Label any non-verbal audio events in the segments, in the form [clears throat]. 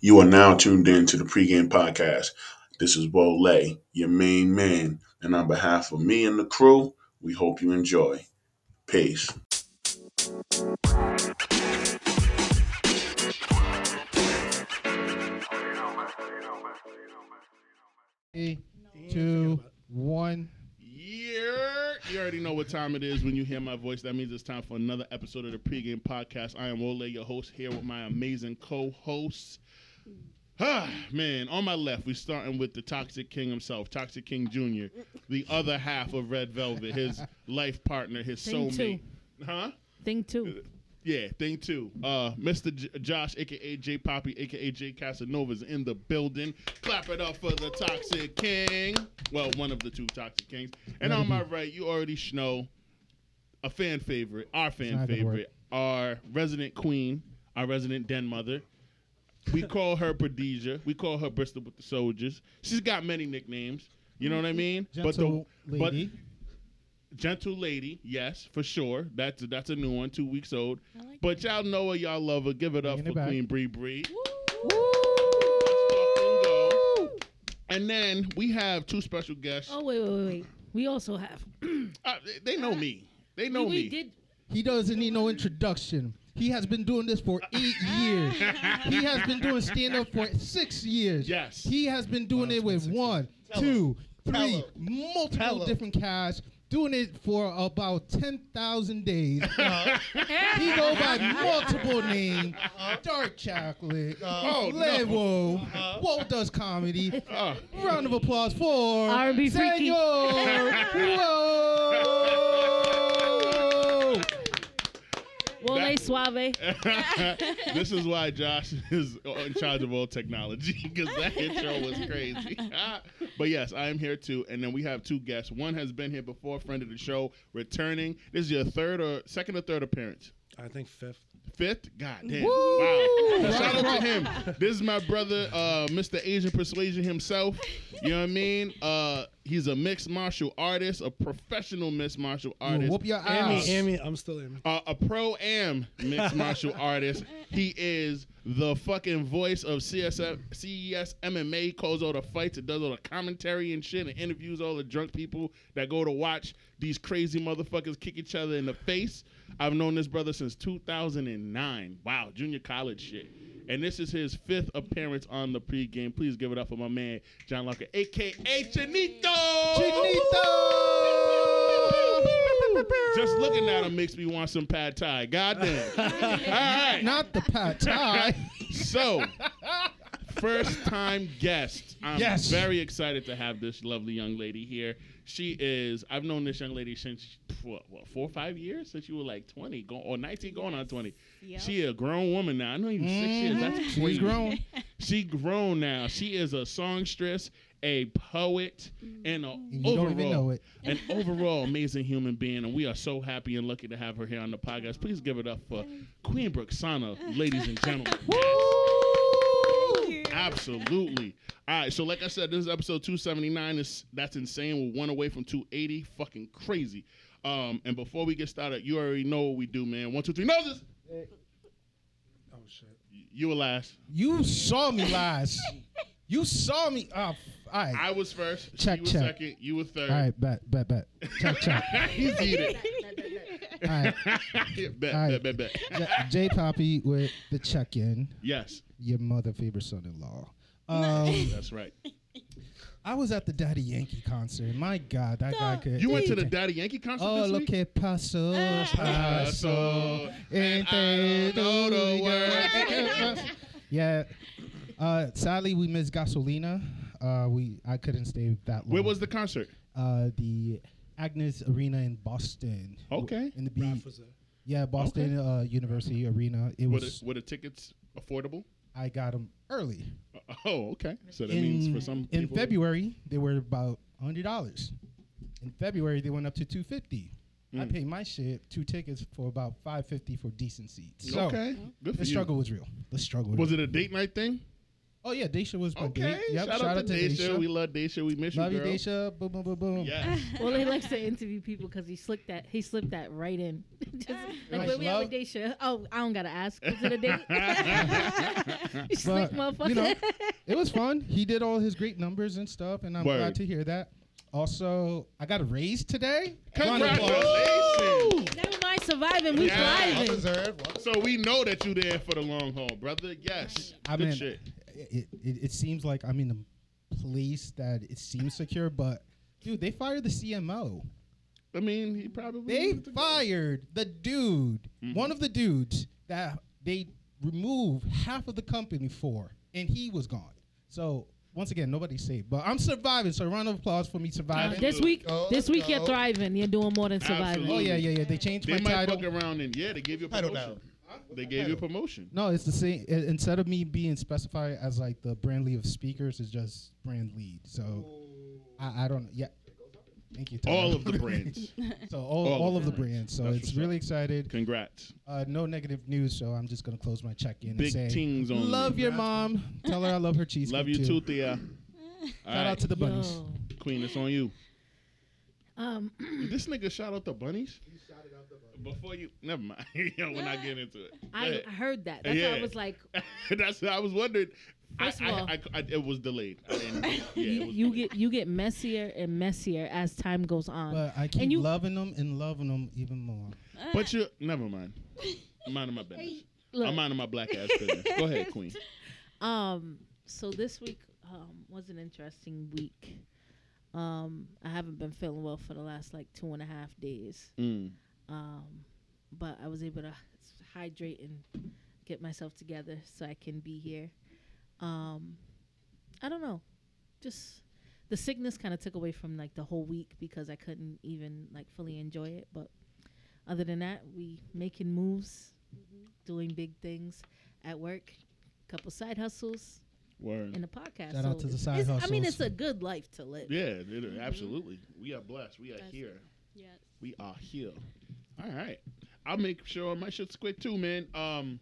You are now tuned in to the pregame podcast. This is Wole, your main man. And on behalf of me and the crew, we hope you enjoy. Peace. Three, two, one. Yeah, you already know what time it is when you hear my voice. That means it's time for another episode of the pregame podcast. I am Wole, your host, here with my amazing co-hosts. Ah, man, on my left, we're starting with the Toxic King himself, Toxic King Jr., the other half of Red Velvet, his life partner, his Thing soulmate. Huh? Thing two. Yeah, thing two. Uh, Mr. J- Josh, aka J Poppy, aka J Casanova, is in the building. Clap it up for the Toxic King. Well, one of the two Toxic Kings. And on my right, you already sh- know a fan favorite, our fan not gonna favorite, our resident queen, our resident den mother. We call her Prodesia. We call her Bristol with the Soldiers. She's got many nicknames. You know what I mean? Gentle but the, lady. Gentle lady, yes, for sure. That's that's a new one, two weeks old. Like but y'all know her, y'all love her. Give it up Bringing for it. Queen Bree Bree. Woo! And then we have two special guests. Oh wait, wait, wait, wait. We also have. Uh, they- they know me. They know we, me. did. He doesn't need no introduction. He has been doing this for eight [laughs] years. he has been doing stand up for six years. Yes. He has been doing it with one, two, three, multiple different casts. Doing it for about ten thousand days. [laughs] he go by multiple names. Dark chocolate. Oh, no. Levo. Walt does comedy. Uh, Round of applause for R&B freaky. Senor. [laughs] Whoa. Wole That- Suave. [laughs] this is why Josh is in charge of all technology [laughs] because that intro was crazy. [laughs] but yes, I am here too, and then we have two guests. One has been here before, friend of the show, returning. This is your third or second or third appearance. I think fifth. Fifth? God damn. Wow. Shout out to him. This is my brother, uh, Mr. Asian Persuasion himself. You know what I mean? Uh, he's a mixed martial artist, a professional mixed martial You artist. Whoop your ass. Amy, Amy. I'm still Amy. uh, a pro am mixed [laughs] martial artist. He is the fucking voice of CSF, CES MMA, calls all the fights, It does all the commentary and shit, and interviews all the drunk people that go to watch these crazy motherfuckers kick each other in the face. I've known this brother since 2009. Wow, junior college shit. And this is his fifth appearance on the pregame. Please give it up for my man, John Locker, aka Chinito. Chinito! Just looking at him makes me want some pad thai. Goddamn. [laughs] All right. Not the pad thai. So, first time guest. I'm Yes. very excited to have this lovely young lady here. She is, I've known this young lady since, what, what four or five years? Since you were like 20 go, or 19 going on 20. She a grown woman now. I know you six years. Mm-hmm. That's crazy. She's grown. [laughs] She grown now. She is a songstress, a poet, mm-hmm. and a you overall, don't even know it. an overall amazing human being. And we are so happy and lucky to have her here on the podcast. Please give it up for Queen Brooxana, [laughs] ladies and gentlemen. Absolutely. All right, so like I said, this is episode 279. Is that's insane. We're one away from 280. Fucking crazy. Um, and before we get started, you already know what we do, man. One, two, three, noses. Oh shit. You were last. You saw me last. [laughs] You saw me. Oh, f- all right. I was first. Check, you were check. second. You were third. All right, bet, bet, bet. Check, check. [laughs] He's eating. All right. [laughs] bet, All right. bet, bet, bet. J- J Poppy with the check in. Yes, Your mother favorite son in law. Um, that's right. I was at the Daddy Yankee concert. My God, that guy could. You went to the Daddy Yankee concert Oh, this lo week? que pasó, pasó. and I don't know the words. [laughs] Yeah. Uh, sadly, we missed Gasolina. Uh, we I couldn't stay that long. Where was the concert? uh, the Agganis Arena in Boston? Okay. In the B. Was there. Yeah, Boston uh, University Arena. It Were was. the, were the tickets affordable? I got them early. Uh, Oh, okay. So that in, means for some in people, February they were about hundred dollars. In February they went up to two fifty. I Mm. paid my shit two tickets for about five fifty for decent seats. So okay, good for the you. struggle was real. The struggle was real. Was it a date night thing? Oh yeah, Daisha was my Okay. date. Yep, shout, out to Daisha. We love Daisha. We miss you. Love you, you, girl. Daisha. Boom, boom, boom, boom. Yes. [laughs] Well, he likes to interview people because he slipped that he slipped that right in. [laughs] Just, like Nice. where we at with Love- Daisha? Oh, I don't gotta ask. Is it a date? [laughs] you slick But, motherfucker. you know, It was fun. He did all his great numbers and stuff, and I'm Word. glad to hear that. Also, I got a raise today. Round of applause. Congratulations. Never mind surviving. We Yeah. Well thriving. Well So we know that you there for the long haul, brother. Yes. I Good mean, shit. It, it, it seems like I'm in a place that it seems secure, but dude, they fired the CMO. I mean, he probably They needed go. fired the dude, Mhm. one of the dudes that they removed half of the company for, and he was gone. So once again, nobody's safe, but I'm surviving. So a round of applause for me Uh, surviving. this week, Go, this let's week you're thriving. You're doing more than surviving. Absolutely. oh yeah, yeah, yeah. They changed They my might title. fuck around and yeah, they gave you a Title promotion. Down. They gave you a promotion. No, it's the same. i- Instead of me being specified as like the brand lead of speakers, it's just brand lead. So I, I don't. Yeah. Thank you. Tyler. All of the [laughs] brands. so all, all all, of of the the brands. So That's it's what's really up. excited. Congrats. Uh, no negative news. So I'm just gonna close my check in Big and say, tings on love you. your mom. Tell her I love her cheese. Love you too, Thea. Shout out to the bunnies. Yo. Queen. It's on you. Um, this nigga shout out the bunnies. Before you, never mind. [laughs] Yo, we're not getting into it. I, heard that. That's why I was like, [laughs] That's what I was wondering. First I, of all- I, I, it was delayed. I didn't, yeah, you, [laughs] it was you delayed. get you get messier and messier as time goes on. But I keep you- loving them and loving them even more. But you, never mind. I'm minding my business. Look, I'm minding my black ass business. Go ahead, Queen. um, so this week um was an interesting week. Um, I haven't been feeling well for the last like two and a half days. Mm. Um, but I was able to hydrate and get myself together so I can be here. Um, I don't know, just the sickness kind of took away from like the whole week because I couldn't even like fully enjoy it. But other than that, we making moves, doing big things at work, a couple side hustles, Word. and a podcast. Shout out to the side hustles. I mean, it's a good life to live. Yeah, it, it- absolutely. We are blessed. We are Blessed. here. Yes. We are here. All right. I'll make sure my shit's quick too, man. Um,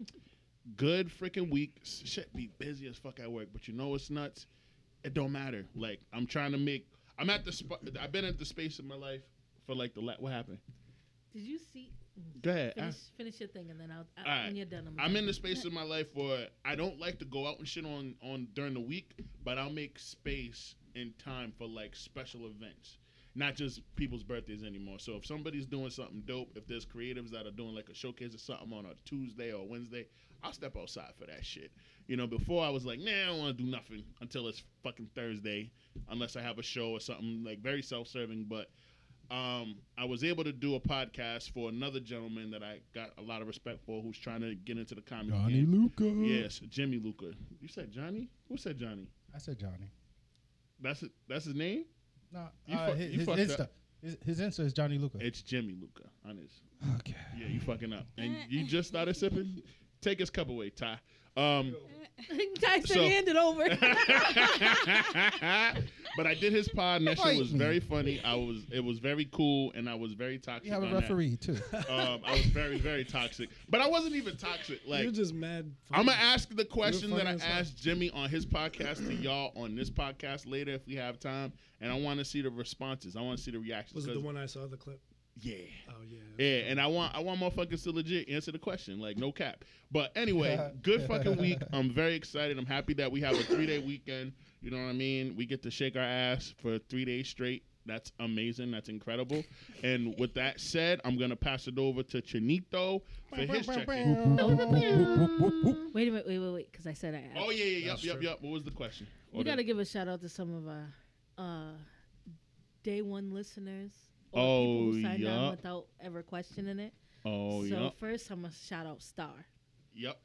good freaking week. Shit be busy as fuck at work, but you know it's nuts. It don't matter. Like I'm trying to make. I'm at the spot. I've been at the space in my life for like the la- what happened. Did you see? Go ahead. Finish, finish your thing, and then I'll. I, Alright. When you're done, I'm, I'm in the space in my life where I don't like to go out and shit on on during the week, but I'll make space and time for like special events, not just people's birthdays anymore. So if somebody's doing something dope, if there's creatives that are doing like a showcase or something on a Tuesday or Wednesday, I'll step outside for that shit. You know, before I was like, nah, I don't want to do nothing until it's fucking Thursday, unless I have a show or something like very self-serving, but um, I was able to do a podcast for another gentleman that I got a lot of respect for, who's trying to get into the comedy Johnny game. Luca. Yes, Jimmy Luca. You said Johnny? Who said Johnny? I said Johnny. That's it. That's his name. No, You uh, fuck- his, you his fucked Insta. up. His, his Insta is Johnny Luca. It's Jimmy Luca. On his. Okay. Yeah, you fucking up, and you just started sipping. Take his cup away, Ty. Um, [laughs] Guy said So- hand it over. [laughs] [laughs] but I did his pod, and that shit was very funny. I was, it was very cool, and I was very toxic. You have a on that. referee too. Um, I was very, very toxic, but I wasn't even toxic. Like You're just mad. I'm gonna ask the question that I asked Jimmy on his podcast to y'all on this podcast later if we have time, and I want to see the responses. I want to see the reactions. Was it the 'cause- one I saw the clip? Yeah. Oh yeah. Yeah, and I want I want motherfuckers to legit answer the question, like no cap. But anyway, [laughs] good fucking week. I'm very excited. I'm happy that we have a three day weekend. You know what I mean? We get to shake our ass for three days straight. That's amazing. That's incredible. And with that said, I'm gonna pass it over to Chinito for his check in. wait a minute, wait, wait, wait, because I said I. Oh yeah, yeah, yep, That's yep, yep. What was the question? we Or got to give a shout out to some of our uh, day one listeners or Oh, people who signed yup. on without ever questioning it. Oh so yep, first, I'm gonna shout out Star. yep,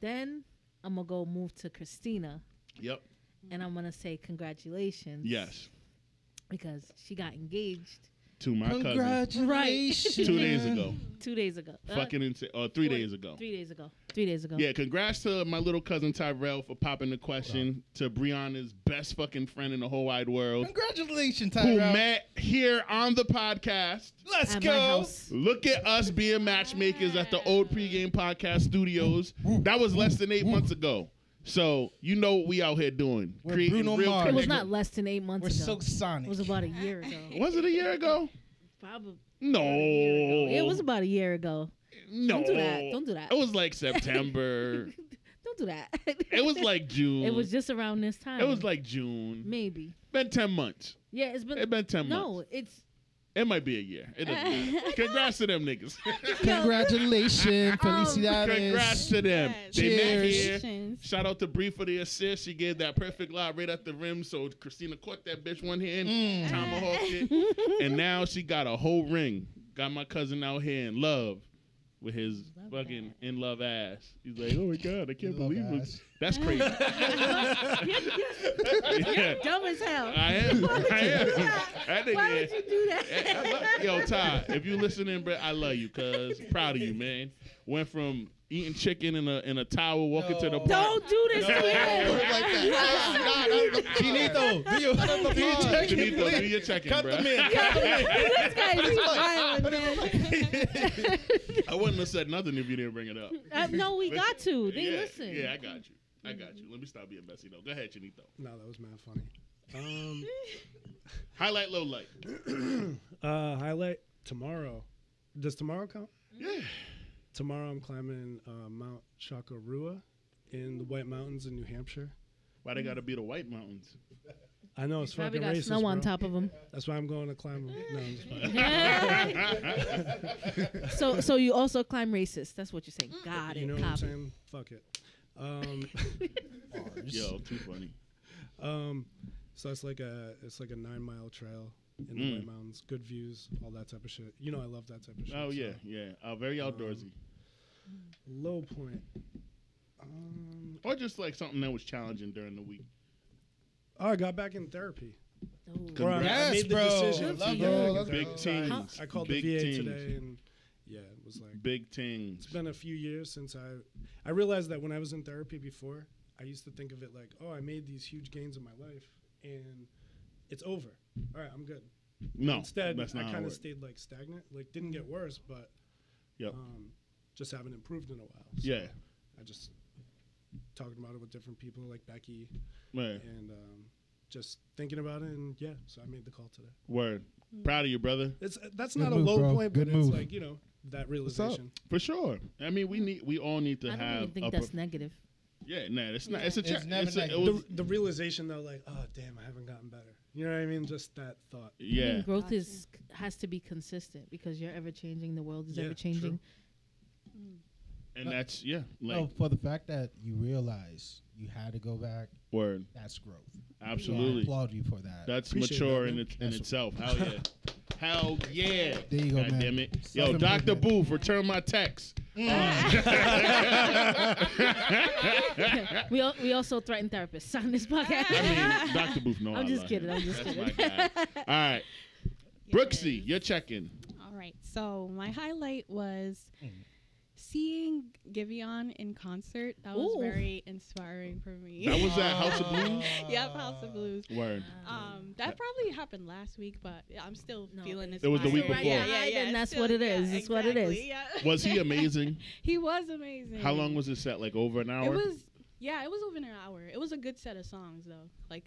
Then I'm gonna go move to Christina, yep. And I'm gonna say congratulations. Yes, because she got engaged to my cousin Congratulations. two days ago. two days ago. Uh, Fucking insane. Or three four- days ago. Three days ago. Three days ago. Yeah, congrats to my little cousin Tyrell for popping the question to Brianna's best fucking friend in the whole wide world, Congratulations, Tyrell. who Tyrell. met here on the podcast. Let's At go. my house. Look at us being matchmakers at the old pregame podcast studios. That was less than eight months ago. So you know what we out here doing? We're Creating Bruno real Mars. It was not less than eight months We're ago. Silk Sonic. it was about a year ago. [laughs] Was it a year ago? Probably. No. ago. It was about a year ago. no. Don't do that. Don't do that. It was like September. [laughs] Don't do that. it was like June. It was just around this time. It was like June. maybe. Been ten months. Yeah, it's been. It been ten no, months. No, it's It might be a year. It doesn't matter. [laughs] Congrats to them niggas. [laughs] [laughs] Congratulations, Um, Felicidades. Congrats to them. Yes. They met Cheers. here. Congratulations. Shout out to Bree for the assist. She gave that perfect lob right at the rim, so Christina caught that bitch one hand, Mm. tomahawked it, and now she got a whole ring. Got my cousin out here in love with his Love fucking in love ass. He's like, oh my god, I can't believe it. That's crazy. [laughs] yeah. [laughs] dumb as hell. I am. Why would I you am. do that? That nigga- Why would you do that? [laughs] Love- Yo, Ty, if you listening, bro, I love you, cuz proud of you, man. Went from eating chicken in a in a towel, walking to the park. Don't do this to Don't him. do it like that. Chinito, do your, do your checking, do your checking, Cut bro. them in. Cut them in. this guy is wild, man. [laughs] I wouldn't have said nothing if you didn't bring it up. Uh, no, we got to. They yeah, listen. Yeah, I got you. I got you. Let me stop being messy though. Go ahead, Chinito. No, that was mad funny. Um, [laughs] Highlight, low light. [clears throat] uh, highlight tomorrow. Does tomorrow count? Yeah. Tomorrow I'm climbing uh, Mount Chocorua in the White Mountains in New Hampshire. Why they gotta be the White Mountains? I know it's Probably fucking got racist, snow on bro. top of him. That's why I'm going to climb them. No, I'm just [laughs] fine. [laughs] so, so you also climb racist. That's what you're saying. Got it. you know what I'm Copy. saying? Fuck it. Um, [laughs] Yo, too funny. um, so it's like a it's like a nine mile trail in the Mm. White Mountains. Good views, all that type of shit. You know I love that type of shit. Oh so. yeah, yeah. Uh, very outdoorsy. Low point. Um, Or just like something that was challenging during the week. Oh, I got back in therapy. Oh. I- I Yes, made the bro. decision. Love to it. Let's Big go. therapy. teams. I called Big the VA teams. today, and yeah, it was like Big things. it's been a few years since I I realized that when I was in therapy before, I used to think of it like, oh, I made these huge gains in my life, and it's over. All right, I'm good. No, Instead, that's I not how it kind of works. stayed like stagnant. Like didn't get worse, but Yep. um, just haven't improved in a while. So Yeah, I just talking about it with different people like Becky man. and um, just thinking about it, and yeah, so I made the call today. Word. Mm. Proud of you, brother. It's uh, that's Good not move, a low bro. point, Good but it's like you know that realization. For sure. I mean, we need. We all need to I don't have. even think a that's negative. yeah, nah, it's not. It's a. It's Cha- never it's a- it negative. was, The, the realization though, like, oh damn, I haven't gotten better. You know what I mean? Just that thought. I yeah. mean, growth Gotcha. is has to be consistent because you're ever changing. The world is Yeah, ever changing. Mm. And that's yeah. Oh, like No, for the fact that you realize you had to go back, word. that's growth. absolutely I Absolutely. applaud you for that. That's Appreciate mature that, in, man. it, in That's- itself. [laughs] Hell yeah. Hell yeah. There you go, God man. damn it. Yo, Dr. Booth, return my text. Mm. [laughs] [laughs] we al- we also threaten therapists on this podcast. I mean, Dr. Booth, no, I'm I just kidding, him. I'm just That's kidding. my guy. All right. Brooksy, you're checking. All right. So my highlight was mm. Seeing Giveon in concert. That was Ooh. very inspiring for me. That was at House of Blues? [laughs] yep, House of Blues. Word. Um, that probably happened last week, but I'm still No, feeling It It was the week inspired. before. Yeah, yeah, yeah. And that's still- what it is. yeah, It's what it is. Yeah. [laughs] Was he amazing? [laughs] he was amazing. How long was it set? Like over an hour? It was yeah, it was over an hour. It was a good set of songs though. Like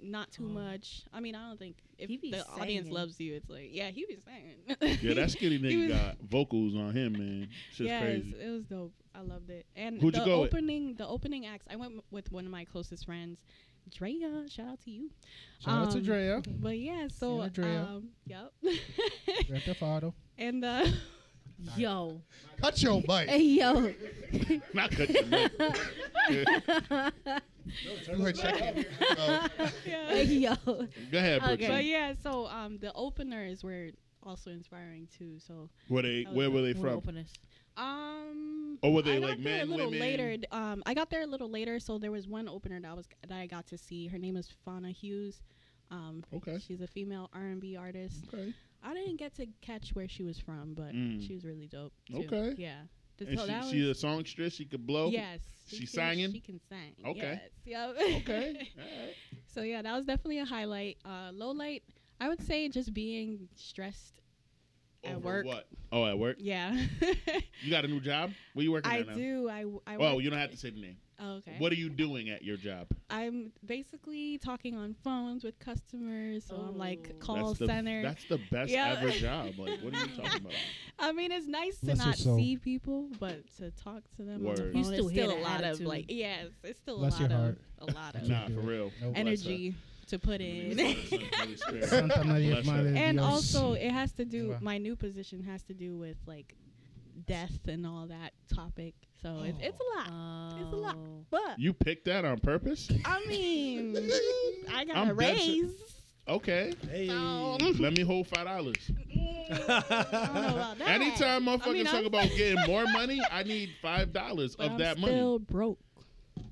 not too much. I mean, I don't think if He be the audience loves you, it's like yeah, he be saying. yeah, that skinny [laughs] nigga got vocals on him, man. Shit's yes, crazy. it was dope. I loved it. And Who'd you the go with? opening, the opening acts, I went with one of my closest friends, Drea. Shout out to you. Shout out to Um, Drea. But yeah, so Sienna Drea. um, yep. Grand Theft Auto. [laughs] and uh, [laughs] Yo, Cut your bite. hey yo, [laughs] Not cut your lip. [laughs] You were checking. yeah. [laughs] hey yo. Go ahead, Brooksy. Okay. But yeah, so um, the openers were also inspiring too. So Where they? That was Where were they from? openers. Um. Or were they I got like there men, a little women? later. Um, I got there a little later, so there was one opener that I was that I got to see. Her name is Fauna Hughes. Um, Okay. she's a female R and B artist. Okay. I didn't get to catch where she was from, but Mm. she was really dope. Too. Okay. Yeah. And so that she, she a songstress. She could blow. Yes. She singing? She can sing. Okay. Yes. Yep. Okay. [laughs] All right. so yeah, that was definitely a highlight. Uh, low light, I would say just being stressed. At work. What? Oh, at work. Yeah. [laughs] You got a new job? Where you working I at now? I do. I, I Well, work- you don't have to say the name. Oh, okay. What are you doing at your job? I'm basically talking on phones with customers, so I'm like Oh. call that's the, center. That's the best Yeah. ever job. Like, what are you [laughs] talking about? I mean, it's nice to Bless not soul. see people, but to talk to them on the phone, You still it's still a the lot of like, yes, it's still Bless a lot of a lot of Nah, for real. Nope. energy to put in. Holy Spirit. [laughs] Santa Maria Bless her. Madre de and also, it has to do. My new position has to do with like death and all that topic. So it's it's a lot. It's a lot. Oh. But You picked that on purpose? I mean, [laughs] I got I'm a raise. Okay. Hey. So, [laughs] Let me hold five dollars. [laughs] I don't know about that. Anytime motherfuckers I mean, talk about getting more money, I need five dollars of I'm that money. still broke.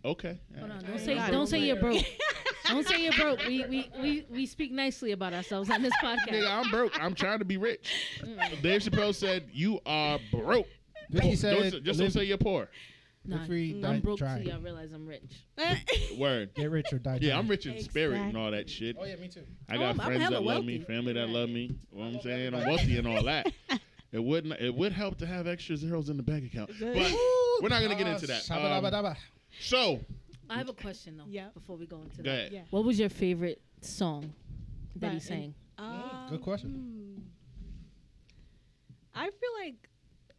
Okay. Hold on, don't say don't say you're broke. Don't say you're broke. We, we we we speak nicely about ourselves on this [laughs] Nigga, podcast. I'm broke. I'm trying to be rich. Dave Chappelle said, "You are broke." Vicky Don't- said, don't, say- just don't live- say you're poor. Nah, free, I'm broke trying. till y'all realize I'm rich. [laughs] Word. Get rich or die. Yeah, trying. I'm rich in spirit and all that shit. Oh yeah, me too. I Oh, got I'm- I'm friends hella that love me, wealthy. family that love me. You know what I'm saying? I'm wealthy and all that. [laughs] It would not, it would help to have extra zeros in the bank account, but we're not gonna get into that. Um, Shabba-dabba-dabba. so, I have a question though. Yeah. Before we go into go that, ahead. Yeah. what was your favorite song that he That- sang? Um, Good question. hmm. I feel like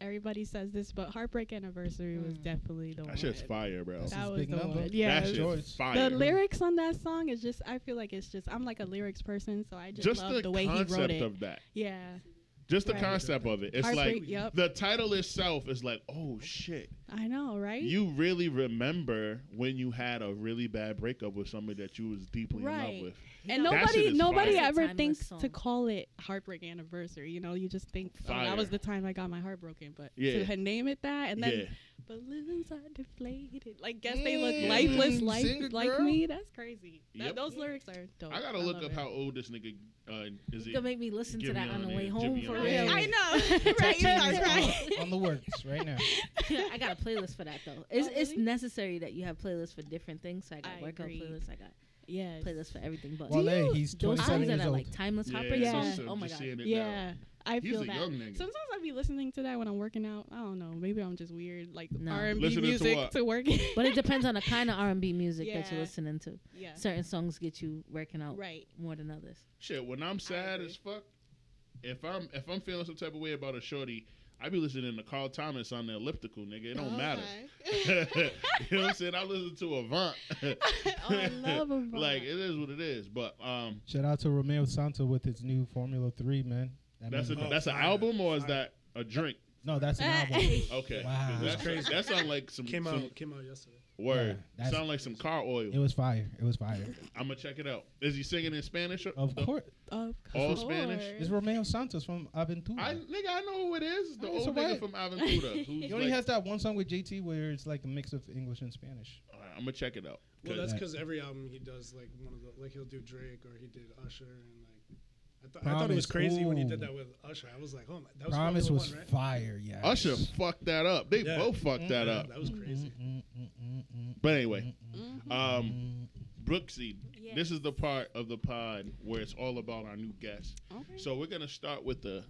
everybody says this, but Heartbreak Anniversary was Mm. definitely the one. That shit's fire, bro. That's That was big the number. one. Yeah. that shit's Choice. fire. The lyrics on that song is just I feel like it's just I'm like a lyrics person, so I just, just love the, the, way he concept wrote it. of that. yeah. Just the Right. concept of it. It's Heartbreak, like yep. the title itself is like, oh shit. I know, right? You really remember when you had a really bad breakup with somebody that you was deeply in love with. And That nobody nobody fire. ever thinks song. to call it Heartbreak Anniversary. You know, you just think oh, that was the time I got my heart broken, but Yeah. to name it that and then yeah. balloons are deflated. Like guess they look Mm, lifeless like singer like girl. me. That's crazy. That- Yep. those lyrics are dope. I gotta look up it. how old this nigga uh, is. You He? can make me listen to that on on the way Give home for real. I know. [laughs] [laughs] right, you start crying. [laughs] on the works right now. I got a playlist for that though. It's Oh, it's necessary that you have playlists for different things. So I got workout agree. playlists. I got Yes. playlists for everything. But Wale, you- he's those songs that are like timeless Yeah, heartbreak Yeah. songs. so Oh my god. seeing Yeah. now. I He's feel a that. young nigga. Sometimes I be listening to that when I'm working out. I don't know. Maybe I'm just weird, like No. R&B Listening music what? to, work. But it depends on the kind of R and B music that you're listening to. yeah. Certain songs get you working out Right. more than others. Shit, when I'm sad as fuck, if I'm if I'm feeling some type of way about a shorty, I be listening to Carl Thomas on the elliptical, nigga. It don't matter. Okay. [laughs] you know what I'm saying? I listen to Avant. [laughs] oh, I love [laughs] Avant. like it is what it is. But um, Shout out to Romeo Santos with his new Formula Three, man. That that's a Oh, that's an album or is that a drink? no, that's an album. Okay, Wow. 'Cause That's that's crazy. That sound like some, Came some out came out yesterday. Word. Yeah, that's- sound like some car oil. It was fire. It was fire. I'm gonna check it out. Is he singing in Spanish? or- Of the- course, Of All course. Spanish? it's Romeo Santos from Aventura. I nigga, I know who it is. The old alright. nigga from Aventura. [laughs] Who's he only like, has that one song with JT where it's like a mix of English and Spanish. Alright, I'm gonna check it out. Well, that's because every album he does like one of the like he'll do Drake or he did Usher and like I, th- I thought it was Promise. crazy when you did that with Usher. I was like, oh my, that was Promise Formula was One, right? fire. Yeah. Usher fucked that up. They Yeah. both fucked that Yeah, up. that was crazy. But anyway, um, Brooksy, Yes. this is the part of the pod where it's all about our new guests. Okay. So we're gonna start with the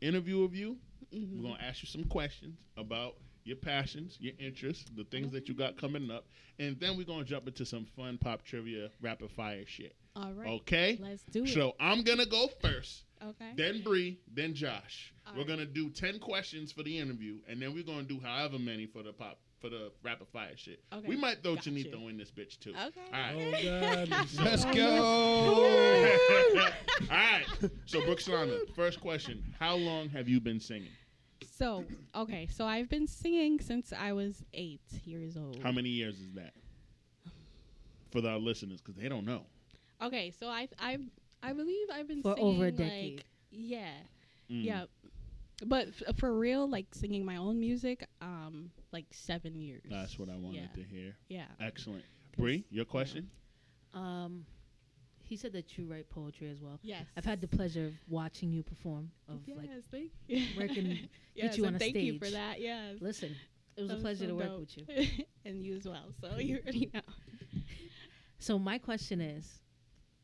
interview of you. Mhm. We're gonna ask you some questions about your passions, your interests, the things that you got coming up, and then we're gonna jump into some fun pop trivia, rapid fire shit. All right. Okay. Let's do it. So I'm gonna go first. okay. then Bree, then Josh. All we're right. gonna do ten questions for the interview, and then we're gonna do however many for the pop for the rapid fire shit. Okay. We might throw Got Chinito you. in this bitch too. Okay. All right. Oh God. [laughs] Let's So- go. [laughs] All right. So Brooxana, first question: How long have you been singing? So, okay, so I've been singing since I was eight years old. How many years is that? For our listeners, because they don't know. Okay, so I I I believe I've been For singing over a like- decade. yeah, Mm. yeah, but f- for real, like singing my own music, um, like seven years. That's what I wanted Yeah. to hear. Yeah. Excellent. Bree, your question? Um, he said that you write poetry as well. Yes. I've had the pleasure of watching you perform. Of yes, like, thank you. where can yes, you and on a thank you for that. Yes. listen, it was a That pleasure so to work dope. with you. [laughs] and you as well. So [laughs] you already know. So my question is,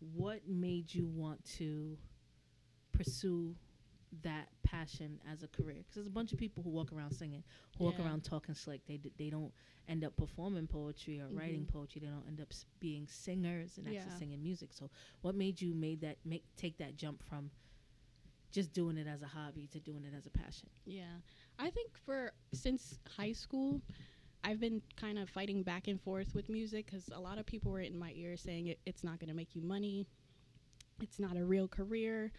what made you want to pursue that passion as a career? Because there's a bunch of people who walk around singing who walk around talking slick. They d- they don't end up performing poetry or writing Mhm. poetry. They don't end up s- being singers and actually singing music. So what made you made that make take that jump from just doing it as a hobby to doing it as a passion? Yeah. I think for since high school, I've been kind of fighting back and forth with music because a lot of people were in my ear saying it, it's not going to make you money. It's not a real career.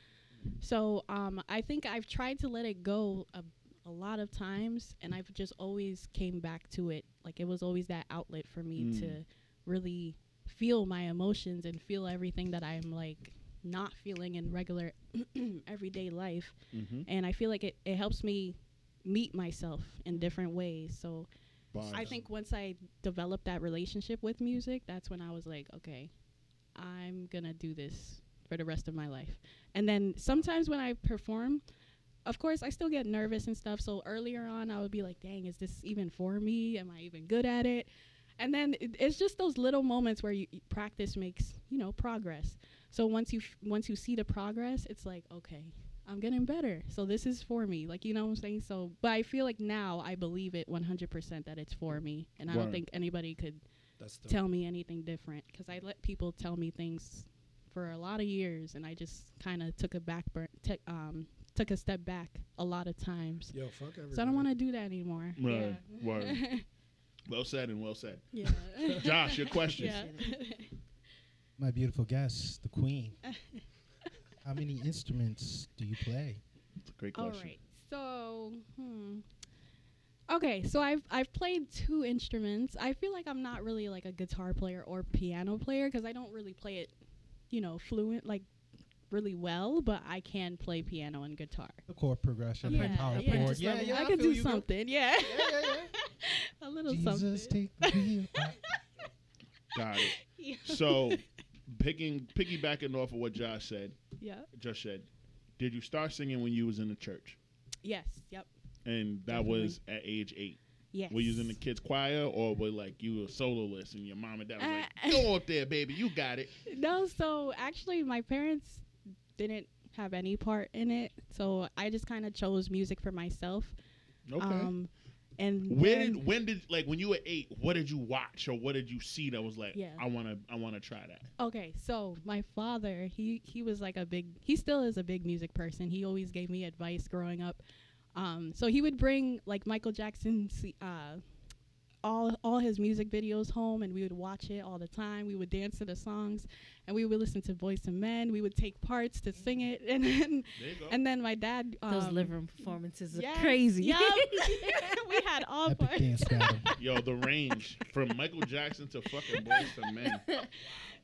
So um, I think I've tried to let it go a, a lot of times, and I've just always came back to it. Like it was always that outlet for me Mm. to really feel my emotions and feel everything that I'm like not feeling in regular [clears throat] everyday life Mm-hmm. and I feel like it, it helps me meet myself in different ways. So I think once I developed that relationship with music, that's when I was like, okay, I'm gonna do this for the rest of my life. And then sometimes when I perform, of course, I still get nervous and stuff. So earlier on, I would be like, dang, is this even for me? Am I even good at it? And then it, it's just those little moments where you y- practice makes you know progress. So once you f- once you see the progress, it's like okay, I'm getting better. So this is for me. Like you know what I'm saying. So but I feel like now I believe it 100% that it's for me, and I Word. don't think anybody could tell me anything different because I let people tell me things for a lot of years, and I just kind of took a back burn, took um took a step back a lot of times. Yo, fuck everybody. So I don't want to do that anymore. Word, Yeah. word. [laughs] Well said and well said. yeah. Josh, your question. [laughs] yeah. My beautiful guest, the queen. [laughs] How many instruments do you play? It's a great question. All right. So, hmm. Okay, so I've I've played two instruments. I feel like I'm not really like a guitar player or piano player because I don't really play it, you know, fluent like really well. But I can play piano and guitar. The chord progression, Yeah, and power yeah. chord. Yeah, level. yeah, I I can do you, bro. something. Yeah, Yeah, yeah, yeah. [laughs] a little Jesus, something. take the wheel. [laughs] Got it. Yeah. So, [laughs] picking piggybacking off of what Josh said, yeah. just said, did you start singing when you was in the church? Yes. Yep. And that was at age eight. Yes. Were you in the kids choir or were like you were soloist and your mom and dad was Uh, like, go [laughs] up there, baby, you got it. No, so actually, my parents didn't have any part in it, so I just kind of chose music for myself. Okay. Um, and Where then- did when did like when you were eight? What did you watch or what did you see that was like? Yeah. I wanna I wanna try that. Okay, so my father, he he was like a big, he still is a big music person. He always gave me advice growing up. Um, so he would bring like Michael Jackson's uh, all all his music videos home, and we would watch it all the time. We would dance to the songs, and we would listen to Boyz II Men. We would take parts to sing it, [laughs] and then There you go. and then my dad. Um, those living room performances are crazy Yup. [laughs] [laughs] we had all Epic parts. dance battle. Yo, the range from Michael Jackson to fucking Boyz II Men.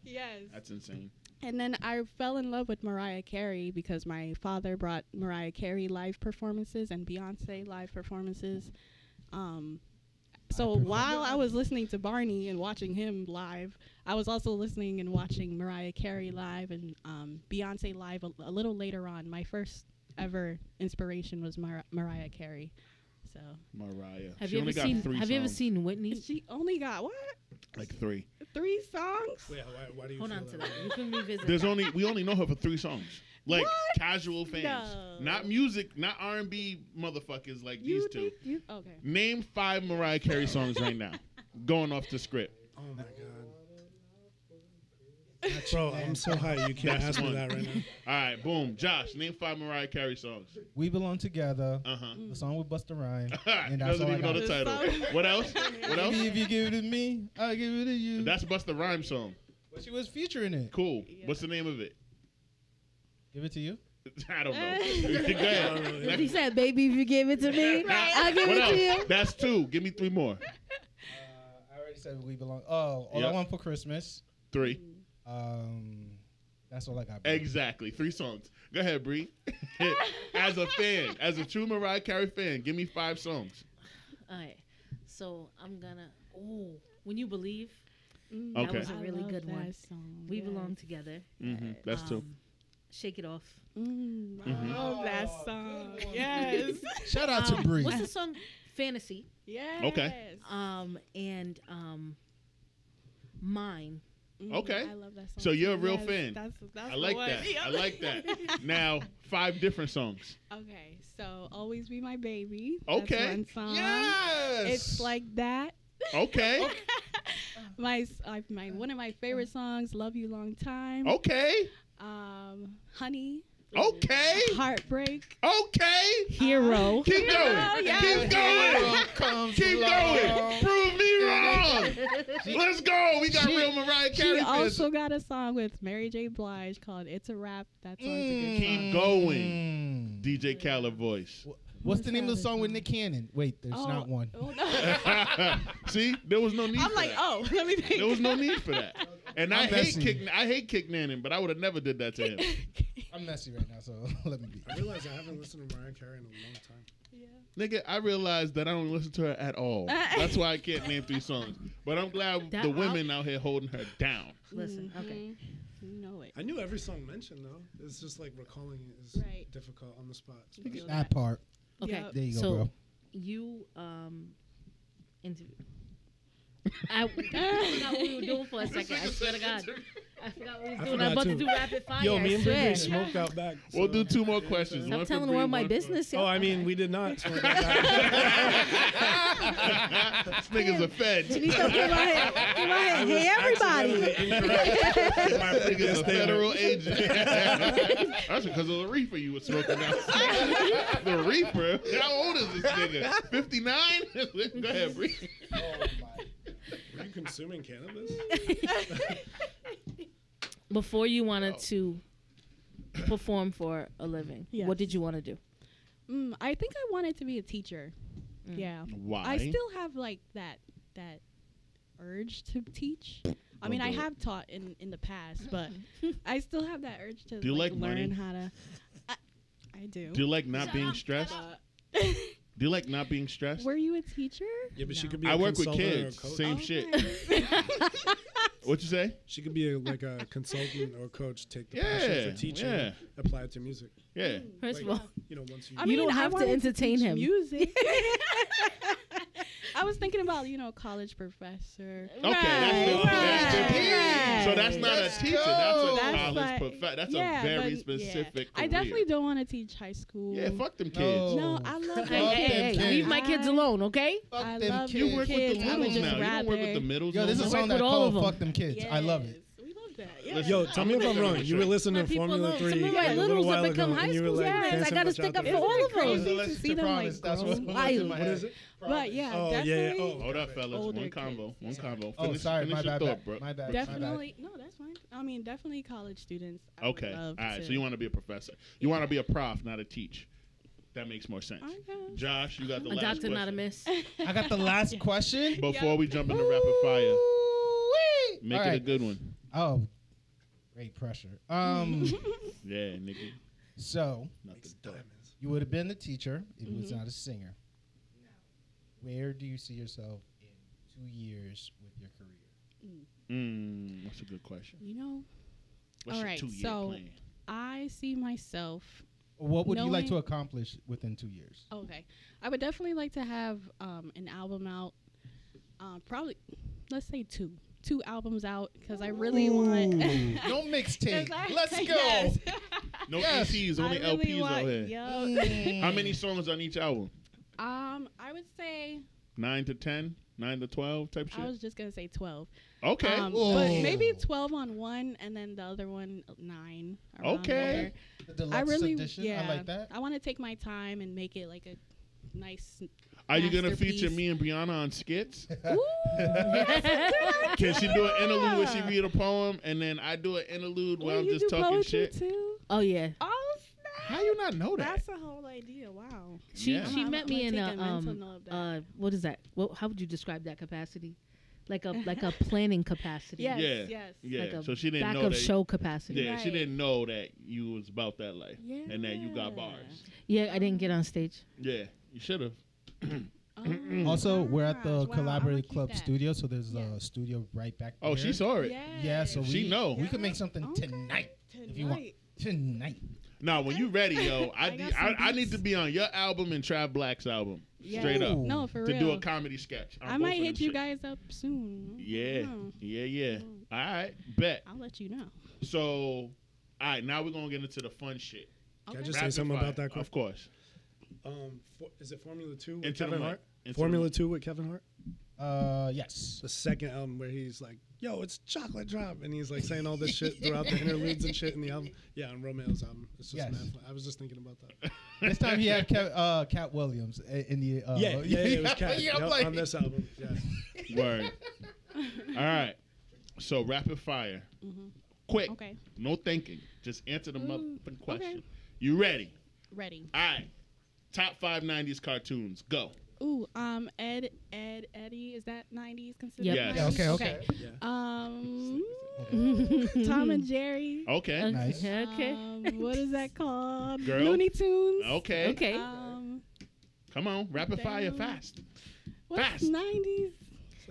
Yes. That's insane. And then I fell in love with Mariah Carey because my father brought Mariah Carey live performances and Beyonce live performances. Um, so perform- while I was listening to Barney and watching him live, I was also listening and watching Mariah Carey live and um, Beyonce live a, a little later on. My first ever inspiration was Mar- Mariah Carey. So Mariah. have she you only ever got seen three have you ever seen whitney she only got what like three? three songs? Wait, why, why do you hold feel on to that? that you can revisit There's that. only we only know her for three songs. Like What? casual fans, No. not music, not R and B motherfuckers like these two. think you okay? Name five Mariah Carey songs right now. Going off the script. Oh my god. [laughs] Bro, I'm so high. You can't That's ask me one. that right now. [laughs] All right, boom. Josh, name five Mariah Carey songs. We belong together. Uh huh. The song with Busta Rhymes. [laughs] And that's Doesn't all I even know the title. What else? What else? Maybe if you give it to me, I'll give it to you. That's Busta Rhymes song. but she was featuring it. Cool. What's the name of it? Give it to you. [laughs] I don't know. [laughs] He said baby if you give it to me [laughs] i'll give What it else? to you That's two. Give me three more. Uh, I already said we belong. Oh, all Yep. I want for Christmas. Three. Um, that's all I got. bro. Exactly. Three songs. Go ahead, Bree. as a fan, as a true Mariah Carey fan, give me five songs. all right so i'm gonna oh when you believe Mm, That was a really good one. Song. we yes. belong together hmm That's two. Shake it off Mm, I Mhm. love that Oh, song. Yes. [laughs] Shout out Um, to Bree. what's the song fantasy yes. Okay. um and um mine Mhm, Okay. I love that song. So you're a real Yes, fan. That's, that's I like one. that. I like that. [laughs] Now, five different songs. Okay, so always be my baby. That's Okay. one song. Yes. It's like that. Okay. [laughs] my, uh, my one of my favorite songs, "Love You Long Time." Okay. Um, "Honey," Okay. "Heartbreak," Okay. "Hero." Keep going. Yes. Keep going. Comes Keep along. going. Prove me wrong. [laughs] Let's go. We got She- real Mariah She Carey fans. also got a song with Mary J. Blige called "It's a Rap." That song's a good. song. Keep going. Mm. DJ Khaled voice. What's the name of the song with Nick Cannon? Wait, there's Oh, not one. oh, no. [laughs] See, there was no need. I'm for like, that. oh, [laughs] let me think. There was no need for that. And I I'm hate messy. kick. I hate kick Nannon, but I would have never did that to him. I'm messy right now, so [laughs] let me be. I realize I haven't listened to Mariah Carey in a long time. yeah. Nigga, I realized that I don't listen to her at all. [laughs] That's why I can't name three songs. But I'm glad That- the women out here holding her down. Listen, okay. Mhm. You know it. I knew every song mentioned though. It's just like recalling it is Right. difficult on the spot. Feel That part. Okay. Yep. There you go, So- bro. You um interview. I, I forgot what we were doing for a [laughs] second. I swear to God. I forgot what we were doing. I'm about too. to do rapid fire. Yo, me and swear. Bree smoked out back. We'll do two more questions. Stop one telling the world my one business. yo. Oh, I mean, we did not smoke out back. this [laughs] nigga's a fed. He said, "Give my head, give my head. Hey, everybody." Accidentally my Nigga's a federal agent. [laughs] That's because of the reefer you were smoking out. the reefer? How old is this nigga? 59? Go ahead, Bree. Oh, were you consuming cannabis? [laughs] Before you wanted to perform for a living, Yes. what did you want to do? Mm, I think I wanted to be a teacher. Mm. Yeah. Why? I still have like that that urge to teach. I mean, I have taught in in the past, but [laughs] I still have that urge to Do you like learn money? how to. I, I do. Do you like not being stressed? [laughs] Do you like not being stressed? were you a teacher? Yeah, but she could be. I a work with consultant or a kids. coach. Same oh shit. [laughs] What you say? She could be a, like a consultant or coach. Take the Yeah, passion for teaching, yeah. apply it to music. Yeah. First Like, of all, You know, once you. I You mean, don't I have to wanted entertain teach him. Music. [laughs] [laughs] I was thinking about you know college professor. Okay, that's different. That's right, different. right. So that's not Let's a teacher. That's a. That's college like- prof- That's yeah, a very but, yeah. specific. I definitely don't want to teach high school. Yeah, fuck them kids. No. No, I love hey, hey, hey, kids. leave my kids alone, okay? Fuck I them love kids. You work with the I would now. You don't work with the middles. Yo, no is a song Work that with all called "Fuck Them Kids." I love it. Yes, We love that. Yeah. Yo, tell me if I'm wrong. You were listening to Formula know- Three some of like, my a little littles while have ago, become high and you were school like, students. I gotta stick up for all of them. Crazy to see them like That's grow. what's in wild. my What head. is it? But yeah, Oh, yeah, definitely. oh. Hold up, fellas. One kids. combo. One combo. Oh, Finish, sorry, finish my your bad, thought, bad, bro. my bad. Definitely, no, that's fine. I mean, definitely college students. Okay. All love right. to- So you want to be a professor. You want to be a prof, not a teach. That makes more sense. Okay. Josh, you got the A last doctor, question. not a miss. I got the last [laughs] question. Before we jump into rapid fire, make All it a good one. Oh, great pressure. Um, [laughs] Yeah, nigga. so Not the. Diamonds. you would have been the teacher if you was Mhm. not a singer. Where do you see yourself in two years with your career? Mm, that's a good question. You know, What's All your right, two-year so- plan? I see myself. Or What would you like Knowing- to accomplish within two years? Okay, I would definitely like to have um, an album out. Uh, probably, let's say two, two albums out because I really want. [laughs] no mixtape. [laughs] 'Cause I- Let's [laughs] go. Yes. No Yes. EPs, only I really LPs want, out here. yo. How many songs on each album? Um, I would say Nine to ten, nine to twelve type shit. I was just gonna say twelve. okay. Um, Ooh. but maybe twelve on one, and then the other one uh, nine. around Okay. there. The deluxe I really, edition. yeah, I like that. I want to take my time and make it like a nice. Are you gonna feature me and Brianna on skits? [laughs] Ooh, Can she do an interlude where she read a poem and then I do an interlude where Ooh, I'm you just do talking poetry shit? Too? oh yeah, Oh, snap. How you not know that? That's a whole idea. Wow. she Yeah. she I'm- met I'm me in gonna a take a mental um note of that. uh what is that? What how would you describe that capacity? Like a like a planning capacity. Yes, Yeah. yes. yeah. Like a so she didn't back know of that. show capacity. yeah, she Right. didn't know that you was about that life and that you got Yeah. bars. Yeah, I didn't get on stage. Yeah, you should have. Oh, Also, we're at gosh. the Wow, I'ma Collaborative keep Club that. studio, so there's Yeah. a studio right back there. Oh, she saw it. Yes. Yeah, so we She know. we could make something Okay. tonight if you want. Tonight. Tonight. Now, when you ready, yo, [laughs] I I need, some I, I need beats. to be on your album and Trav Black's album. Yeah. Straight up. No, for to real. do a comedy sketch. on I both might of hit you shit. guys up soon. Yeah, Oh, yeah, yeah. All right, bet. I'll let you know. So, all right, now we're gonna get into the fun shit. Can I Okay. just Rapid say something fire, about that quick? Of course. Um, for, is it Formula Two with Into the Kevin mic. Hart? Into the Formula mic. Two with Kevin Hart. Uh, yes. The second album where he's like, "Yo, it's chocolate drop," and he's like saying all this shit throughout the [laughs] interludes and shit in the album. Yeah, on Romeo's album. It's just Yes. mad fun. I was just thinking about that. [laughs] This time he had Kev, uh, Katt Williams i- in the. Uh, yeah, yeah, yeah, it was [laughs] Katt. Yeah, I'm Yep, like- on this album. Yeah. Word. all right. So rapid fire. Mhm. Quick. Okay. No thinking. Just answer the Ooh, motherfucking question. okay. You ready? Ready. All right. Top five '90s cartoons. Go. Ooh, um, Ed, Ed, Eddie. Is that '90s considered? Yep. Yes. Yeah, 90s? okay, okay. Yeah. Um, Tom and Jerry. Okay. Nice. Okay. Um, what is that called? Girl. Looney Tunes. Okay. Okay. Um, Come on. Rapid fire fast. what's Fast. '90s?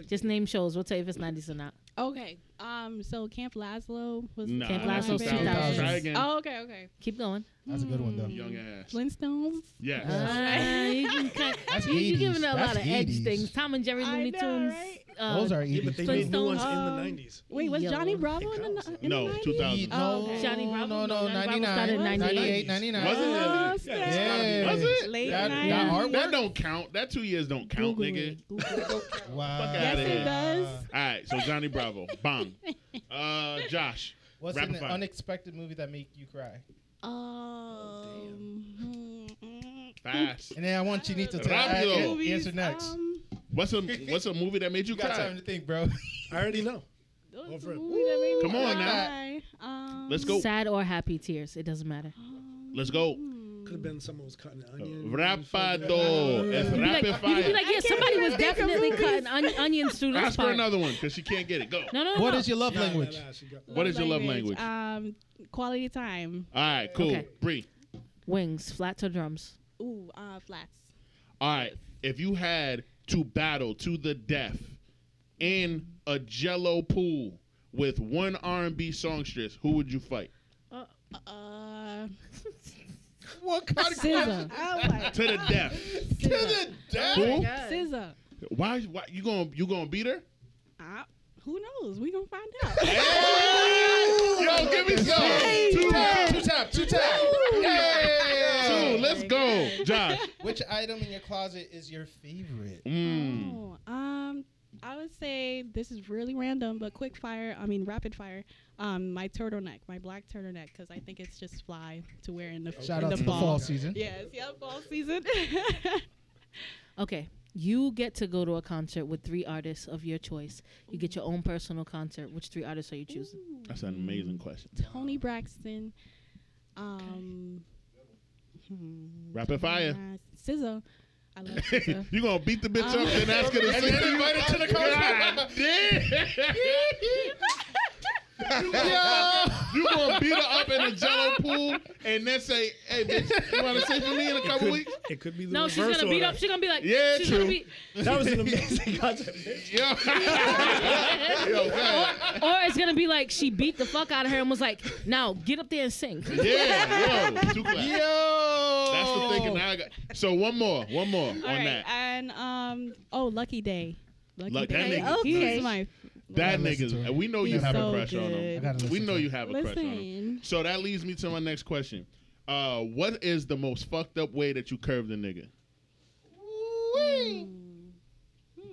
Just name shows. We'll tell you if it's 90s or not. Okay. Um. So Camp Lazlo was. Nah, Camp that's Lazlo's 2000s. 2000s. Try again. Oh, okay. Okay. Keep going. That's a good one though. Young ass. Flintstones. Yes. Uh, you can [laughs] cut, That's you, you're 80s. giving it a That's lot of edge 80s. things. Tom and Jerry, I Looney know, Tunes. right? Uh, Those are Yeah, 80s. but they made new ones in the '90s. Wait, was Yo. Johnny Bravo in the, counts. in No, 90s? 2000. no, Oh, okay. Johnny Bravo? no, no, No, Johnny Bravo 99, started in 98, 98. 99. Was it? Oh, Yeah, snap. gotta. Was it? Late That, night. that artwork? That don't count. That two years don't count, Google nigga. it. Google it. [laughs] Wow. Fuck Yes, outta it here. does. All right. So Johnny Bravo. Bang. [laughs] Uh, Josh. What's an fire. unexpected movie that made you cry? Um, hmm, mm, Fast. And then I want Chinito to Rápido. answer next. Um, What's a What's a movie that made you you got cry? time to think, bro. I already know. what's Go for the it. movie that made me Come on cry? Um, Let's go. Sad or happy tears. It doesn't matter. um, Let's go. Could have been someone was cutting an onion. Rapado. It's You'd like, rapid you'd be like, yeah, somebody was definitely cutting on- onions through this Ask her part. another one because she can't get it. Go. No, no, no. What no. is your love Nah, nah, language? nah, she got- What is your love language? Um, quality time. All right. Cool. Okay. Bree. Wings, flats or drums? Ooh, uh, flats. All right. If you had to battle to the death in a Jello pool with one R&B songstress, who would you fight? Uh, [laughs] What kind of scissor. Oh To the death. To the death? Who? Scissor. Why? Why you gonna you gonna beat her? Uh, who knows? We gonna find out. Yo, give me some. Two Two, tap, two tap, two tap. Yeah. two. Let's go, [laughs] Josh. Which item in your closet is your favorite? Mm. Oh, um, I would say this is really random, but quick fire. I mean, rapid fire. Um, my turtleneck, my black turtleneck, because I think it's just fly to wear in the Shout in out the to the fall. fall season. Yes, yeah, fall season. [laughs] Okay. You get to go to a concert with three artists of your choice. You get your own personal concert. Which three artists are you choosing? That's an amazing question. Toni Braxton. Um, hmm, Rapid fire. uh, SZA. I love SZA. [laughs] you gonna beat the bitch Um, up and ask her to And sing? then invite her to the concert. God [laughs] damn. [laughs] you gonna beat her up in a jello pool and then say, "Hey, bitch, you want to sing for me in a It couple could, weeks?" it could be the No, she's gonna beat order. up. She's gonna be like, Yeah, she's true. Gonna be, That was an amazing concert. Yo, Yo, go ahead. or it's gonna be like she beat the fuck out of her and was like, "Now get up there and sing." yeah, yo, two. Yo. That's the thinking. Now I got. So one more, one more All on right, that. and um, oh, Lucky Daye. Lucky Luck- that Day. nigga's He's nice. my. That gotta listen to niggas, it. we know you He's have a crush on good. I him. gotta We know to you it. have a crush on him. Listen. So that leads me to my next question. Uh, what is the most fucked up way that you curved a nigga? Hmm. Hmm.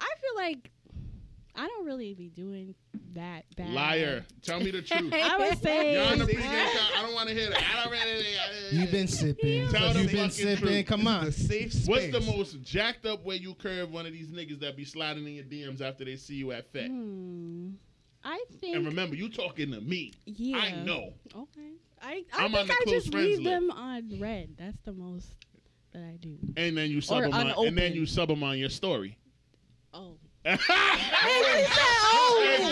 I feel like I don't really be doing that bad. Liar. Tell me the [laughs] truth. I would say. You're on the pregame count. I don't want to hear that. I don't really. You've been sipping. Tell the You've been fucking sipping. truth. Come on. The safe space. What's the most jacked up way you curve one of these niggas that be sliding in your DMs after they see you at Fed? Hmm. I think. And remember, you talking to me. yeah. I know. Okay. I, I I'm on think the I close just friends leave list. them on red. That's the most that I do. And then you sub Or them on, and then unopened. you sub them on your story. Oh. Oh,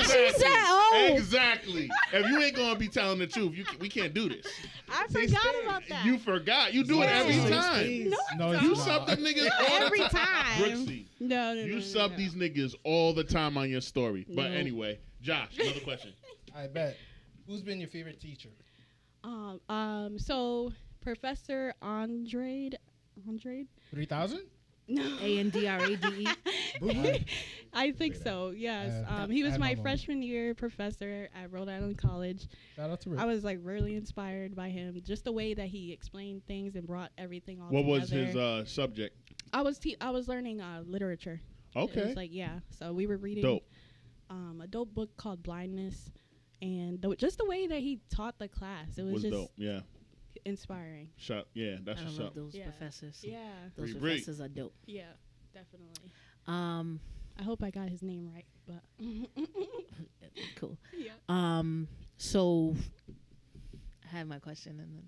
she said, oh. Exactly. If you ain't gonna be telling the truth, you can, we can't do this. I Safe forgot about that. You forgot. You do it every time. no, No, You not. sub the niggas all the every time. time. Brooksy, No, no, no. you no, sub no. these niggas all the time on your story. But No. anyway, Josh, another question. [laughs] I bet. Who's been your favorite teacher? Um, um, so Professor Andre hundred. Three thousand. No. A N D R A D E. [laughs] I think so. Yes. Uh, um, he was I my freshman year professor at Rhode Island College. Shout out to Rick. I was like really inspired by him, just the way that he explained things and brought everything all What was his uh, subject? I was te- I was learning uh, literature. It Okay. was like yeah. So we were reading Dope. um, a dope book called Blindness, and the, just the way that he taught the class, it was, Was just dope. Yeah. Inspiring. Shut. Yeah. That's I what's love up. those Yeah. professors. Yeah. Those Bree Bree. professors are dope. Yeah. Definitely. Um, I hope I got his name right, but [laughs] cool. yeah. Um, so I had my question, and then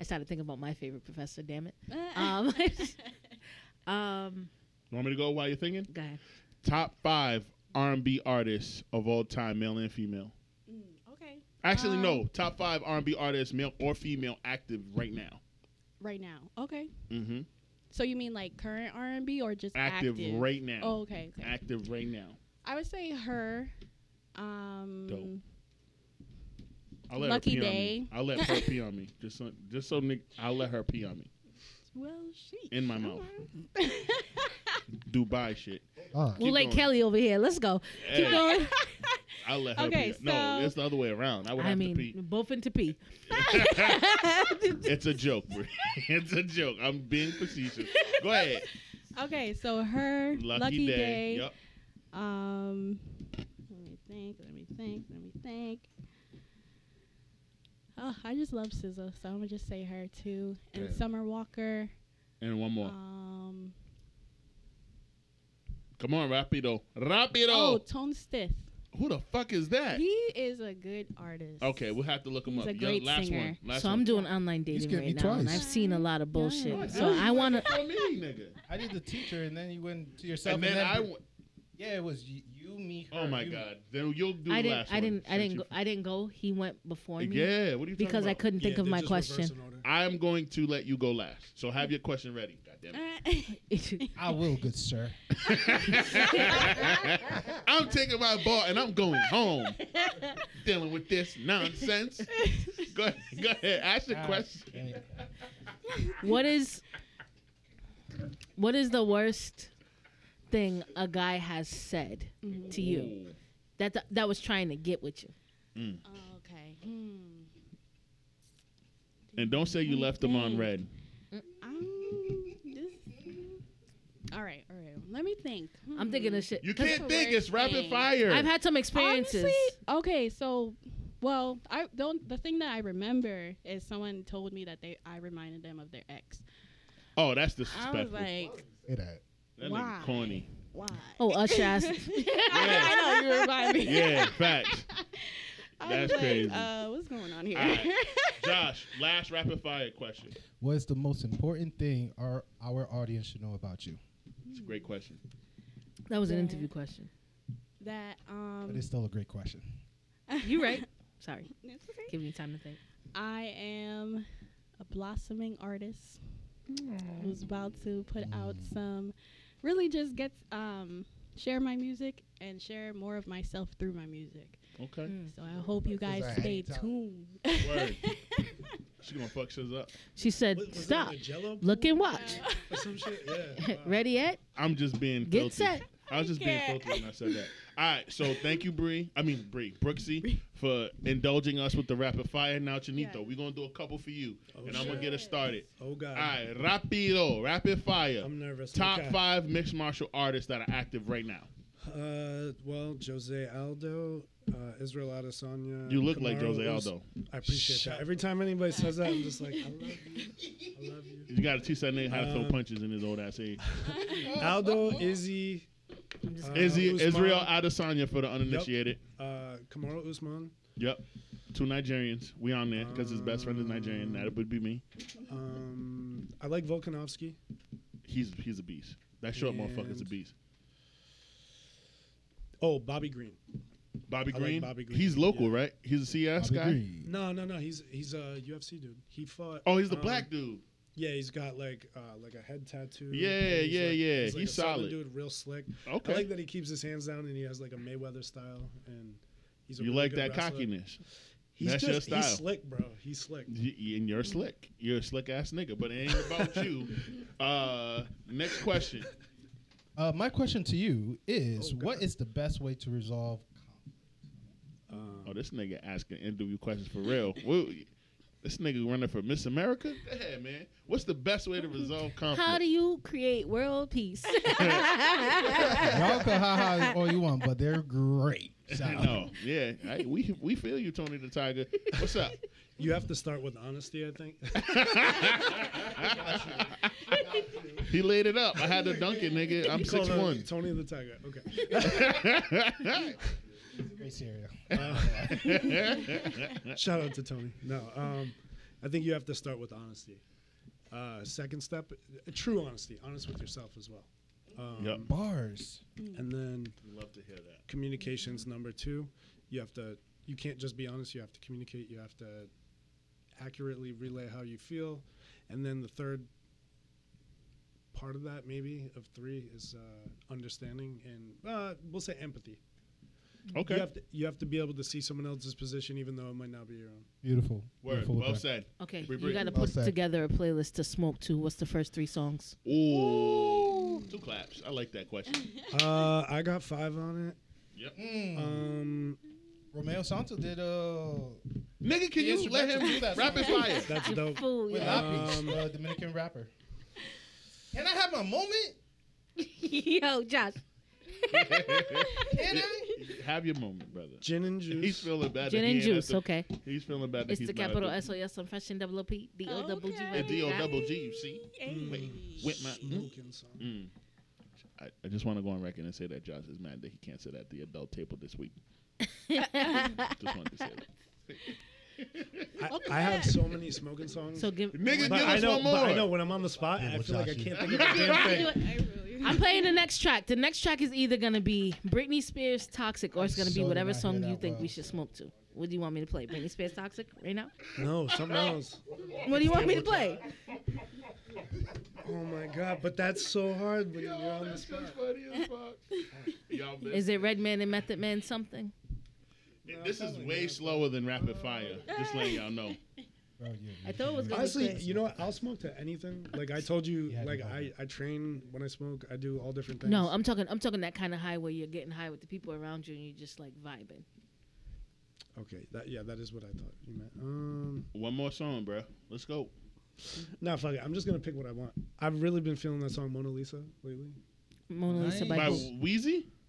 I started thinking about my favorite professor. Damn it. [laughs] Um, [laughs] um, You want me to go while you're thinking? go ahead. Top five R&B artists of all time, male and female. Actually, Um, no. Top five R&B artists, male or female, active right now. Right now. Okay. Mm-hmm. So you mean like current R and B or just Active, active? right now. Oh, okay. Okay. Active right now. I would say her. Um, Dope. I'll let Lucky her pee Day. on me. I'll let her pee on me. [laughs] Just so, just so Nick, I'll let her pee on me Well, she in my mouth. [laughs] Dubai shit. Uh, We'll let going. Kelly over here. Let's go. Keep going. [laughs] I'll let her Okay, pee. No, so- it's the other way around. I would I have mean, to pee. both into pee. it's a joke, bro. [laughs] it's a joke. I'm being facetious. Go ahead. Okay, so her Lucky, lucky, day. day. Yep. Um, let me think. Let me think. Let me think. Oh, I just love SZA, so I'm gonna just say her too. And Okay. Summer Walker. And one more. Um, Come on, rapido, rapido. oh, Tone Stith. Who the fuck is that? He is a good artist. Okay, we'll have to look him He's up. a Yeah, great last singer. one. Last so one. I'm doing online dating getting right me now, and. I've seen a lot of bullshit. Yeah. So I want to. For me, nigga. I did the teacher, and then you went to yourself. And then I. Bri- yeah, it was you, you me. Oh my you, god. Then you'll do I the didn't. last I didn't. I didn't. Go, I didn't go. He went before me Yeah. What are you talking because I couldn't think Yeah, of my question. I'm going to let you go last. So have your question ready. God damn it. I will, good sir. [laughs] I'm taking my ball and I'm going home. Dealing with this nonsense. Go ahead. Go ahead. Ask the question. dang. what is? What is the worst thing a guy has said to you that that was trying to get with you? okay. Hmm. And don't say you left them on red. Um, this, all right, all right. Let me think. I'm thinking of shit. You can't think. It's rapid thing. fire. I've had some experiences. Honestly, okay, so well, I don't. The thing that I remember is someone told me that they I reminded them of their ex. oh, that's I was disrespectful. like, Say that. that why? nigga corny. why? oh, Usher [laughs] asked. I know [laughs] you remind me. Yeah, facts. [laughs] I That's like, crazy. Uh, what's going on here? All right. Josh, last rapid fire question. What is the most important thing our our audience should know about you? It's a great question. That was an Yeah. interview question. that um, But it's still a great question. You right. Sorry. [laughs] it's okay. Give me time to think. I am a blossoming artist who's about to put out some really just get um share my music and share more of myself through my music. Okay. Mm. So I hope you guys I stay hate time. tuned. Word. [laughs] She gonna fuck shit up. She said, Was- was "Stop, like look and watch. [laughs] or some shit? Yeah. wow. [laughs] Ready yet? I'm just being Get filthy. set." I was just being can't. filthy when I said that. All right, so thank you, Bree. I mean Bree, Brooksy, for indulging us with the rapid fire. Now, Chinito, Yeah. we're gonna do a couple for you, Oh, and I'm gonna get us started. Oh god. All right, rapido, rapid fire. I'm nervous. Top Okay. five mixed martial artists that are active right now. Uh, well, Jose Aldo, uh, Israel Adesanya. You look like Jose Aldo. I appreciate Shut that. Every time anybody says that, I'm just like, I love you. I love you. You got to teach that nigga how to throw Um, punches in his old ass age. [laughs] Aldo, Izzy, I'm uh, Izzy, Usman, Israel Adesanya for the uninitiated. uh, Kamaru Usman. Yep. Two Nigerians. We on there because his best friend is Nigerian. That would be me. Um, I like Volkanovski. He's he's a beast. That short motherfucker's a beast. Oh, Bobby Green. Bobby I like Green. Bobby Green, He's local, yeah. right? He's a CS Bobby guy. Green. No, no, no. He's he's a UFC dude. He fought. Oh, he's the um, black dude. Yeah, he's got like uh, like a head tattoo. Yeah, he's yeah, like- yeah. He's, like He's a Southern solid. dude, real slick. Okay. I like that he keeps his hands down and he has like a Mayweather style and he's a you really like good that wrestler. cockiness. He's That's just your style. he's slick, bro. He's slick. Y- y- and you're slick. You're a slick ass nigga, but it ain't about you. [laughs] Uh, next question. Uh, my question to you is: Oh, What God. is the best way to resolve? Oh, this nigga asking interview questions for real. [laughs] Well, this nigga running for Miss America. Go ahead, man. What's the best way to resolve conflict? How do you create world peace? [laughs] Y'all can ha ha all you want, but they're great. [laughs] So. no, yeah, I, we we feel you, Tony the Tiger. What's up? You have to start with honesty, I think. He laid it up. I had to dunk it, nigga. I'm six one. Tony the Tiger. Okay. Great cereal. [laughs] Shout out to Tony. No, um, I think you have to start with honesty. Uh, second step, uh, true honesty, honest with yourself as well. Um, Yep. Bars. And then Love to hear that. communications number two. You have to. You can't just be honest. You have to communicate. You have to accurately relay how you feel. And then the third part of that, maybe of three, is uh, understanding and uh, we'll say empathy. Okay. You have to. You have to be able to see someone else's position, even though it might not be your own. Beautiful. Word. Beautiful Well that. said. okay, Bree you got to Well put said. together a playlist to smoke to. What's the first three songs? Ooh. Two claps. I like that question. [laughs] Uh, I got five on it. Yep. Mm. Um, Romeo Santo did uh Nigga, can you let him instrumental to that rapid song. fire? that's dope. Fool, with yeah. Lápiz, Um, uh, Dominican rapper. Can I have a moment? [laughs] Yo, Josh. Can I? Have your moment, brother. Gin and [laughs] juice. He's feeling bad. Gin and juice, at the- okay. He's feeling bad It's the capital S O S on fresh and double O P D O double G. The? D O double G. You see? Wait, with my. mm, Smoking song. mm. I, I just want to go on record and say that Josh is mad that he can't sit at the adult table this week. [laughs] just wanted to say that. [laughs] [laughs] I, I have so many smoking songs. So give. Nigga, but give I us know, one but I know when I'm on the spot, Yeah, I well, feel like I Josh, can't think of [laughs] a damn thing. I really. I'm playing the next track. The next track is either gonna be Britney Spears "Toxic" or it's gonna be so whatever did not song hear you that think well. we should smoke to. What do you want me to play? Britney Spears "Toxic" right now? No, something [laughs] else. What do you want me to play? Oh my god, but that's so hard when you're on the spot. Y'all Is it Redman and Method Man something? It. This is way slower than rapid fire. Just letting y'all know. [laughs] Bro, you- I thought it was gonna Honestly, be Chris. you know what? I'll smoke to anything. Like I told you, [laughs] Yeah, like I, I train when I smoke. I do all different things. No, I'm talking. I'm talking that kind of high where you're getting high with the people around you and you're just like vibing. Okay, that yeah, that is what I thought you meant. Um, One more song, bro. Let's go. nah, fuck it. I'm just gonna pick what I want. I've really been feeling that song Mona Lisa lately. Mona Lisa Nice. by By who?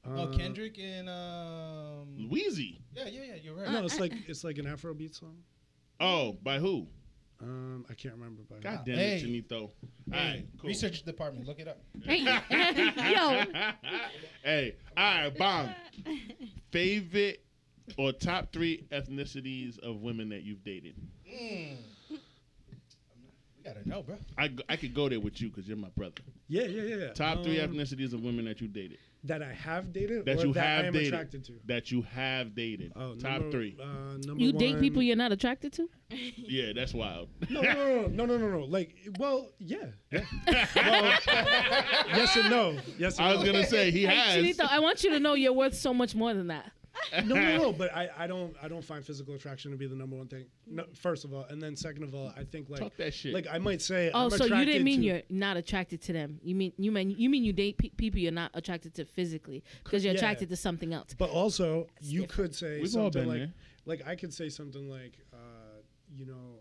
Wheezy? Oh, Uh, Kendrick and um. Wheezy. Yeah, yeah, yeah. You're right. No, it's [laughs] like it's like an Afrobeat song. Oh, by who? Um, I can't remember. By God who. damn Hey. it, Chinito. All right, cool. Research department, look it up. [laughs] Hey, [laughs] yo, hey, all right, bomb. Favorite or top three ethnicities of women that you've dated? Mm. We gotta know, bro. I, I could go there with you because you're my brother. Yeah, yeah, yeah. yeah. Top three Um, ethnicities of women that you dated. That I have dated That or you that have I am dated. attracted to. That you have dated. Oh, top number- three. Uh, number you date one- people you're not attracted to? [laughs] Yeah, that's wild. No, no, no, no, no, no, no. Like, well, yeah. yeah. well, yes and no. Yes and I was no. gonna say he has. Chinito, I want you to know you're worth so much more than that. [laughs] no, no, no. [laughs] But I, I don't, I don't find physical attraction to be the number one thing. No, first of all, and then second of all, I think like, Talk that shit. like I might say, Oh, I'm so you didn't mean to- you're not attracted to them. You mean you mean you mean you date pe- people you're not attracted to physically because you're Yeah. attracted to something else. But also, you different. could say We've all something been like, there. like I could say something like, uh, you know,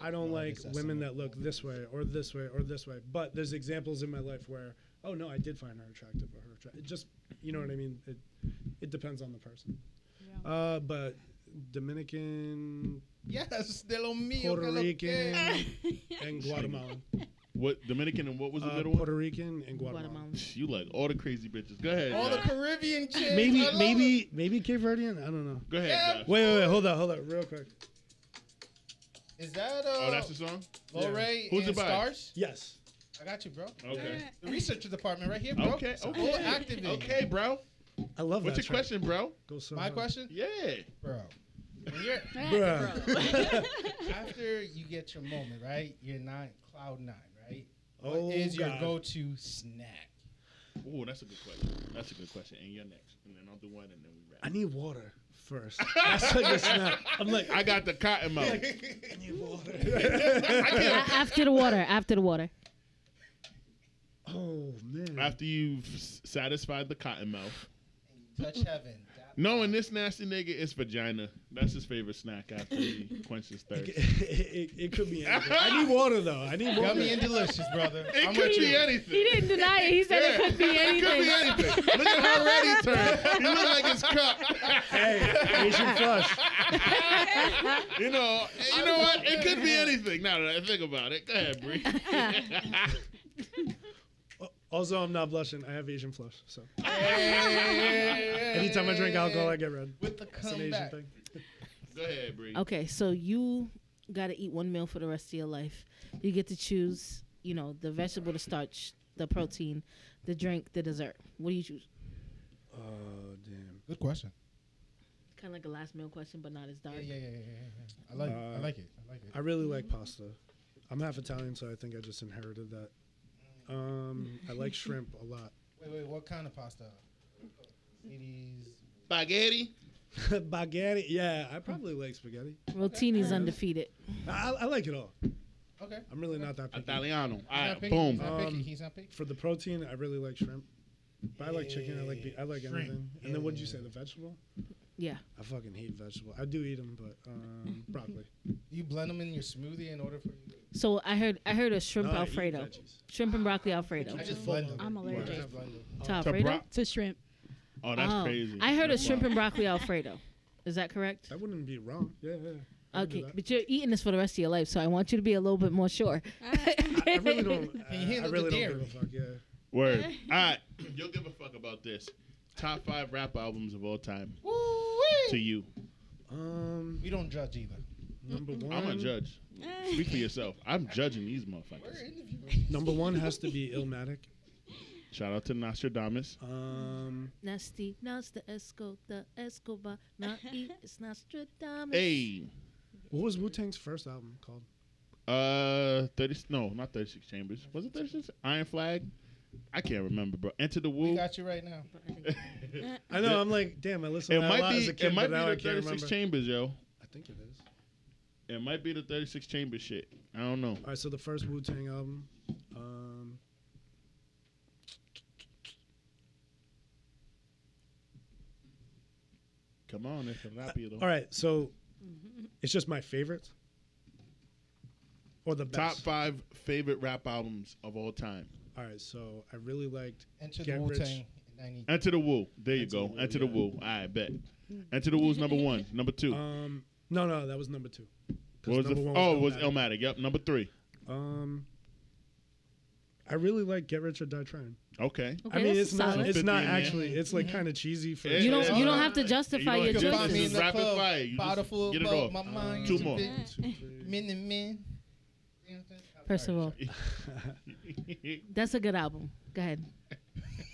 I don't No, like guess women that look this way or this way or this way. But there's examples in my life where, oh no, I did find her attractive or her attractive. Just, you know what I mean? It, it depends on the person. Yeah. Uh, but Dominican, Yes, de lo mío. Puerto Rican, [laughs] and Guatemalan. what Dominican and what was the Uh, middle one? Puerto Rican and Guatemalan. Guatemalan. You like all the crazy bitches. Go ahead. All the Josh. Caribbean [laughs] chicks. Maybe, I love maybe, maybe Cape Verdean. I don't know. Go ahead. Yeah. Josh. Wait, wait, wait. Hold up, hold up, real quick. Is that uh? Oh, that's the song. Lojay Who's and it by? Sarz? Yes. I got you, bro. Okay. The research department right here, bro. Okay. Full Okay. activated. Okay, bro. I love What's that. your question, bro? Go so My hard. question, Yeah. bro. When you're [laughs] Bruh. [laughs] [laughs] after you get your moment, right? You're not cloud nine, right? Oh, what is your go-to snack? Oh, that's a good question. That's a good question. And you're next, and then I'll do one, and then we wrap. I need water. first. That's like a snap. I'm like, I got the cotton mouth. I need water. A- after the water. After the water. oh man. After you've satisfied the cotton mouth. Touch heaven. Knowing this nasty nigga is vagina. That's his favorite snack after he [laughs] quenches thirst. It, it, it could be anything. I need water though. I need water. Yummy and delicious, brother. It I'm could with be you. anything. He didn't deny it. He said Yeah. it could be anything. [laughs] It could be anything. anything. Look at how red he turned. He looked like his cup. Hey, Asian flush. [laughs] You know, you know what? It could be anything. Now that I think about it, go ahead, Bree. Also, I'm not blushing. I have Asian flush. So anytime I drink alcohol, I get red. with the It's an Asian comeback. thing. Go ahead, Bree. Okay, so you got to eat one meal for the rest of your life. You get to choose, you know, the vegetable, the starch, the protein, the drink, the dessert. What do you choose? Oh damn. Good question. Kind of like a last meal question, but not as dark. Yeah, yeah, yeah, yeah, yeah. I like, I Uh, like it. I like it. I really like pasta. I'm half Italian, so I think I just inherited that. Um, I like shrimp a lot. [laughs] Wait, wait. What kind of pasta? It Spaghetti. [laughs] Spaghetti. Yeah, I probably like spaghetti. Rotini's undefeated. I, I like it all. Okay. I'm really not that picky. Italiano. All He's right, not picky. boom. He's not picky. Um, He's not picky. For the protein, I really like shrimp. But I like chicken. I like be- I like Shrimp. anything. And then what did you say? The vegetable? Yeah. I fucking hate vegetable. I do eat them, but um, broccoli. You blend them in your smoothie in order for you. To- So I heard I heard a shrimp No, I eat Alfredo. veggies. Shrimp and broccoli Alfredo. I just blend them. I'm allergic. I just blend them. To To Alfredo? bro- To shrimp. oh, that's Oh, crazy. I heard a Wow. shrimp and broccoli Alfredo. Is that correct? That wouldn't be wrong. Yeah, yeah. I would do Okay, that. but you're eating this for the rest of your life, so I want you to be a little bit more sure. I, [laughs] I really don't. [laughs] Can you I, I handle really don't give a fuck. Yeah. Word. All right. [clears throat] You'll give a fuck about this. Top five rap albums of all time Woo-wee. to you. Um, We don't judge either. number one. I'm a judge. Speak for yourself. I'm judging these motherfuckers. Number one has to be Illmatic. Shout out to Nostradamus. Um, Nasty, nasty, esco, the escobar, not [laughs] eat, it's Nostradamus. Hey. what was Wu Tang's first album called? Uh, thirty. No, not thirty six chambers. Was it thirty six? Iron Flag. I can't remember, bro. Enter the We got you right now. [laughs] I know. I'm like, damn. I listened It to that a might lot be. as a kid, It might but now I be the can't thirty six remember. chambers, yo. I think it is. It might be the thirty six chambers shit. I don't know. All right, so the first Wu Tang album. Um, Come on, it's a rápido. all right, so it's just my favorite, or the Top best. five favorite rap albums of all time. All right, so I really liked. Enter Get the Wu rich. Tang. Enter the Wu. There you Enter go. the Wu, Enter the yeah. Wu. I bet. Enter the Wu's number one. Number two. Um, no, no, that was number two. 'Cause what was the? number f- one oh, it was Illmatic. Illmatic. Yep. Number three. Um, I really like Get Rich or Die Trying. Okay. Okay, I mean, that's it's not. solid. It's not 50 in there. actually. It's like kind of cheesy for. Yeah, You don't. You don't have to justify You your don't You can find me in Just the rapid club. fire. You Bottle just full of get it off. My mind Two is a more. bit Two, three. Men and men. First of all, that's a good album. Go ahead.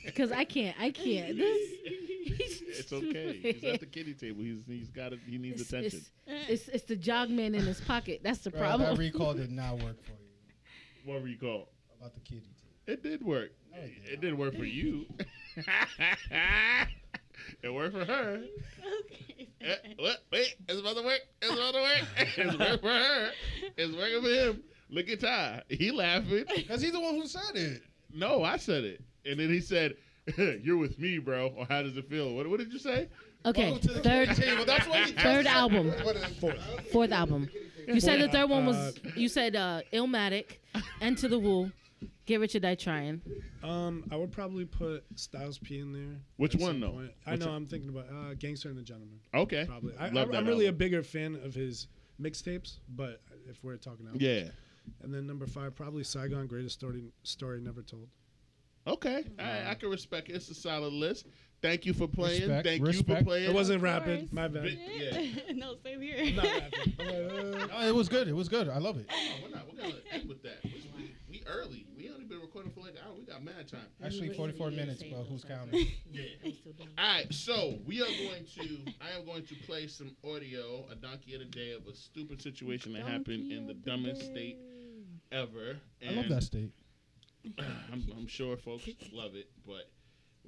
Because I can't. I can't. This. it's [laughs] okay. He's at the kitty table. He's he's got it. He needs It's, attention. it's, it's, it's the jog man in his pocket. That's the Bro, problem. that recall did [laughs] not work for you what recall? about the kitty. It did work. No, it did It didn't work for you. [laughs] it worked for her. Eh, what? Wait, it's about to work. It's about to work. It's working for her. It's working for him. Look at Ty. He laughing. Because he's the one who said it. No, I said it. And then he said, [laughs] You're with me, bro. Or how does it feel? What, what did you say? Okay, Welcome to the third table. That's what he third album, Fourth. fourth album. You said the third one was. You said uh, Illmatic, Enter the Wu, Get Rich or Die Trying. Um, I would probably put Styles P in there. Which at one, some though? point. I Which know. one? I'm thinking about uh, Gangster and the Gentleman. Okay. Probably. I, Love I, that I'm really a album. bigger fan of his mixtapes, but if we're talking albums. Yeah. And then number five, probably Saigon, greatest story story never told. Okay. I, I can respect it. It's a solid list. Thank you for playing. Respect, Thank you for playing. It wasn't Of rapid. course. My bad. Bit- yeah. [laughs] no, same here. Not rapid. [laughs] I'm like, uh, No, it was good. It was good. I love it. No, we're not. We're gonna end with that. We, we, we early. We only been recording for like an hour. We got mad time. Actually, 44 minutes, but who's counting? [laughs] Yeah. All right. So we are going to. I am going to play some audio. A donkey of the day of a stupid situation that happened in the dumbest state ever. I love that state. [clears throat] I'm, I'm sure folks love it, but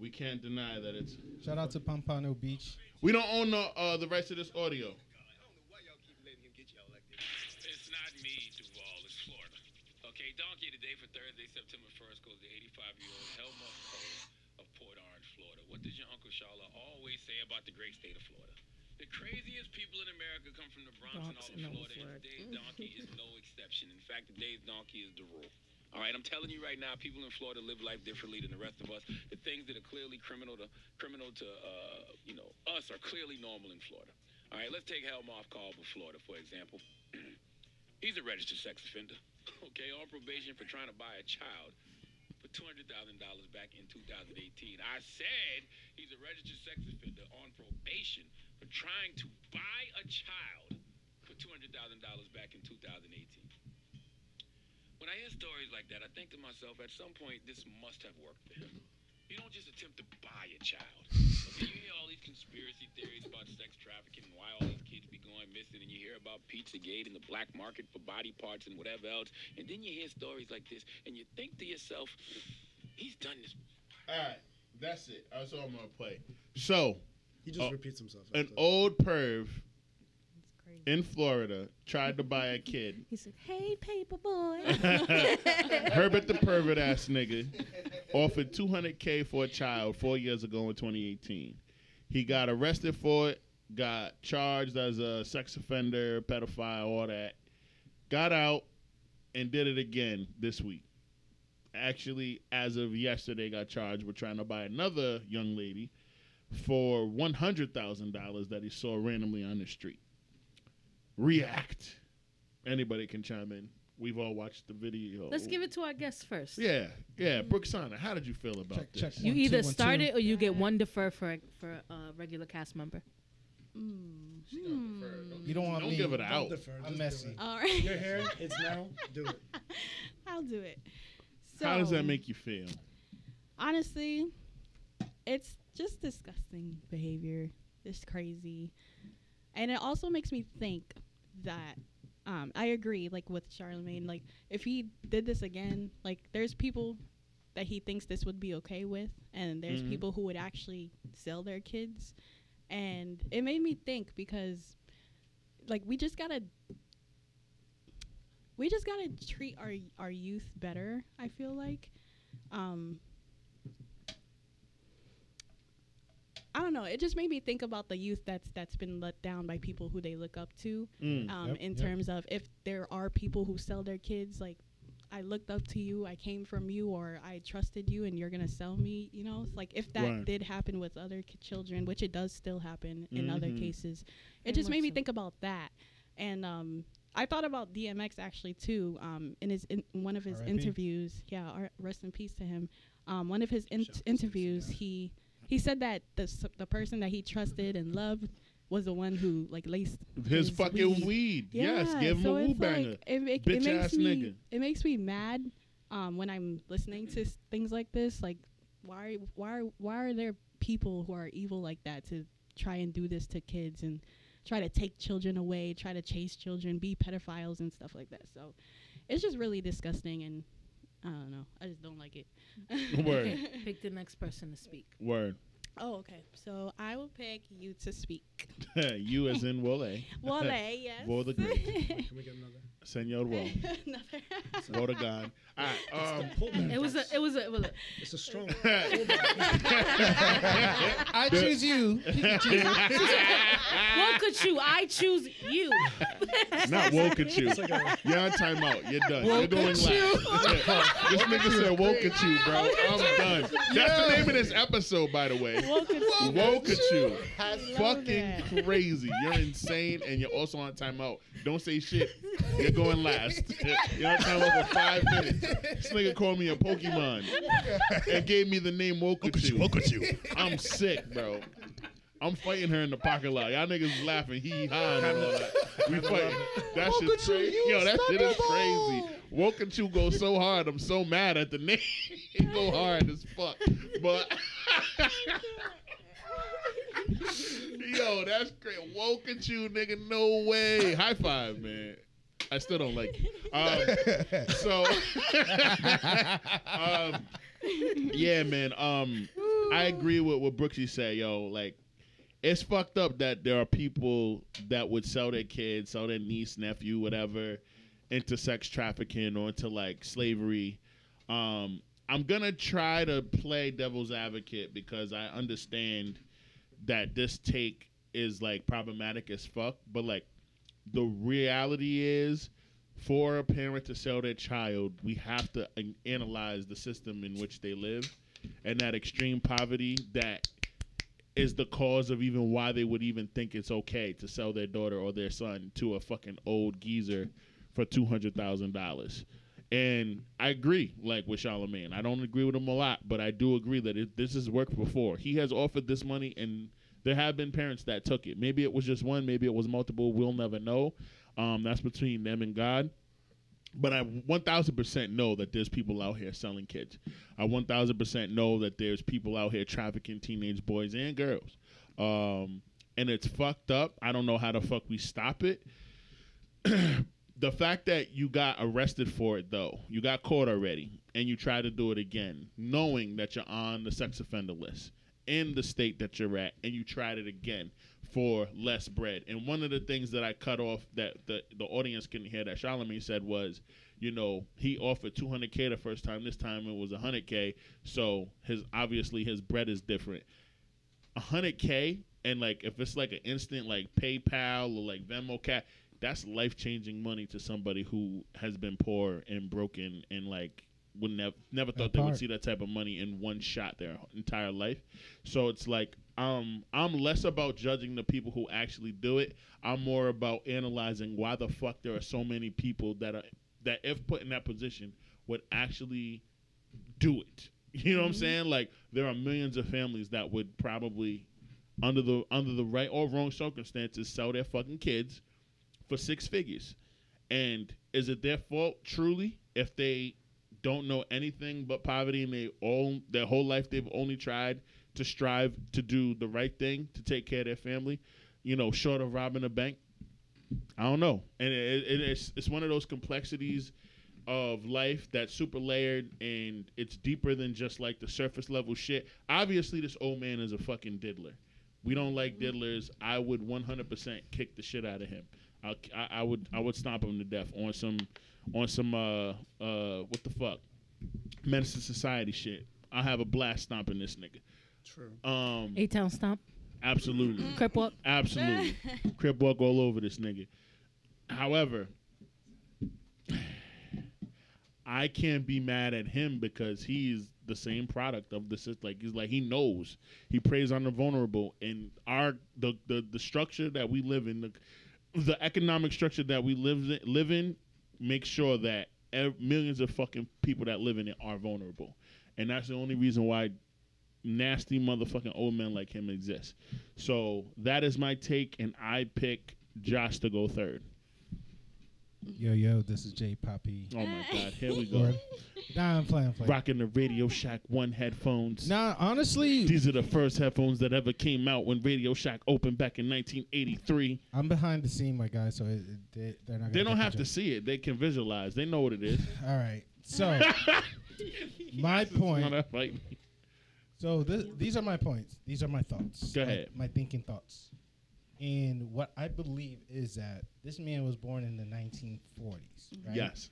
We can't deny that it's. Shout out to Pompano Beach. We don't own the uh, the rights to this audio. It's not me, Duval. It's Florida. Okay, donkey today for Thursday, September 1st goes to 85-year-old Helma Cole of Port Orange, Florida. What does your Uncle Shala always say about the great state of Florida? The craziest people in America come from the Bronx, Bronx and all of all Florida. And Florida. today's donkey is no exception. In fact, today's donkey is the rule. All right, I'm telling you right now, people in Florida live life differently than the rest of us. The things that are clearly criminal to criminal to uh, you know us are clearly normal in Florida. All right, let's take Helmoff Call of Florida for example. [clears throat] He's a registered sex offender. [laughs] Okay, on probation for trying to buy a child for two hundred thousand dollars back in 2018. I said he's a registered sex offender on probation for trying to buy a child for two hundred thousand dollars back in 2018. When I hear stories like that, I think to myself, at some point, this must have worked for him. You don't just attempt to buy a child. Okay, you hear all these conspiracy theories about sex trafficking and why all these kids be going missing, and you hear about Pizzagate and the black market for body parts and whatever else, and then you hear stories like this, and you think to yourself, he's done this. All right, that's it. That's all I'm gonna play. So, He just Oh, repeats himself. an old perv It's crazy. In Florida tried to buy a kid. He said, "Hey, paper boy." [laughs] Herbert the pervert ass nigga offered 200k for a child four years ago in 2018. He got arrested for it, got charged as a sex offender, pedophile, all that. Got out and did it again this week. Actually, as of yesterday, got charged with trying to buy another young lady for $100,000 that he saw randomly on the street. React. Anybody can chime in. We've all watched the video. Let's give it to our guests first. Yeah, yeah. Brooxana, how did you feel about Check, this? check. You One, either two, start two. it or you get one defer for for a regular cast member. Mm. She gonna. Don't- You don't want don't me. give it Don't out. defer, I'm just do messy. it. All right. Your hair, it's now. [laughs] Do it. I'll do it. So, How does that make you feel? Honestly, it's just disgusting behavior. It's crazy. And it also makes me think that um, I agree, like with Charlamagne, like if he did this again, like there's people that he thinks this would be okay with, and there's Mhm. people who would actually sell their kids. And it made me think because, like, we just gotta, we just gotta treat our our youth better. I feel like, um, I don't know. It just made me think about the youth that's that's been let down by people who they look up to. Mm. Um, Yep, in yep. terms of if there are people who sell their kids, like I looked up to you, I came from you, or I trusted you, and you're gonna sell me. You know, it's like if that Right. did happen with other ki- children, which it does still happen in other Mhm. cases, it Very just made me so. think about that. And um, I thought about DMX actually too. Um, in his in one of his R.I.P.. interviews, yeah, R- rest in peace to him. Um, one of his in- Shout out to interviews, Sexy he he said that the the person that he trusted and loved was the one who like laced His his fucking weed. weed. Yes, Yeah, give him so a woo banger. Like, it, Bitch it makes ass me nigga. it makes me mad um, when I'm listening to s- things like this. Like, why why why are there people who are evil like that to try and do this to kids and try to take children away, try to chase children, be pedophiles and stuff like that. So it's just really disgusting and I don't know. I just don't like it. [laughs] Word. [laughs] Okay, pick the next person to speak. Word. Oh, okay. So I will pick you to speak. [laughs] you as in Wole. Wale, yes. Wole the Great. Can we get another? Senor Wole. [laughs] Another. Woe to God. All right. Um, It was a it was a, it was a It's a strong. [laughs] I choose you. Woke at you. [laughs] I choose you. Not woke at you. It's like a- You're on timeout. You're done. You're Woke going last. this nigga said woke at you, bro. I'm done. That's the name of this episode, by the way. Woke at you. Woke at Fucking crazy. You're insane and you're also on timeout. Don't say shit. You're [laughs] going last. You're on timeout for five minutes. This nigga called me a Pokemon and gave me the name Wokachu. Wokachu. I'm sick, bro. I'm fighting her in the parking lot. Y'all niggas laughing, hee haw and all that. We fighting. That shit's crazy. Yo, that shit is crazy. Wokachu goes so hard. I'm so mad at the name. [laughs] it go hard as fuck. But [laughs] Yo, that's great. Wokachu, nigga, no way. High five, man. I still don't like it. [laughs] Um, so, [laughs] um, yeah, man. Um, I agree with what Brooksy said, yo. Like, it's fucked up that there are people that would sell their kids, sell their niece, nephew, whatever, into sex trafficking or into like slavery. Um, I'm gonna try to play devil's advocate because I understand that this take is like problematic as fuck, but like the reality is for a parent to sell their child, we have to an- analyze the system in which they live and that extreme poverty that is the cause of even why they would even think it's okay to sell their daughter or their son to a fucking old geezer for two hundred thousand dollars. And I agree, like with Charlamagne. I don't agree with him a lot, but I do agree that it, this has worked before. He has offered this money, and there have been parents that took it. Maybe it was just one, maybe it was multiple. We'll never know. Um, that's between them and God. But I 1000% know that there's people out here selling kids. I 1000% know that there's people out here trafficking teenage boys and girls. Um, and it's fucked up. I don't know how the fuck we stop it. [clears throat] the fact that you got arrested for it, though, you got caught already, and you try to do it again, knowing that you're on the sex offender list in the state that you're at, and you tried it again for less bread. And one of the things that I cut off that the, the audience couldn't hear that Charlamagne said was, you know, he offered 200k the first time. This time it was 100k. So his obviously his bread is different. 100k and like if it's like an instant like PayPal or like Venmo cat, that's life changing money to somebody who has been poor and broken and like would never never thought they would see that type of money in one shot their entire life. So it's like um I'm less about judging the people who actually do it. I'm more about analyzing why the fuck there are so many people that are that if put in that position would actually do it. [laughs] You know what I'm saying? Like there are millions of families that would probably under the under the right or wrong circumstances sell their fucking kids for six figures. And is it their fault truly if they don't know anything but poverty and they all their whole life they've only tried to strive to do the right thing to take care of their family, you know, short of robbing a bank? I don't know, and it, it, it's it's one of those complexities of life that's super layered and it's deeper than just like the surface level shit. Obviously, this old man is a fucking diddler. We don't like mm-hmm. diddlers. I would 100% kick the shit out of him. I, I, I would I would stomp him to death on some on some uh uh what the fuck medicine society shit. I have a blast stomping this nigga. True. Um, A Town Stomp. absolutely. Crip walk. Absolutely. [laughs] Crip walk all over this nigga. However, I can't be mad at him because he's the same product of the system. Like he's like he knows. He preys on the vulnerable and our the the, the structure that we live in, the the economic structure that we live in, live in makes sure that ev- millions of fucking people that live in it are vulnerable. And that's the only reason why nasty motherfucking old men like him exist. So that is my take, and I pick Josh to go third. Yo, yo, this is Jay Poppy. Oh my God, here we go. Nah, I'm playing, I'm playing. Rocking the Radio Shack One headphones. Nah, honestly, These are the first headphones that ever came out when Radio Shack opened back in 1983. I'm behind the scene, my guy, so it, it, they, they're not. They don't have to see it; they can visualize. They know what it is. [laughs] All right, so [laughs] my point. So this, these are my points. These are my thoughts. Go my- ahead. My, thinking thoughts. And what I believe is that this man was born in the 1940s, mm-hmm. right? Yes.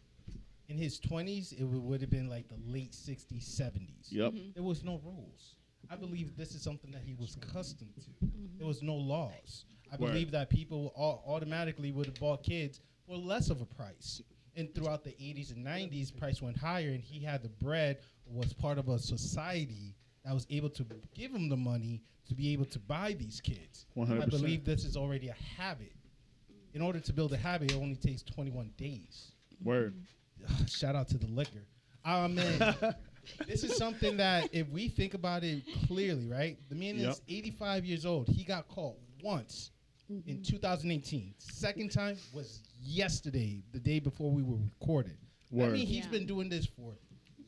In his 20s, it would have been like the late 60s, 70s. Yep. Mm-hmm. There was no rules. I believe this is something that he was accustomed to. Mm-hmm. There was no laws. I Word. believe that people au- automatically would have bought kids for less of a price. And throughout the 80s and 90s, price went higher, and he had the bread, was part of a society that was able to give him the money to be able to buy these kids. I 100%. believe this is already a habit. In order to build a habit, it only takes 21 days. Word. [sighs] Shout out to the liquor. Um, I mean, [laughs] this is something that if we think about it clearly, right? The man Yep. is 85 years old. He got caught once in mm-hmm. 2018. Second time was yesterday, the day before we were recorded. Word. I mean, he's Yeah. been doing this for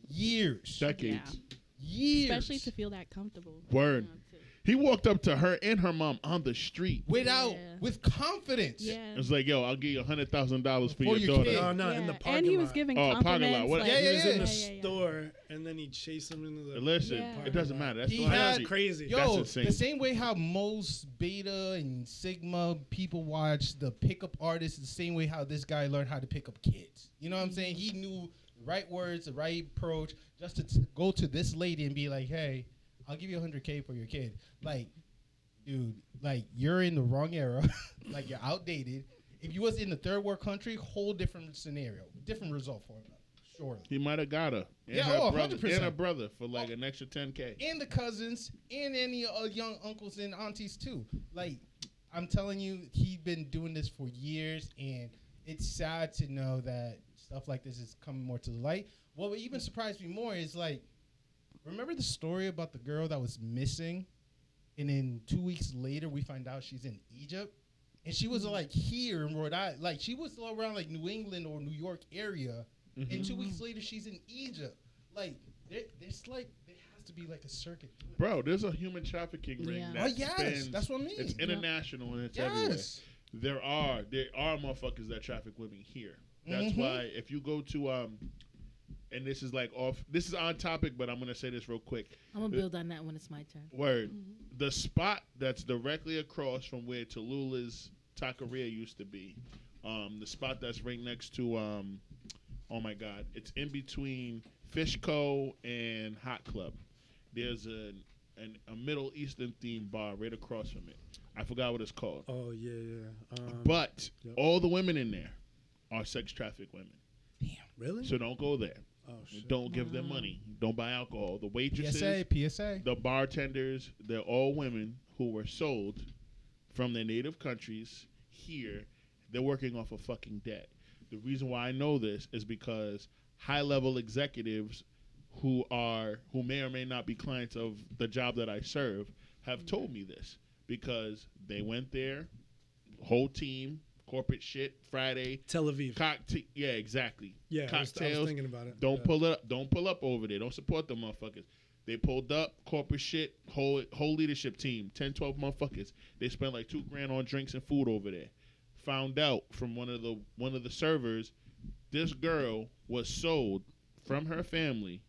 years. Decades. Years. Especially to feel that comfortable. Word. you know, to- He walked up to her and her mom on the street. without Yeah. with confidence. Yeah. It's like, yo, I'll give you a hundred thousand dollars for For your your daughter. kid. No, oh, no, in the parking and he was lot. giving Oh, parking lot. What- like- Yeah, He was in the yeah, yeah, yeah. store, and then he chased him into the. Listen, Yeah. it doesn't matter. That's He the had- crazy. Yo, That's insane. the same way how most beta and sigma people watch the pickup artists, the same way how this guy learned how to pick up kids. You know what I'm saying? He knew the right words, the right approach, just to t- go to this lady and be like, "Hey, I'll give you 100k for your kid." Like, dude, like you're in the wrong era. [laughs] like you're outdated. If you was in the third world country, whole different scenario, different result for him. Surely. He might have got her. And Yeah, her oh, brother, 100%. And her brother for like an extra 10K. and the cousins and any uh, young uncles and aunties too. Like I'm telling you, he's been doing this for years, and it's sad to know that stuff like this is coming more to the light. What would even surprised me more is like, remember the story about the girl that was missing, and then two weeks later we find out she's in Egypt, and she was like here in Rhode Island, like she was around like New England or New York area, and two weeks later she's in Egypt. Like there's like there has to be like a circuit. Bro, there's a human trafficking ring Yeah. that Oh yes, spans- that's what I mean. It's Yeah. international and it's everywhere. yes. There are there are motherfuckers that traffic women here. That's Mhm. why if you go to um, and this is like off. This is on topic, but I'm gonna say this real quick. I'm gonna build on that when it's my turn. Word. The spot that's directly across from where Tallulah's Taqueria used to be, um, the spot that's right next to, um, oh my God, it's in between Fishco and Hot Club. There's a, an, a Middle Eastern themed bar right across from it. I forgot what it's called. Oh yeah, yeah. Um, But yep. all the women in there are sex trafficked women. Damn, really? So don't go there. Oh shit. Don't give them mm. money. Don't buy alcohol. The waitresses, PSA, PSA. the bartenders, they're all women who were sold from their native countries here. They're working off a fucking debt. The reason why I know this is because high level executives who are who may or may not be clients of the job that I serve have told me this because they went there, whole team, corporate shit, Friday, Tel Aviv. cocktail. Yeah, exactly. yeah, I was, I was cocktails. thinking about it. Don't yeah. pull up. Don't pull up over there. Don't support the motherfuckers. They pulled up corporate shit. Whole whole leadership team, 10, 12 motherfuckers. They spent like two grand on drinks and food over there. Found out from one of the one of the servers, this girl was sold from her family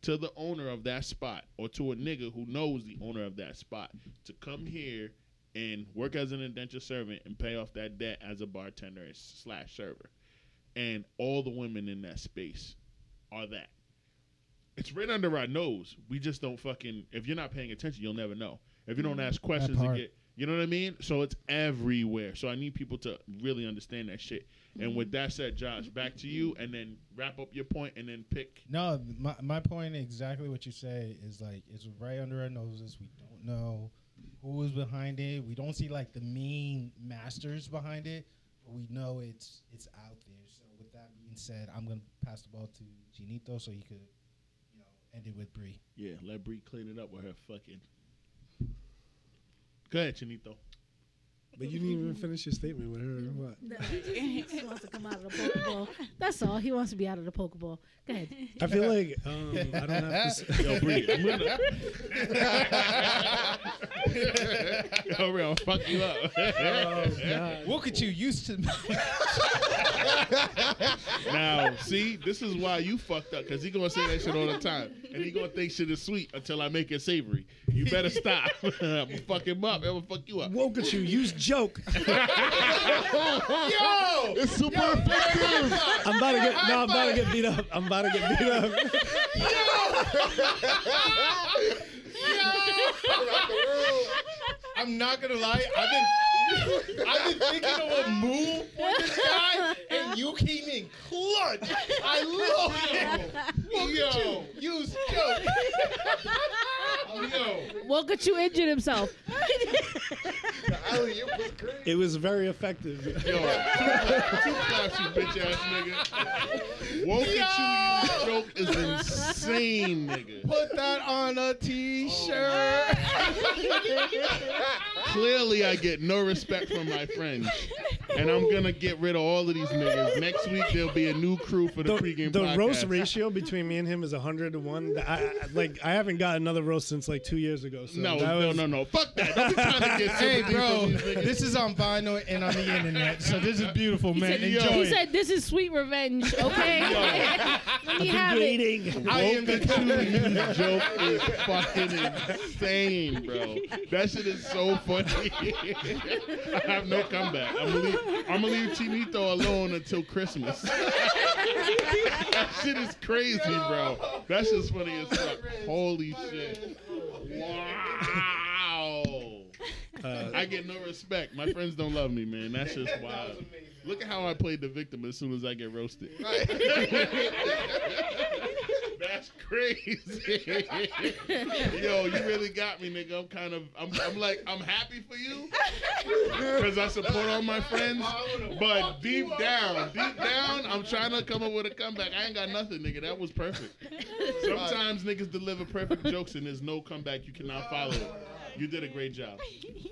to the owner of that spot or to a nigga who knows the owner of that spot to come here and work as an indentured servant and pay off that debt as a bartender slash server. And all the women in that space are that. It's right under our nose. We just don't fucking. If you're not paying attention, you'll never know. If you don't mm, ask questions, you get. You know what I mean? So it's everywhere. So I need people to really understand that shit. And with that said, Josh, back to you, and then wrap up your point, and then pick. No, my my point exactly what you say is like it's right under our noses. We don't know who is behind it. We don't see like the main masters behind it, but we know it's it's out there. So with that being said, I'm gonna pass the ball to Chinito so he could, you know, end it with Bree. Yeah, let Bree clean it up with her fucking. Go ahead, Chinito. But you didn't even finish your statement with her. Or what? [laughs] No, he just wants to come out of the Pokeball. That's all. He wants to be out of the Pokeball. Go ahead. I feel like um, I don't have to. s- [laughs] Yo, Bree, I'm gonna. [laughs] Yo, real, fuck you up. Oh God. What could you used to? [laughs] now, see, this is why you fucked up, because he gonna say that shit all the time, and he gonna think shit is sweet until I make it savory. You better stop. [laughs] I'm gonna fuck him up. I'm gonna fuck you up. Wokachu. Use joke. [laughs] Yo, It's super effective. I'm about to get. No, I'm about to get beat up. I'm about to get beat up. yo. yo. I'm not gonna lie. I've been [laughs] I've been thinking of a move for this guy, and you came in clutch. I love you. Yo, use joke. [laughs] Yo, Look at you injured himself. It was very effective. Yo, two, two claps, you bitch ass nigga. Wokachu joke is insane, nigga. Put that on a t-shirt. [laughs] Clearly, I get no respect from my friends, and I'm gonna get rid of all of these niggas. Next week there'll be a new crew for the, The, pregame the podcast. roast ratio between me and him is hundred to one. I, I, like I haven't got another roast since like two years ago. So No, that no, was- no, no. Fuck that. Don't be trying to get [laughs] hey, bro, from these niggas. this is on vinyl and on the internet, so this is beautiful, man. said. Enjoy He it. said, "This is sweet revenge." [laughs] Okay, let [laughs] me have it. Waiting. I am the Woke at joke is fucking insane, bro. That shit is so funny. I have no comeback. I'm gonna leave, I'm gonna leave Chinito alone until Christmas. that shit is crazy, bro. That's just funny as fuck. Holy shit. Wow. Uh, I get no respect. My friends don't love me, man. That's just wild. Look at how I played the victim as soon as I get roasted. [laughs] That's crazy. [laughs] Yo, you really got me, nigga. I'm kind of, I'm, I'm like, I'm happy for you because I support all my friends. But deep down, deep down, I'm trying to come up with a comeback. I ain't got nothing, nigga. That was perfect. Sometimes niggas deliver perfect jokes and there's no comeback. You cannot follow it. You did a great job.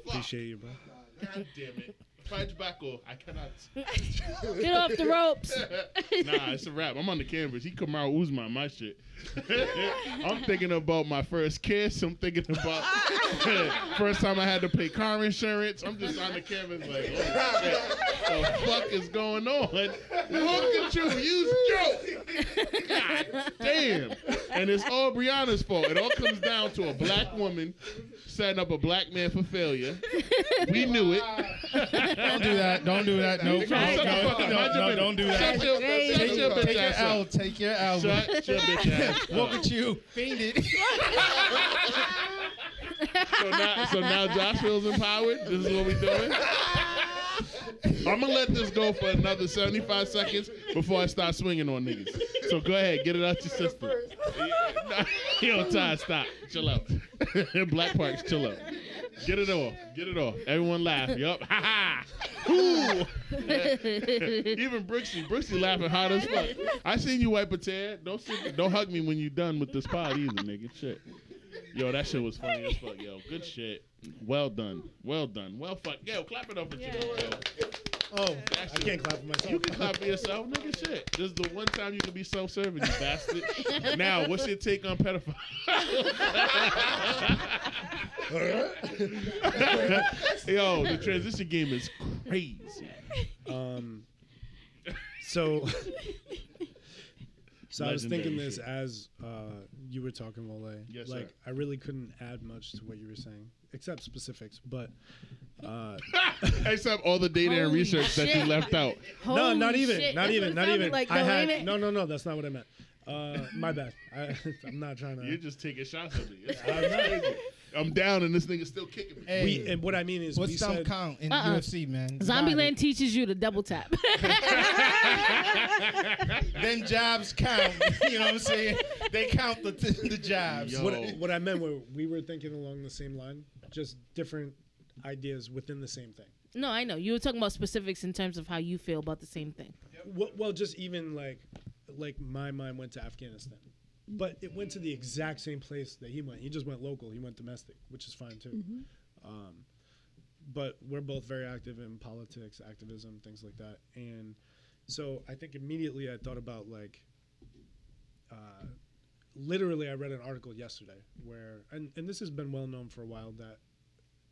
appreciate you, bro. God damn it. Fight back or I cannot. [laughs] Get off the ropes. [laughs] nah, it's a wrap. I'm on the canvas. He come out Uzma, my shit. [laughs] I'm thinking about my first kiss. I'm thinking about first time I had to pay car insurance. I'm just on the canvas like, oh shit, the fuck is going on? Look at you, you joke. God damn. And it's all Brianna's fault. It all comes down to a black woman setting up a black man for failure. We knew it. Don't do that. Don't do that. No, no, Shut the no, fuck no, no, don't do Shut that. your, Take- shut your bitch Take your L. up. Take your L. Shut your bitch ass [laughs] Look up. at you. Fainted. [laughs] So now, so now Josh feels empowered. This is what we doing. I'm gonna let this go for another 75 seconds before I start swinging on niggas. So go ahead, get it out your system. [laughs] Yo, Ty, stop. Chill out. Black Parks, chill out. Get it off. Get it off. Everyone laugh. Yup. Ha ha. Ooh. Even Brooksy. Brooksy laughing hard as fuck. I seen you wipe a tear. Don't sit, don't hug me when you done with this pod either, nigga. Shit. Yo, that shit was funny as fuck. Yo, good shit. Well done. Well done. Well fuck. Yo, clap it up for Yeah. Chico. Yo. Oh, That I can't clap for myself. You can clap for yourself, nigga. Shit. This is the one time you can be self-serving, you [laughs] bastard. now, what's your take on pedophiles? [laughs] Yo, the transition game is crazy. Um, so, [laughs] so I was thinking this shit. as uh, you were talking, Wole. Yes, like sir. I really couldn't add much to what you were saying, except specifics. But uh, [laughs] Except all the data and Holy research that you left out. no, not even, shit. not That's even, what it not even. Like, I had no, no, no. That's not what I meant. Uh, my bad. I, [laughs] I'm not trying to. You're just taking shots at me. [laughs] It's I'm not- crazy. I'm down and this nigga's still kicking me. Hey, we, and what I mean is, we what's some said, count in Uh-uh. UFC, man? Zombieland teaches you to double tap. [laughs] Then jabs count. [laughs] you know what I'm saying? They count the [laughs] the jabs. Yo. what, what I meant were we were thinking along the same line, just different ideas within the same thing. no, I know. You were talking about specifics in terms of how you feel about the same thing. Well, well, just even like, like my mind went to Afghanistan, but it went to the exact same place that he went. He just went local. He went domestic, which is fine too. Um, but we're both very active in politics, activism, things like that, and so I think immediately I thought about like, uh, literally, I read an article yesterday where, and and this has been well known for a while that.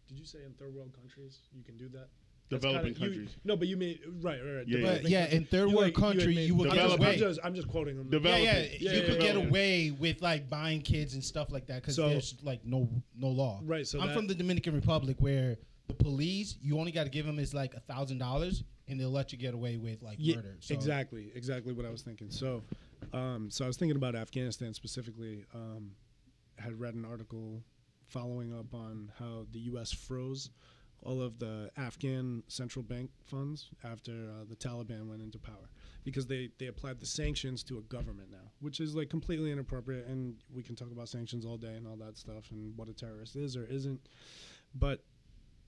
Did you say in third world countries you can do that? That's Developing kinda- you- countries. no, but you mean right, right, right. Yeah, yeah. But yeah, in third You, world like, you country, made- you would get just, Developing. away. I'm just, I'm just quoting them. Yeah, Developing. yeah, Yeah, you yeah, could get away with like buying kids and stuff like that because So- there's like no no law. Right, so I'm that- from the Dominican Republic where the police you only got to give them is like a thousand dollars and they'll let you get away with like Yeah, murder. So, exactly, exactly what I was thinking. So, um, so I was thinking about Afghanistan specifically. Um, had read an article following up on how the U.S. froze all of the Afghan central bank funds after uh, the Taliban went into power because they they applied the sanctions to a government now, which is like completely inappropriate. And we can talk about sanctions all day and all that stuff and what a terrorist is or isn't, but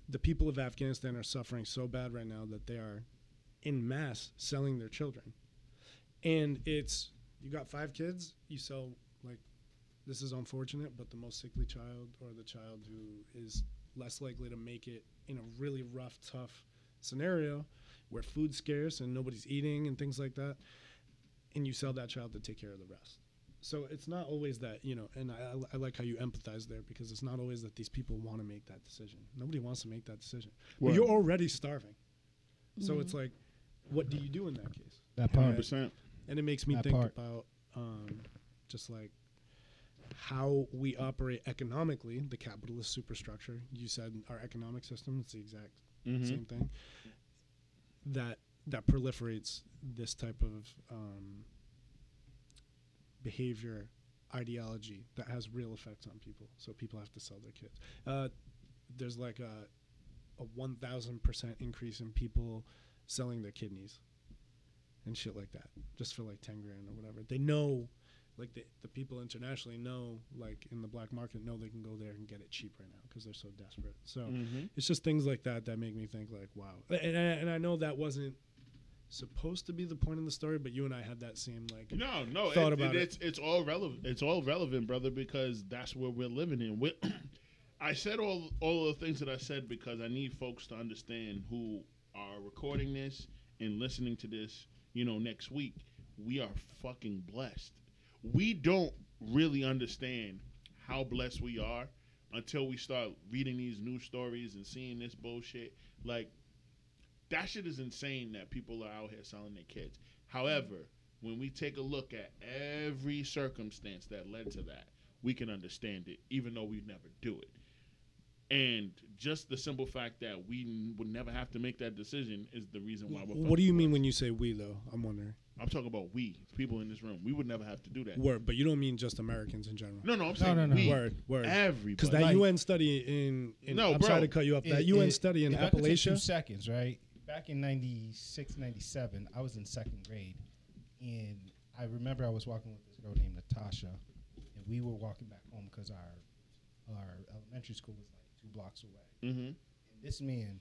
the people of Afghanistan are suffering so bad right now that they are in mass selling their children. and it's you got five kids, you sell like this is unfortunate, but the most sickly child or the child who is less likely to make it in a really rough, tough scenario where food's scarce and nobody's eating and things like that, and you sell that child to take care of the rest. So it's not always that you know, and I, I like how you empathize there because it's not always that these people want to make that decision. Nobody wants to make that decision. But you're already starving, so it's like, what do you do in that case? That Hundred part. percent. and it makes me That think part. about um, just like how we operate economically, the capitalist superstructure. You said our economic system; it's the exact Mhm. same thing. That that proliferates this type of um, behavior, ideology that has real effects on people. So people have to sell their kids. Uh, there's like a a one thousand percent increase in people selling their kidneys and shit like that, just for like ten grand or whatever. They know, like the the people internationally know, like in the black market, know they can go there and get it cheap right now because they're so desperate. So Mhm. it's just things like that that make me think like, wow. And I, and I know that wasn't supposed to be the point of the story, but you and I had that same like. No, no. Thought it, about it, it. It's it's all relevant. It's all relevant, brother, because that's where we're living in. we [clears throat] I said all all of the things that I said because I need folks to understand who are recording this and listening to this. You know, next week we are fucking blessed. We don't really understand how blessed we are until we start reading these news stories and seeing this bullshit. Like that shit is insane that people are out here selling their kids. However, when we take a look at every circumstance that led to that, we can understand it, even though we never do it. And just the simple fact that we n- would never have to make that decision is the reason why we're. What do you mean when you say we though? I'm wondering. I'm talking about we, people in this room. We would never have to do that. Word, but you don't mean just Americans in general. No, no, I'm saying no, no. we. Word, word. Everybody. Because that Like- UN study in, in No, I'm bro. sorry to cut you off. That It- UN it- study in if I could take Two Appalachia. seconds, right? Back in 96, 97, I was in second grade, and I remember I was walking with this girl named Natasha, and we were walking back home because our our elementary school was like two blocks away. hmm And this man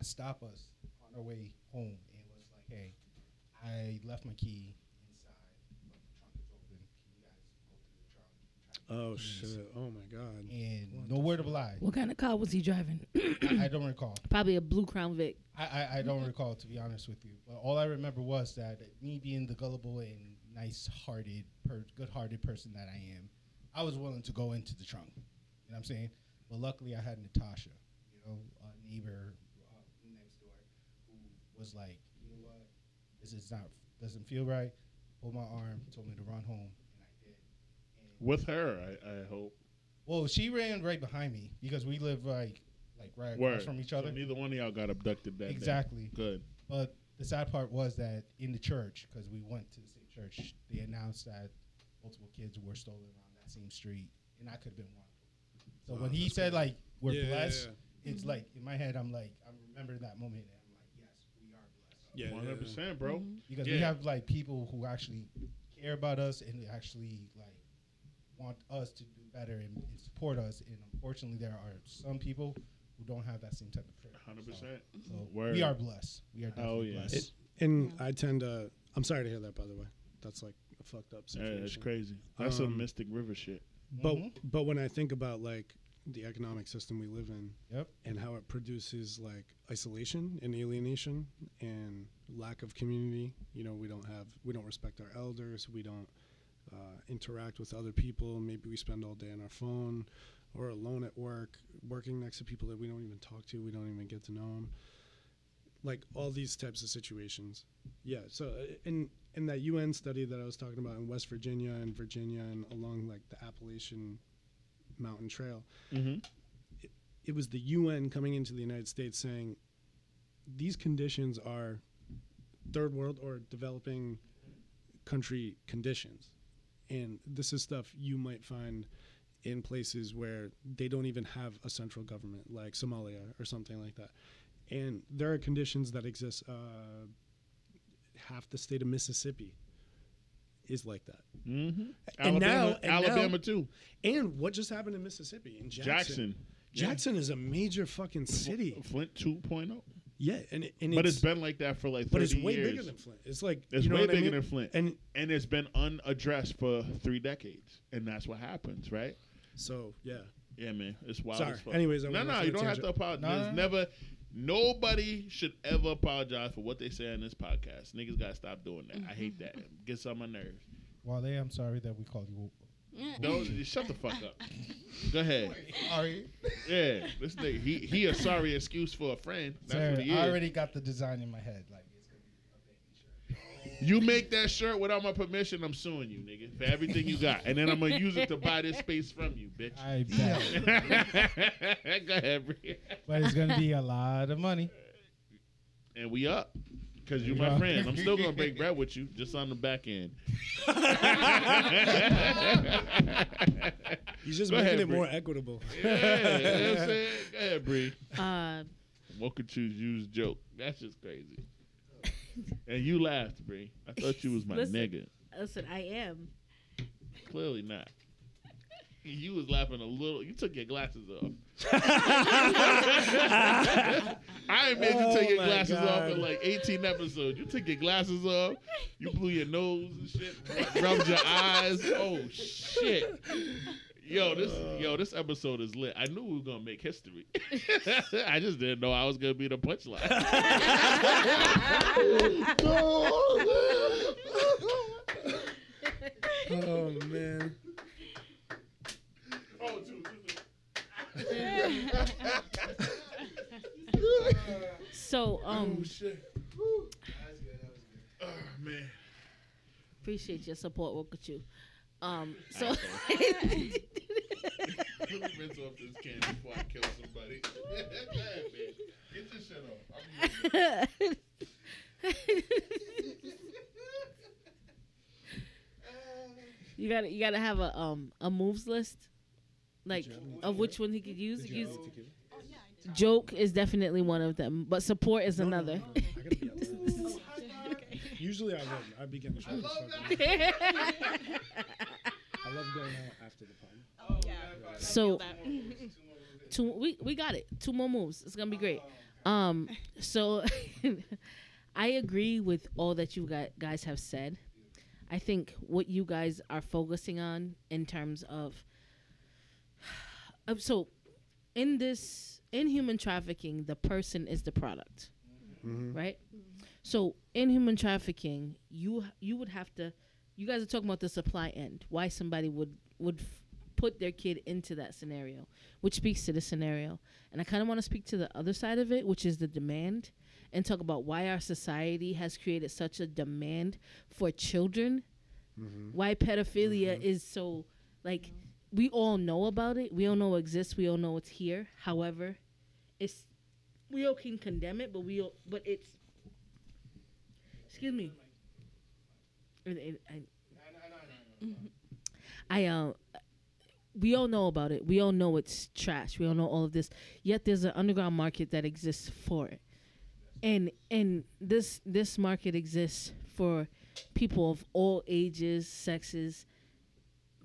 stopped us on our way home and was like, "Hey, I left my key inside, but the trunk is open. Can you guys go through the trunk?" Oh Jeez. shit! Oh my god! And What no the word of a lie, What kind of car was he driving? I, [coughs] I don't recall. Probably a blue Crown Vic. I, I, I don't recall to be honest with you. But all I remember was that me being the gullible and nice-hearted, per, good-hearted person that I am, I was willing to go into the trunk. You know what I'm saying? But luckily, I had Natasha, you know, a neighbor uh, next door, who was like, you know what, this is not doesn't feel right. Pulled my arm, told me to run home, and I did. And With her, I, I hope. well, she ran right behind me because we live like like right across from each other. So other. neither one of y'all got abducted that day. exactly. Good. But the sad part was that in the church, because we went to the same church, they announced that multiple kids were stolen on that same street, and I could have been one. So when he said crazy. like we're Yeah, yeah, blessed, yeah. it's like in my head I'm like I'm remembering that moment, and I'm like, yes, we are blessed Yeah, yeah, One hundred yeah. percent, bro. Mm-hmm. because we have like people who actually care about us and actually like want us to do better and, and support us. And unfortunately, there are some people who don't have that same type of prayer. Hundred percent. So Word. we are blessed. We are Hell definitely yeah. blessed. It- And I tend to. I'm sorry to hear that. By the way, that's like a fucked up situation. Yeah, situation. that's crazy. That's some Um, Mystic River shit. But Mhm. but when I think about like the economic system we live in, Yep. and how it produces like isolation and alienation and lack of community. You know, we don't have, we don't respect our elders. We don't uh, interact with other people. Maybe we spend all day on our phone or alone at work, working next to people that we don't even talk to. We don't even get to know them. Like all these types of situations. Yeah. So uh, in in that UN study that I was talking about in West Virginia and Virginia and along like the Appalachian Mountain Trail, Mm-hmm. it was the UN coming into the United States saying these conditions are third world or developing country conditions. And this is stuff you might find in places where they don't even have a central government, like Somalia or something like that. And there are conditions that exist. Uh, half the state of Mississippi is like that. Mm-hmm. And now- Alabama, and Alabama now- too. And what just happened in Mississippi? In Jackson. Jackson. Jackson is a major fucking city. Flint 2.0. Yeah, and it- and but it's, it's been like that for like 30 but it's way years. bigger than Flint. It's like It's you know way what I bigger mean? than Flint, And and it's been unaddressed for three decades, and that's what happens, right? so yeah, Yeah, man, it's wild. Sorry. As fuck. Anyways, I no, no, you don't have to apologize. No, There's no, no. never, nobody should ever apologize for what they say on this podcast. Niggas gotta stop doing that. I hate that. It Gets on my nerves. Wole, I'm sorry that we called you. No, shut the fuck up. Go ahead. Sorry. Yeah, this nigga, he he a sorry excuse for a friend. That's Sir, what he is. I already got the design in my head. Like You make that shirt without my permission, I'm suing you, nigga, for everything you got, and then I'm gonna use it to buy this space from you, bitch. I bet. [laughs] Go ahead, Bree. but it's gonna be a lot of money. And we up. Cause you're my friend. I'm still gonna break bread with you, just on the back end. [laughs] he's just Go making ahead, it Bree. more equitable. yeah, you know what I'm saying? Go ahead, Bree. Uh, What could choose use joke? That's just crazy. And you laughed, Bree. I thought you was my Listen. nigga. listen, I am. Clearly not. You was laughing a little. You took your glasses off. [laughs] I ain't made you Oh take your oh my glasses off in like 18 episodes. You took your glasses off. You blew your nose and shit. Rubbed your eyes. Oh shit. Yo, this yo, this episode is lit. I knew we were gonna make history. [laughs] I just didn't know I was gonna be the punchline. [laughs] oh man, oh, two, two, So, um, two. shit. Oh man. appreciate your support, Wokachu. Um, so [laughs] Let me rinse off this can before I kill somebody. [laughs] Go ahead, bitch. Get this shit off. I'm you gotta you gotta have a um a moves list, like of which one he could use. Use joke is definitely one of them, but support is another. I gotta be. [laughs] Usually I wouldn't. I'd be getting shot. I love going out after the party. so two we we got it. Two more moves. It's gonna be great. Um, so [laughs] I agree with all that you gu- guys have said. I think what you guys are focusing on in terms of [sighs] uh, so in this in human trafficking, the person is the product, right? So in human trafficking, you you would have to. You guys are talking about the supply end. Why somebody would would f- put their kid into that scenario, which speaks to the scenario. And I kind of want to speak to the other side of it, which is the demand, and talk about why our society has created such a demand for children. Mm-hmm. Why pedophilia mm-hmm. is so like we all know about it. We all know it exists. We all know it's here. However, it's we all can condemn it, but we all, but it's excuse me. And I, uh, we all know about it. We all know it's trash. We all know all of this. Yet there's an underground market that exists for it, and and this this market exists for people of all ages, sexes.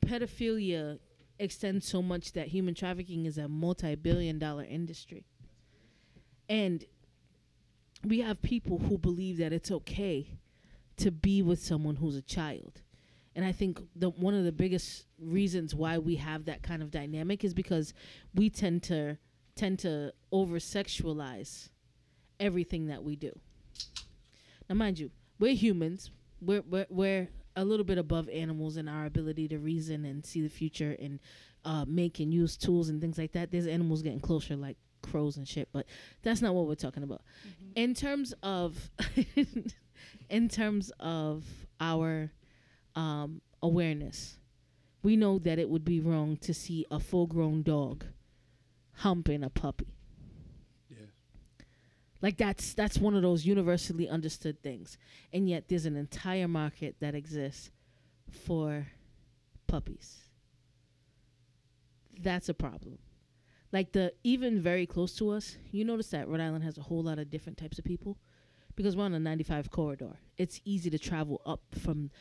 Pedophilia extends so much that human trafficking is a multi-billion-dollar industry, and we have people who believe that it's okay to be with someone who's a child. And I think the one of the biggest reasons why we have that kind of dynamic is because we tend to tend to over sexualize everything that we do. Now mind you, we're humans. We're, we're we're a little bit above animals in our ability to reason and see the future and uh, make and use tools and things like that. There's animals getting closer like crows and shit, but that's not what we're talking about. In terms of [laughs] in terms of our um, awareness, we know that it would be wrong to see a full-grown dog humping a puppy. Yeah. Like that's that's one of those universally understood things, and yet there's an entire market that exists for puppies. That's a problem. Like the even very close to us, you notice that Rhode Island has a whole lot of different types of people because we're on a 95 corridor. It's easy to travel up from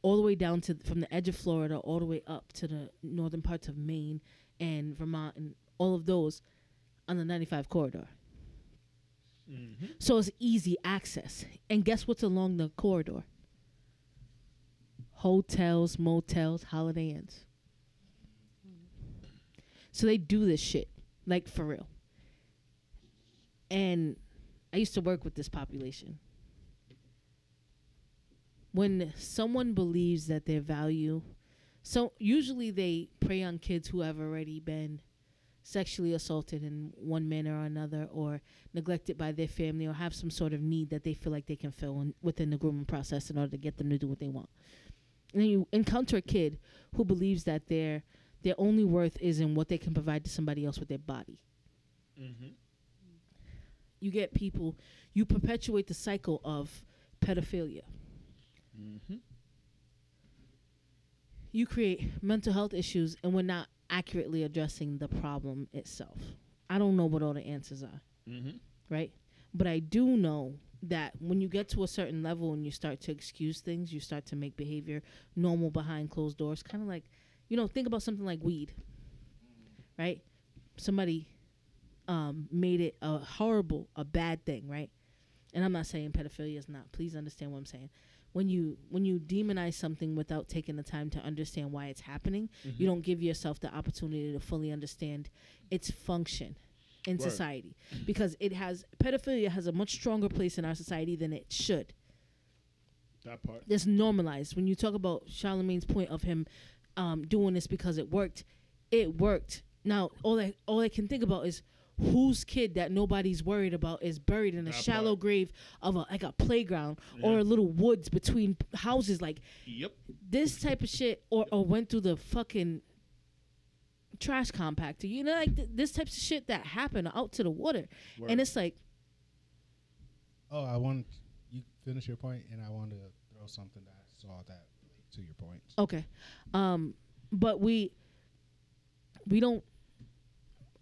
all the way down to from the edge of Florida all the way up to the northern parts of Maine and Vermont and all of those on the 95 corridor. Mm-hmm. So it's easy access. And guess what's along the corridor? Hotels, motels, Holiday Inns. So they do this shit, like for real. And I used to work with this population. When someone believes that their value, so usually they prey on kids who have already been sexually assaulted in one manner or another, or neglected by their family, or have some sort of need that they feel like they can fill in, within the grooming process in order to get them to do what they want. And you encounter a kid who believes that their their only worth is in what they can provide to somebody else with their body. Mm-hmm. You get people, you perpetuate the cycle of pedophilia. Mm-hmm. You create mental health issues, and we're not accurately addressing the problem itself. I don't know what all the answers are, mm-hmm. right? But I do know that when you get to a certain level and you start to excuse things, you start to make behavior normal behind closed doors. Kind of like, you know, think about something like weed, mm. right? Somebody um, made it a horrible, a bad thing, right? And I'm not saying pedophilia is not. Please understand what I'm saying. When you when you demonize something without taking the time to understand why it's happening, you don't give yourself the opportunity to fully understand its function in Word. society because it has pedophilia has a much stronger place in our society than it should That part. that's normalized. When you talk about Charlamagne's point of him um, doing this because it worked, it worked. Now all I all I can think about is whose kid that nobody's worried about is buried in a That shallow part. grave of a like a playground or a little woods between houses. Like Yep. this type of shit, or or went through the fucking trash compactor. You know, like th- this types of shit that happen out to the water, Word. and it's like Oh, I want you finish your point, and I want to throw something that I saw that to your point. Okay. Um, but we we don't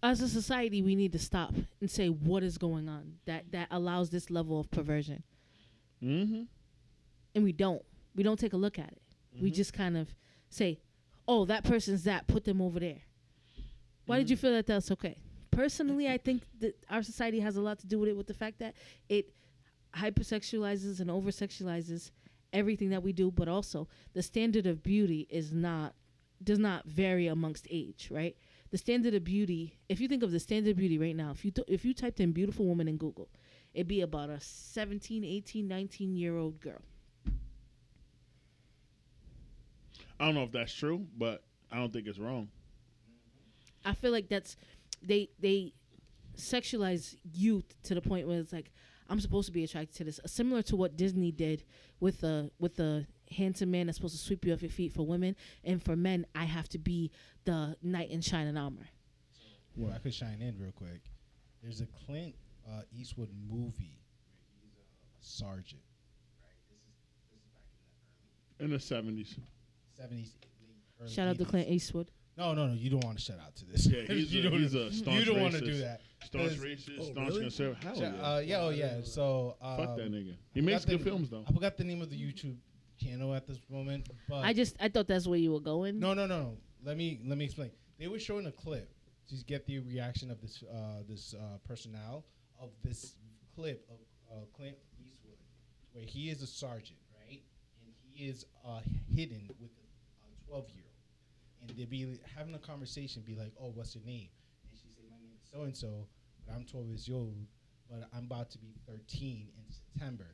as a society we need to stop and say what is going on that that allows this level of perversion. Mm-hmm. And we don't. We don't take a look at it. We just kind of say, "Oh, that person's that. Put them over there." Why did you feel that that's okay? Personally, I think that our society has a lot to do with it with the fact that it hypersexualizes and oversexualizes everything that we do, but also the standard of beauty is not does not vary amongst age, right? The standard of beauty, if you think of the standard of beauty right now, if you th- if you typed in beautiful woman in Google, it'd be about a 17, 18, 19 year old girl. I don't know if that's true, but I don't think it's wrong. I feel like that's they they sexualize youth to the point where it's like I'm supposed to be attracted to this, similar to what Disney did with the with the handsome man that's supposed to sweep you off your feet for women, and for men I have to be the knight in shining armor. Well, I could shine in real quick. There's a Clint uh, Eastwood movie where he's a sergeant. Right. This is this is back in the In the seventies. 70s. Early Shout out to Clint Eastwood. No, no, no. You don't want to shout out to this. Yeah, [laughs] he's you a- don't- he's a staunch You don't want to do that. Staunch 'Cause- racist, Oh, staunch really? conservative. Hell yeah. Uh, yeah, oh yeah. So um, Fuck that nigga. He I makes good the- films though. I forgot the name of the YouTube at this moment, but I just I thought that's where you were going. no, no, no, no. Let me let me explain. They were showing a clip to get the reaction of this uh, this uh, personnel of this clip of uh, Clint Eastwood, where he is a sergeant, right, and he is uh, hidden with a twelve year old, and they be having a conversation, be like, "Oh, what's your name?" And she said, "My name is so and so, but I'm twelve years old, but I'm about to be thirteen in September."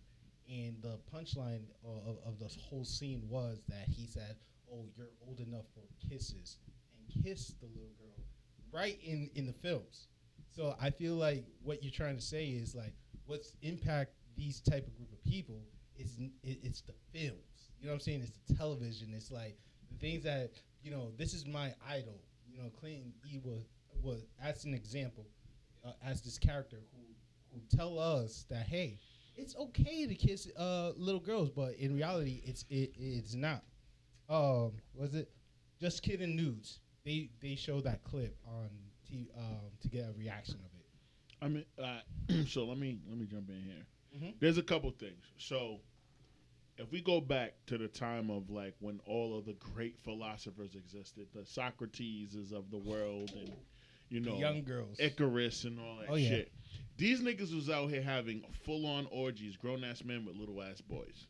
And the punchline of, of, this whole scene was that he said, "Oh, you're old enough for kisses," and kissed the little girl right in in the films. So I feel like what you're trying to say is like what's impact these type of group of people is it's the films. You know what I'm saying? It's the television. It's like the things that you know. This is my idol. You know, Clinton E was was as an example, uh, as this character who who tell us that hey, it's okay to kiss uh, little girls, but in reality, it's it, it's not. Um, was it just kidding nudes? They they show that clip on t- um, to get a reaction of it. I mean, uh, [clears throat] so let me let me jump in here. Mhm. There's a couple things. So, if we go back to the time of like when all of the great philosophers existed, the Socrateses of the world, and you know, young girls. Icarus and all that Oh, yeah. These niggas was out here having full on orgies, grown ass men with little ass boys.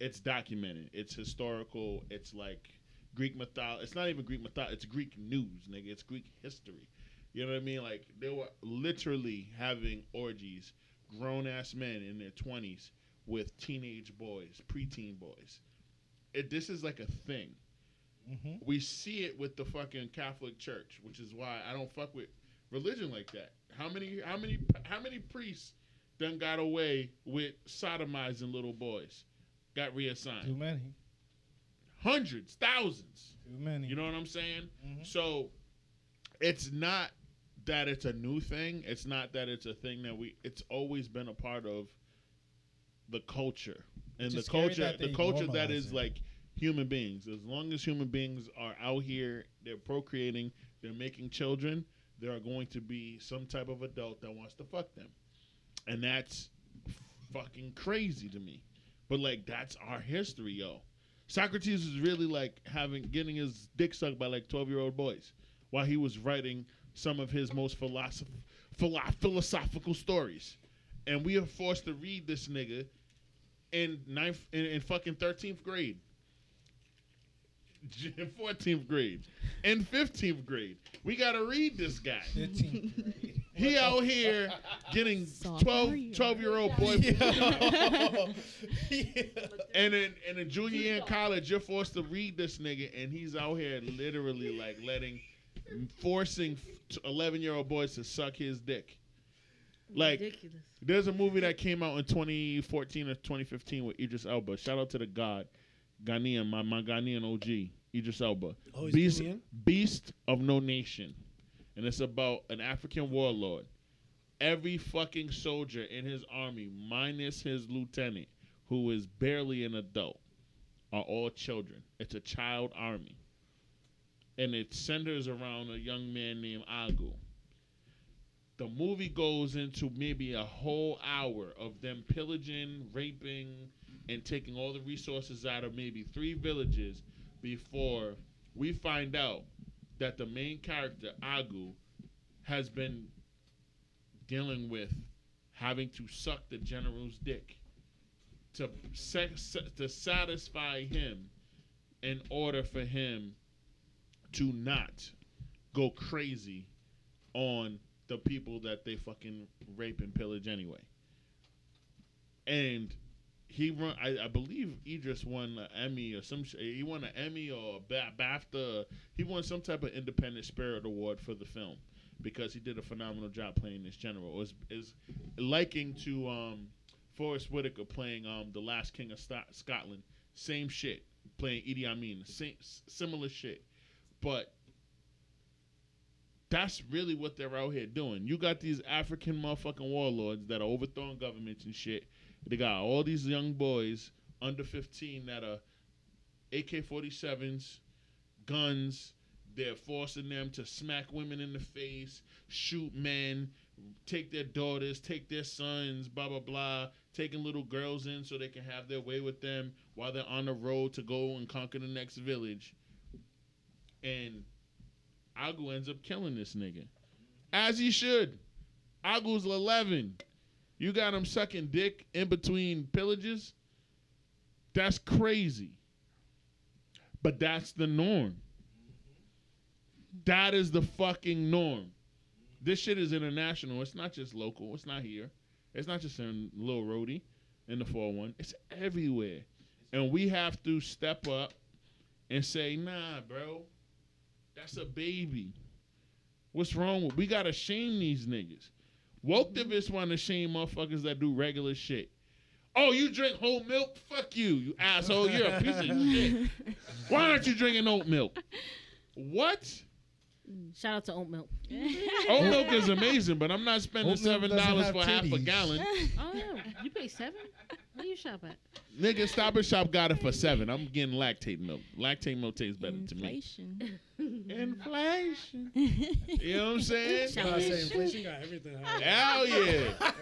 It's documented. It's historical. It's like Greek mythology. It's not even Greek mythology. It's Greek news, nigga. It's Greek history. You know what I mean? Like they were literally having orgies, grown ass men in their twenties with teenage boys, preteen boys. It, this is like a thing. Mhm. We see it with the fucking Catholic Church, which is why I don't fuck with religion like that. How many, how many, how many priests done got away with sodomizing little boys? Got reassigned. Too many. Hundreds, thousands. Too many. You know what I'm saying? Mhm. So it's not that it's a new thing. It's not that it's a thing that we. It's always been a part of the culture and the culture. The culture that is it. like human beings. As long as human beings are out here, they're procreating, they're making children. There are going to be some type of adult that wants to fuck them, and that's fucking crazy to me. But like that's our history, yo. Socrates was really like having getting his dick sucked by like twelve year old boys while he was writing some of his most philosoph- philo- philosophical stories, and we are forced to read this nigga in ninth in, in fucking thirteenth grade, [laughs] in fourteenth grade, in fifteenth grade. We gotta read this guy. 15th grade. [laughs] He out here getting Sophomore 12, 12 year old boy [laughs] yeah. And in and in junior year in college, you're forced to read this nigga, and he's out here literally like letting, forcing eleven year old boys to suck his dick. Like Ridiculous. there's a movie that came out in 2014 or 2015 with Idris Elba. Shout out to the God, Ghanaian, my my Ghanaian OG, Idris Elba. Oh, he's Beast, Ghanaian? Beast of No Nation, and it's about an African warlord. Every fucking soldier in his army, minus his lieutenant, who is barely an adult, are all children. It's a child army. And it centers around a young man named Agu. The movie goes into maybe a whole hour of them pillaging, raping, and taking all the resources out of maybe three villages before we find out that the main character, Agu, has been dealing with having to suck the general's dick to sa- to satisfy him in order for him to not go crazy on the people that they fucking rape and pillage anyway. And he run. I, I believe Idris won an Emmy or some. sh- He won an Emmy or a Ba- BAFTA. He won some type of Independent Spirit Award for the film because he did a phenomenal job playing this general. Is is liking to um, Forest Whitaker playing um, the Last King of Sto- Scotland. Same shit. Playing Idi Amin. Same similar shit, but that's really what they're out here doing. You got these African motherfucking warlords that are overthrowing governments and shit. They got all these young boys under 15 that are AK 47s, guns. They're forcing them to smack women in the face, shoot men, take their daughters, take their sons, blah, blah, blah. Taking little girls in so they can have their way with them while they're on the road to go and conquer the next village. And Agu ends up killing this nigga. As he should. Agu's 11. You got them sucking dick in between pillages? That's crazy. But that's the norm. That is the fucking norm. This shit is international. It's not just local. It's not here. It's not just in Lil Rhodey in the 401. It's everywhere. And we have to step up and say, nah, bro, that's a baby. What's wrong with we gotta shame these niggas. Wokevists want to shame motherfuckers that do regular shit. Oh, you drink whole milk? Fuck you, you asshole. You're a piece of shit. [laughs] Why aren't you drinking oat milk? [laughs] What? Shout out to oat milk. [laughs] Oat milk is amazing, but I'm not spending Oat milk seven doesn't dollars have for half a titties. gallon. Oh yeah, you pay seven? Where you shop at? Nigga, Stop and Shop got it for seven. I'm getting Lactaid milk. Lactaid milk tastes better to me. Inflation. Inflation. [laughs] You know what I'm saying? Shout I say inflation got everything high. Hell yeah.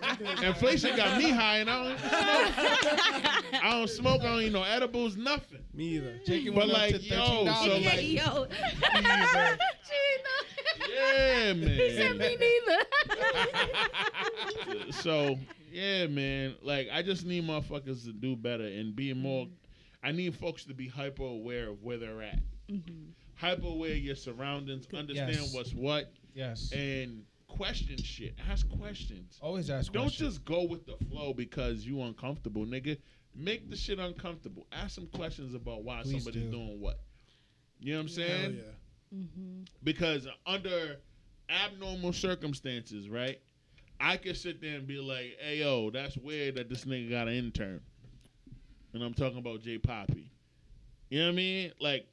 Everything is Inflation got me high and I don't [laughs] smoke. I don't smoke, I don't eat no edibles, nothing. Me either. Jacob But went up like, to yo, $13. so like, Yo. Yeah, man. [laughs] He said me neither. [laughs] so yeah, man. Like I just need motherfuckers to do better and be more. I need folks to be hyper aware of where they're at. Mm-hmm. Hyper aware of your surroundings. Understand Yes. what's what Yes. and question shit. Ask questions. Always ask questions. Don't questions. just go with the flow because you uncomfortable, nigga. Make the shit uncomfortable. Ask some questions about why Please somebody's do. doing what. You know what I'm Hell saying? yeah. Mm-hmm. because under abnormal circumstances, right? I could sit there and be like, "Hey, yo, that's weird that this nigga got an intern," and I'm talking about J. Poppy. You know what I mean? Like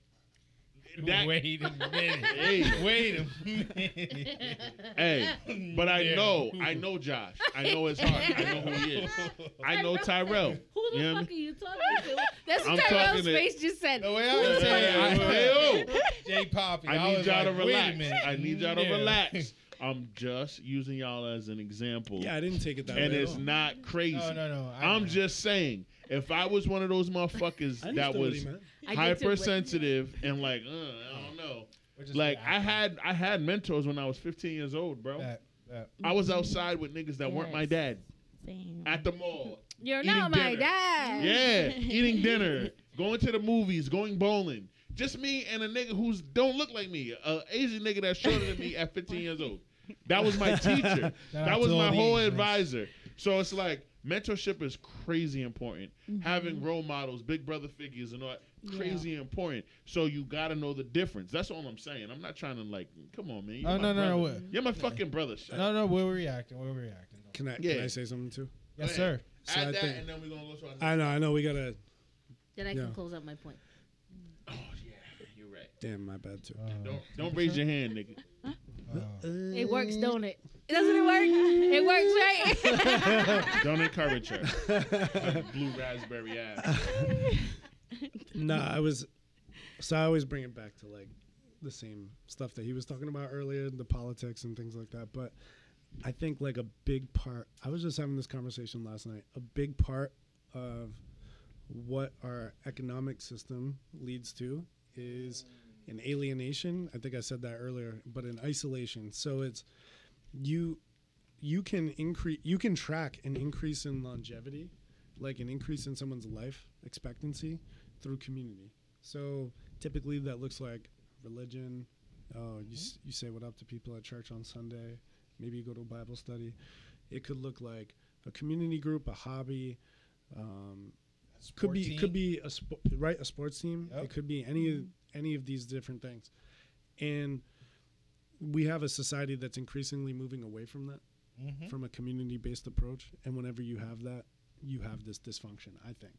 that. Wait a minute. [laughs] Hey. Wait a minute. Hey, but I Yeah. know, I know Josh. I know his heart. I know who he is. I know Tyrell. Who the You know what I fuck are you talking to? That's I'm what Tyrell's talking to- face just said. The way I was saying, talking yo. J Poppy. I need y'all like, to wait a relax. minute. I need y'all to Yeah. relax. [laughs] I'm just using y'all as an example. Yeah, I didn't take it that and way. And it's not crazy. No, no, no. I I'm know. just saying, if I was one of those motherfuckers [laughs] that was he meant. I did too, but- hypersensitive and like, uh, I don't know. Like I had I had mentors when I was 15 years old, bro. that. that. I was outside with niggas that weren't my dad Same. at the mall. You're not my dinner. dad. Yeah, eating dinner, [laughs] going to the movies, going bowling. Just me and a nigga who's don't look like me, a Asian nigga that's shorter than me at [laughs] 15 years old. That was my teacher. [laughs] out that was my the whole Asians. advisor. So it's like mentorship is crazy important. Mm-hmm. Having role models, big brother figures, and all that Yeah. crazy important. So you got to know the difference. That's all I'm saying. I'm not trying to like, come on, man. You're Oh my no no no. brother. wait. You're my fucking brother. Shut No no. We're reacting. We're reacting. Can I, Yeah. can I say something too? Yes sir. So Add I that, think- and then we're gonna go to our. I know, I know. We gotta. Then I Yeah. can close up my point. oh yeah, you're right. Damn, my bad too. Uh, Don't don't raise your hand, nigga. uh, It works, don't it? Doesn't it work? It works, right? [laughs] Don't encourage her. Like blue raspberry ass. no, I was. So I always bring it back to like the same stuff that he was talking about earlier, the politics and things like that. But I think like a big part. I was just having this conversation last night. A big part of what our economic system leads to is an alienation. I think I said that earlier, but an isolation. So it's you you can increase you can track an increase in longevity, like an increase in someone's life expectancy through community. So typically that looks like religion. Oh, you s- you say what up to people at church on Sunday. Maybe you go to a Bible study. It could look like a community group, a hobby. Um, could be team. could be a spo- right a sports team. Yep. It could be any of any of these different things, and we have a society that's increasingly moving away from that, Mhm. from a community based approach. And whenever you have that, you have this dysfunction. I think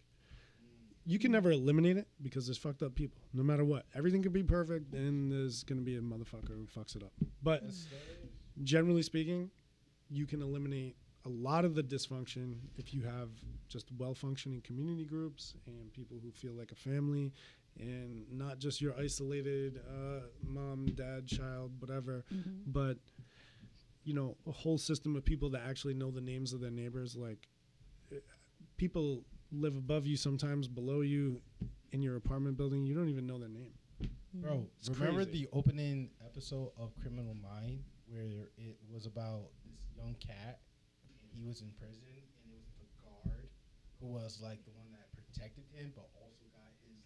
you can never eliminate it because there's fucked up people. No matter what, everything could be perfect, and there's gonna be a motherfucker who fucks it up. But generally speaking, you can eliminate a lot of the dysfunction if you have just well functioning community groups and people who feel like a family and not just your isolated uh, mom, dad, child, whatever, but you know, a whole system of people that actually know the names of their neighbors. Like uh, people live above you, sometimes below you in your apartment building. You don't even know their name. Bro, It's remember crazy. the opening episode of Criminal Mind where it was about this young cat and he was in prison and it was the guard who was like the one that protected him but also got his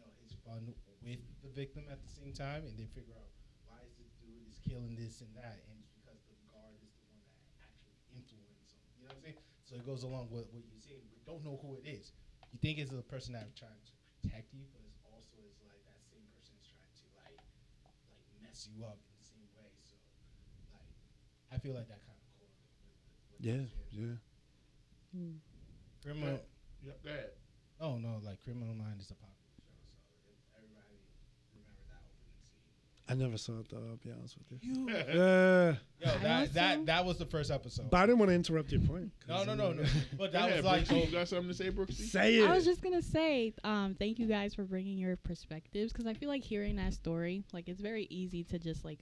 like you fun with the victim at the same time and they figure out why is this dude is killing this and that and it's because the guard is the one that actually influenced him. You know what I'm saying? So it goes along with what you're saying. We don't know who it is. You think it's the person that's trying to protect you, but it's also is like that same person is trying to like like mess you up in the same way. So like I feel like that kind of correlates with, with what you're yeah. Hmm. Criminal. Yeah, go ahead. Oh no, like Criminal Mind is a popular show, so if everybody remember that opening scene. I never saw it though. I'll be honest with you. You. Uh, Yo, that that that was the first episode. but I didn't want to interrupt your point. No, no, no, no. But that ahead, was like Brooksy. so. you got something to say, Brooksy? Say it. I was just gonna say, um, thank you guys for bringing your perspectives because I feel like hearing that story, like it's very easy to just like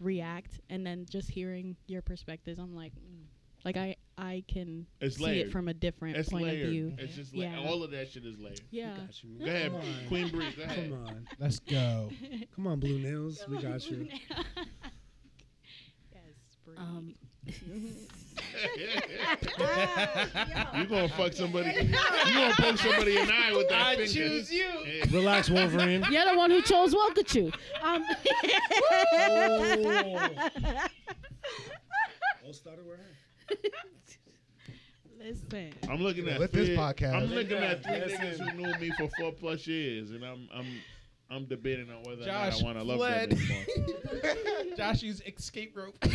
react, and then just hearing your perspectives, I'm like, mm. like I I can It's see layered. it from a different It's point layered. of view. It's just like Yeah. all of that shit is layered. Yeah. Got you, man. Go ahead, Come on. Queen Bree. Go ahead. Come on. Let's go. [laughs] Come on, Blue Nails. We got you. [laughs] Um, [laughs] you gonna fuck somebody. You gonna poke somebody in the eye with that I finger. choose you. Yeah. Relax, Wolverine. you're the one who chose Wokachu. Um, All started with her. Listen. I'm looking at Let this podcast- I'm looking at three Listen. niggas who knew me for four plus years, and I'm I'm I'm debating on whether Josh or not I want to love fled. them anymore. [laughs] Josh used escape rope. [laughs]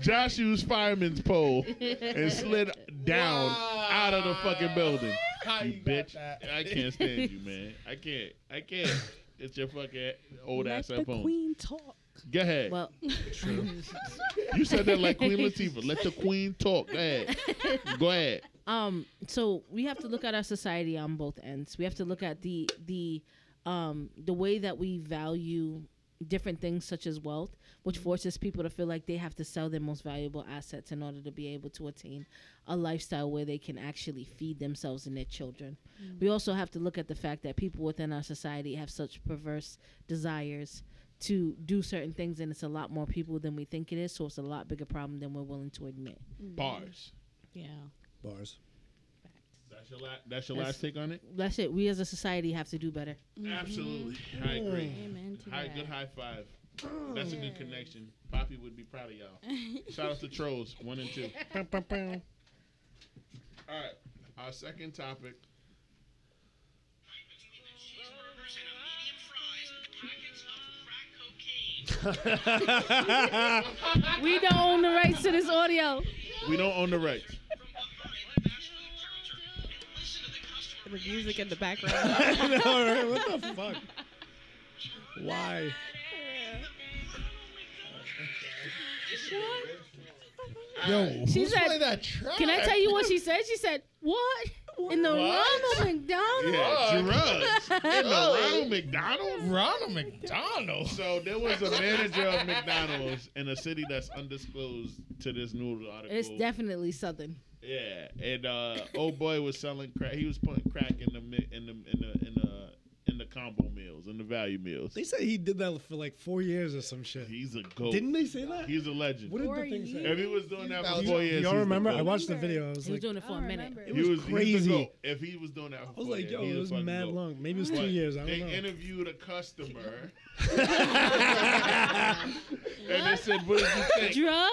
Josh used fireman's pole and slid down Wow. out of the fucking building. How You you bitch! I can't stand you, man. I can't. I can't. It's your fucking old Let ass the cell phone. queen talk. Go ahead. well, [laughs] you said that like Queen Latifah. Let the queen talk. Go ahead. Go ahead. um, so we have to look at our society on both ends. We have to look at the the um the way that we value different things such as wealth, which forces people to feel like they have to sell their most valuable assets in order to be able to attain a lifestyle where they can actually feed themselves and their children. We also have to look at the fact that people within our society have such perverse desires to do certain things and it's a lot more people than we think it is, so it's a lot bigger problem than we're willing to admit. Mm-hmm. Bars. Yeah. Bars. That's your last. That's your That's- last take on it. That's it. We as a society have to do better. Mm-hmm. Absolutely. I agree. Mm-hmm. Amen to High, that. good high five. That's a good connection. Poppy would be proud of y'all. [laughs] Shout out to Trolls, one and two. [laughs] All right. Our second topic. [laughs] We don't own the rights to this audio. We don't own the rights. The music in the background. [laughs] I know, right? What the fuck? Why? Yo, She who's said- playing that track? Can I tell you what she said? She said, "What in the Ronald McDonald?" Yeah, drugs. [laughs] In the Ronald McDonald. Ronald McDonald. So there was a manager of McDonald's in a city that's undisclosed to this news article. It's definitely Southern. Yeah, and uh, old boy was selling crack. He was putting crack in the mi- in the in the in the in the combo meals in the value meals. They said he did that for like four years or some shit. He's a goat. Didn't they say that? He's a legend. What did Four the thing say? if he was doing that for four a- years, he's Y'all the remember? I goat. watched the video. I was He was like, doing it for a ah, minute. It He was was, He was crazy. the goat. If he was doing that, for I was four like, years, yo, he's it was fucking mad goat. long. Maybe it was But two years. I don't know. They interviewed a customer, [laughs] [laughs] and they said, "What did you [laughs] think?" Drug?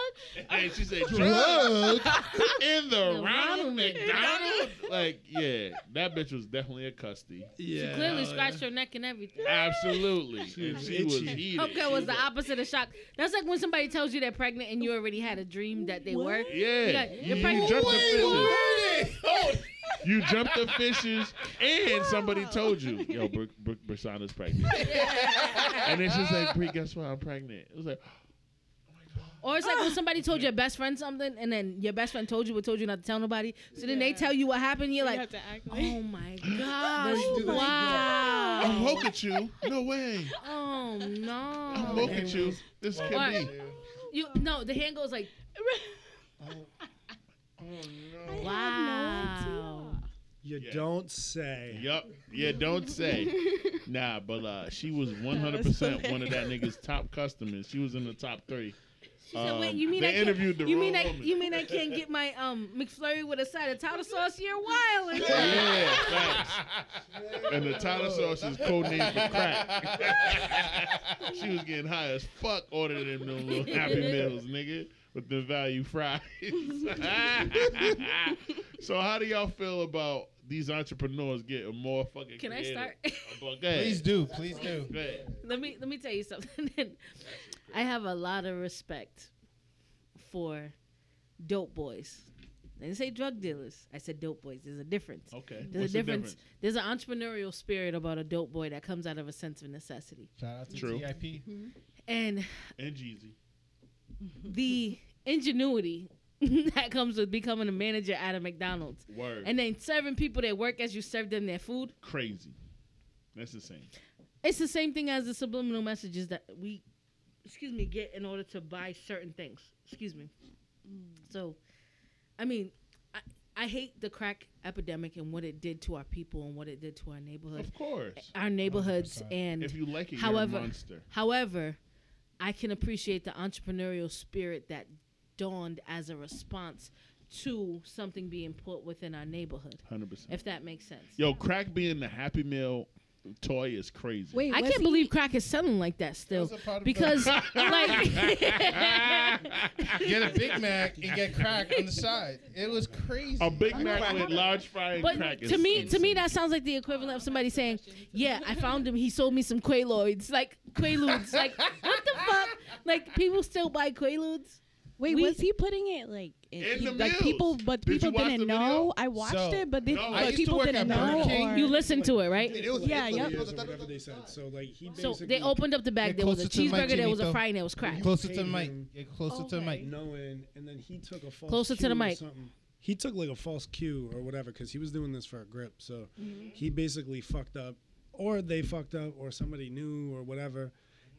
And she said, "Drugs Drugs. [laughs] in the The Ronald Ronald McDonald." Like, yeah, that bitch was definitely a custy. Yeah. she Clearly scratched her neck and everything. Absolutely, and was she was itchy. heated. Okay, was the opposite of shock. That's like when somebody tells you they're pregnant and you already had a dream that they were. Yeah, got- you, you're you pregnant. jumped the Wait, fishes. wait. You jumped the fishes, and somebody told you, "Yo, Brooke, Brooke Bersana's pregnant." and then she's like, "Bree, guess what? I'm pregnant." It was like, Or it's like when somebody told your best friend something and then your best friend told you but told you not to tell nobody. So then they tell you what happened. You're You like, have to act like. oh my [laughs] gosh, do that. wow. "I'm woke at you." No way. Oh no. I'm no. woke at you. This What? can be. You no, the hand goes like, [laughs] Oh no. wow. You Yeah. don't say. Yup. Yeah, don't say. [laughs] Nah, but uh, she was 100% one of that nigga's top customers. She was in the top three. She said, "Wait, Um, you mean they I can't, interviewed the you mean wrong I woman. you mean I can't get my um McFlurry with a side of tartar sauce? You're wild." Yeah, facts. And the tartar sauce is codenamed for crack. [laughs] she was getting high as fuck ordering them them little Happy Meals, nigga, with the value fries. [laughs] so how do y'all feel about these entrepreneurs getting more fucking Can I start? about- Please do. Please do. Let me let me tell you something. [laughs] I have a lot of respect for dope boys. I didn't say drug dealers. I said dope boys. There's a difference. Okay. There's What's a the difference. There's an entrepreneurial spirit about a dope boy that comes out of a sense of necessity. Shout out to True. TIP. And And Jeezy. the ingenuity [laughs] that comes with becoming a manager at a McDonald's. Word. And then serving people that work as you serve them their food. Crazy. That's the same. It's the same thing as the subliminal messages that we, excuse me, get in order to buy certain things. Excuse me. Mm. So, I mean, I, I hate the crack epidemic and what it did to our people and what it did to our neighborhood, Of course. Eh, our neighborhoods, 100%. and If you like it, however, you're a monster. however, I can appreciate the entrepreneurial spirit that dawned as a response to something being put within our neighborhood. Hundred percent. If that makes sense. Yo, crack being the Happy Meal toy is crazy. Wait, I can't he- believe crack is selling like that still. That was a of Because [laughs] like Get a Big Mac and get crack on the side. It was crazy. A Big Mac with large fry and But crack is to me, to me, that sounds like the equivalent of somebody saying, "Yeah, I found him. He sold me some Quaaludes, like Quaaludes. Like what the fuck? Like people still buy Quaaludes? Wait, We- was he putting it like in, In he- the like meals. people? But Did people didn't the video? know. I watched So, it, but, did, No. But people didn't know. King. You listened to it, right? It was Yeah, yeah, yeah. years or whatever they said. So like he So they opened up the bag. There was a closer to the mic, cheeseburger. There was a fry, and there was crack. Closer to the paid mic. Get closer to the mic. knowing, and then he took a false Closer to the or mic. He took like a false cue or whatever because he was doing this for a grip. So Mm-hmm. he basically fucked up, or they fucked up, or somebody knew or whatever,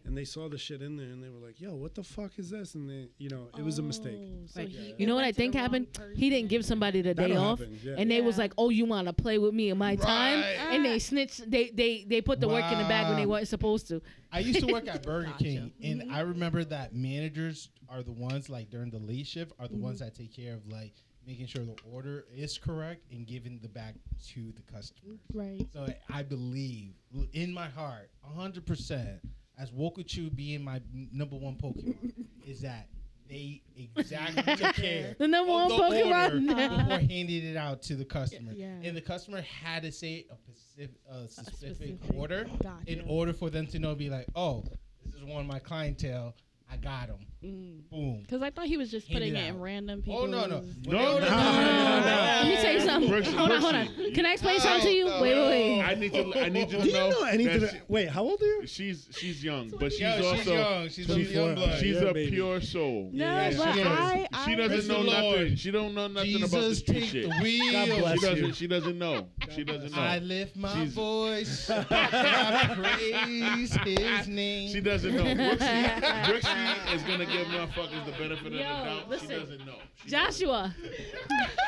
and they saw the shit in there and they were like, "Yo, what the fuck is this?" And they, you know, it was a mistake. Oh, so Right. he- You know what I went to the think happened? person. He didn't give somebody the day That'll off, happen, yeah. and they was like, "Oh, you want to play with me in my time?" Right. And they ah. snitched. They they they put the work in the bag when they Wow. weren't supposed to. I used to work at Burger Gotcha. King, and I mm-hmm. remember that managers are the ones like during the late shift are the ones mm-hmm. that take care of like making sure the order is correct and giving the bag to the customer. Right. So I believe in my heart, hundred percent, as Wokachu being my number one Pokemon, [laughs] is that they exactly [laughs] took care The number one the Pokemon. order before [laughs] handing it out to the customer, Yeah. and the customer had to say a specific, a specific, specific- order Gotcha. in order for them to know, be like, oh, this is one of my clientele. I got him. Mm. Boom. Because I thought he was just Hand putting it it in random people. Oh no no No, no, no, no, No, Let me tell you something. Brooks- hold on, hold on. Can I explain something to you? Wait, wait, wait. I need to. I need you to Do you know. know anything? that to- wait, how old are you? she's she's young, but she's Yo, also she's young. She's, a she's- young blood. she's Yeah, a baby. pure soul. No, Yeah, but she is. I, I She doesn't Praise know the nothing. She don't know nothing about the Jesus, street take shit. the wheel. God She bless doesn't. you. She doesn't know. She doesn't know. I lift my She's- voice. I [laughs] praise His name. She doesn't know. Brooksy, Brooksy is gonna give motherfuckers the benefit of the Yo, doubt. listen. She doesn't know. She, Joshua.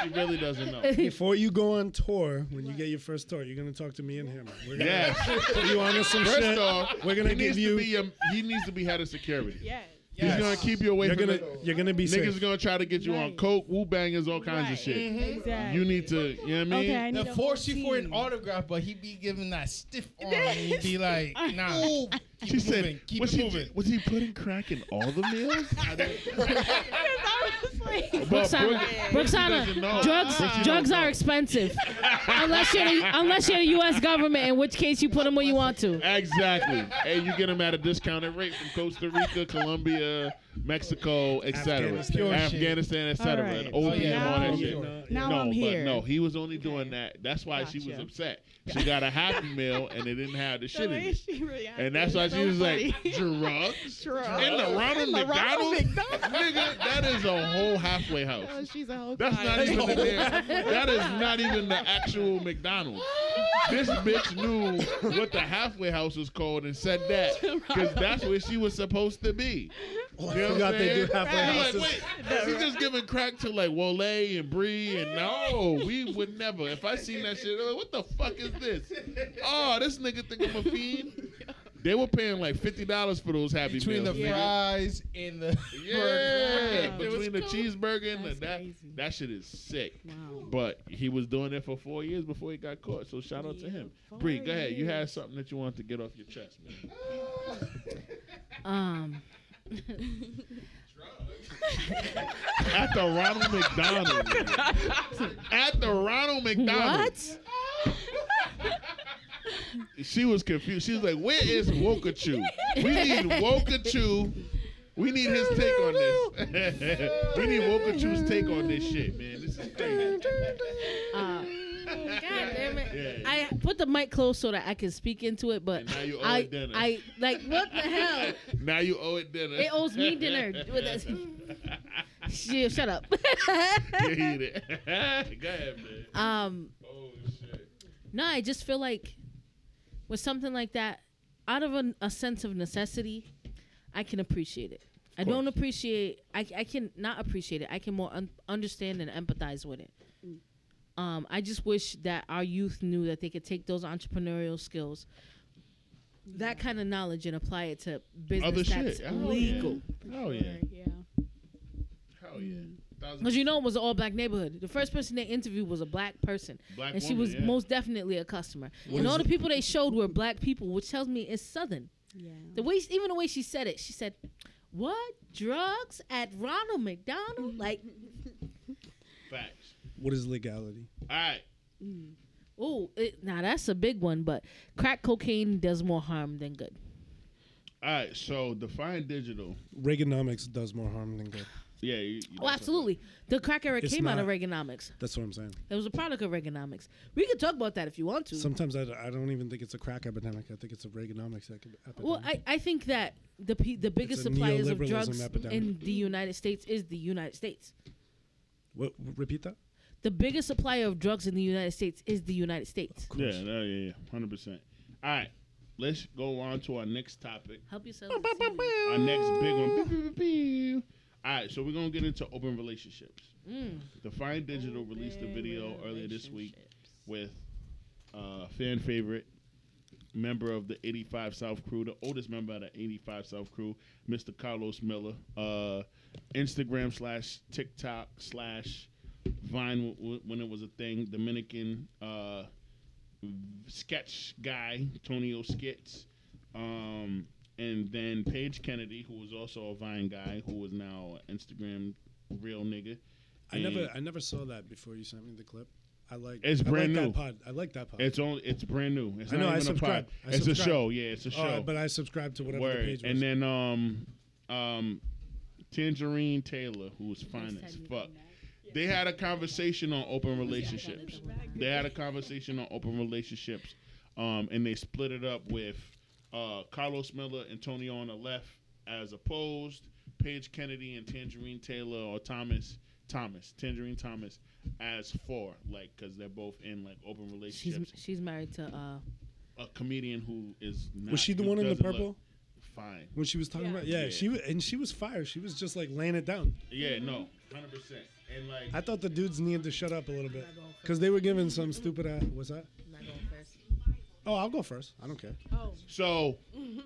she really doesn't know. [laughs] Before you go on tour, when you get your first tour, you're gonna talk to me and him. We're gonna Yes. put you on to some First shit. off, We're gonna he give needs you. To be a, he needs to be head of security. Yes. He's gonna keep you away You're from gonna. the, You're gonna be niggas. safe. Gonna try to get you on coke, woo bangers, all kinds of Right. shit. Mm-hmm. Exactly. You need to. You know what I mean? Okay, I They'll need a force you for an autograph, but he be giving that stiff [laughs] arm. and he'd be like, [laughs] nah. Keep She it said, moving. Keep was, it he, moving. was he putting crack in all the meals? [laughs] I don't- [laughs] But Roxana, Brooke- Roxana, doesn't know. drugs Brooksy drugs are expensive. [laughs] unless you're the, unless you're the U.S. government, in which case you put them where you want to. Exactly. And you get them at a discounted rate from Costa Rica, Colombia, Mexico, etc. Afghanistan. Pure shit. Afghanistan, etc. All right. And Oh, opium, yeah. all that Now- shit. Now no, I'm but here. no, he was only doing that. That's why she was upset. She got a happy [laughs] meal and it didn't have the The shit in it. And that's why was she so was like, funny. drugs? [laughs] Drugs. In the Ronald In the Ronald McDonald's? McDonald. Nigga, that is a whole [laughs] halfway house. Oh, she's a whole That's not even the that is not even the actual McDonald's. This bitch knew what the halfway house was called and said that because that's where she was supposed to be. Oh, You know I what forgot I'm they do saying? halfway I'm houses. Like, wait, she's just giving crack to like Wole and Bree and no, we would never. If I seen that shit, like, what the fuck is this? Oh, this nigga think I'm a fiend. They were paying like fifty dollars for those happy Between the meals. nigga. fries and the Yeah, Wow. between the cheeseburger and the, that crazy. that shit is sick. Wow. But he was doing it for four years before he got caught. So shout out to him. Bree, go ahead. You had something that you wanted to get off your chest, man. Um, At the Ronald McDonald. At the Ronald McDonald. what? She was confused. She was like, "Where is Wokachu? We need Wokachu. We need his take on this. [laughs] we need Wokachu's take on this shit, man. This is crazy." Uh, [laughs] God damn it! Yeah. I put the mic close so that I can speak into it, but And now you owe I, it dinner. I like what the hell? [laughs] now you owe it dinner. It owes me dinner. [laughs] With. Shit, shut up. You eat it. Go ahead, man. um, Oh shit. no, I just feel like with something like that, out of a, a sense of necessity, I can appreciate it. I don't appreciate. I I can not appreciate it. I can more un- understand and empathize with it. Um, I just wish that our youth knew that they could take those entrepreneurial skills, that kind of knowledge and apply it to business Other that's shit. Hell legal. yeah. Hell yeah. Sure, yeah. Hell yeah. Because you know it was an all black neighborhood. The first person they interviewed was a black person. Black and she woman, was yeah. most definitely a customer. What and all the it? people they showed were black people, which tells me it's southern. Yeah. The way even the way she said it, she said, What? Drugs at Ronald McDonald? Like facts. What is legality? All right. Mm. Oh, now that's a big one, but crack cocaine does more harm than good. All right. So define digital. Reaganomics does more harm than good. Yeah. You, you Oh, absolutely. The crack era It's came out of not- Reaganomics. That's what I'm saying. It was a product of Reaganomics. We could talk about that if you want to. Sometimes I, I don't even think it's a crack epidemic. I think it's a Reaganomics epidemic. well, I, I think that the pe- the biggest suppliers of drugs epidemic. in the United States is the United States. what, repeat that? The biggest supplier of drugs in the United States is the United States. Yeah. No, yeah. Yeah. Hundred percent. All right. Let's go on to our next topic. Help yourself. Our next big one. All right. So we're gonna get into open relationships. Mm. Define Digital released a video earlier this week with uh, fan favorite member of the 85 South crew, the oldest member of the 85 South crew, Mr. Karlous Miller. Uh, Instagram slash TikTok slash Vine w- w- when it was a thing. Dominican uh, sketch guy, Tonio Skits. Um, and then Paige Kennedy, who was also a Vine guy, who is now an Instagram real nigga. I never I never saw that before you sent me the clip. I like It's I brand like new. That pod. I like that pod. It's only it's brand new. It's I not know, I even a subscribe. pod. I it's subscribe. a show. Yeah, it's a show. right, but I subscribe to whatever Word. the page was. And then um um Tangerine Taylor, who was fine as fuck. They had a conversation on open relationships. They had a conversation on open relationships. Um and they split it up with uh Karlous Miller and Tony on the left as opposed, Paige Kennedy and Tangerine Taylor or Thomas Thomas, Tangerine Thomas as four, like because they're both in like open relationships. she's married to uh a comedian who is not, was she the one in the doesn't look purple Fine. when she was talking Yeah. about? Yeah, Yeah. she was, and she was fire. She was just like laying it down. Yeah, no, hundred percent. And like, I thought the dudes needed to shut up a little bit because they were giving some stupid. Uh, what's that? not going first. Oh, I'll go first. I don't care. Oh. so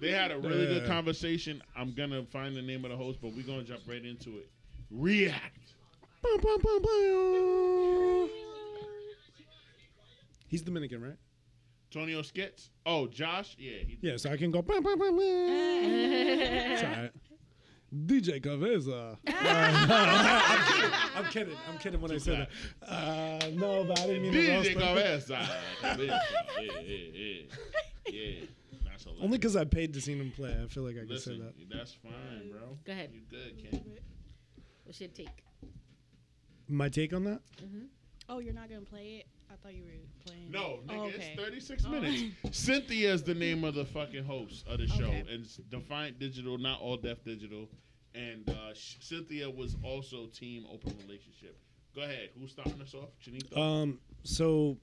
they had a really good conversation. I'm gonna find the name of the host, but we're gonna jump right into it. React. He's Dominican, right? Tonio Skits. Oh, Josh. Yeah. He, Yeah, so I can go. [laughs] It's all right. DJ Cabeza. [laughs] [laughs] I'm kidding. I'm kidding. I'm kidding when I said that. Uh, no, but I didn't mean to roast DJ him. Cabeza. Yeah, yeah, yeah. Yeah. That's hilarious. Only because I paid to see him play. I feel like I can say Listen, that. that's fine, bro. Go ahead. You good, Ken? What's your take? My take on that? Oh, you're not gonna play it? I thought you were playing. No, Oh, okay. it's 36 Oh. minutes. [laughs] is the name of the fucking host of the show. Okay. And Defiant Digital, not All Def Digital. And uh, Sh- Cynthia was also team open relationship. Go ahead. Who's starting us off? Chinito? Um. So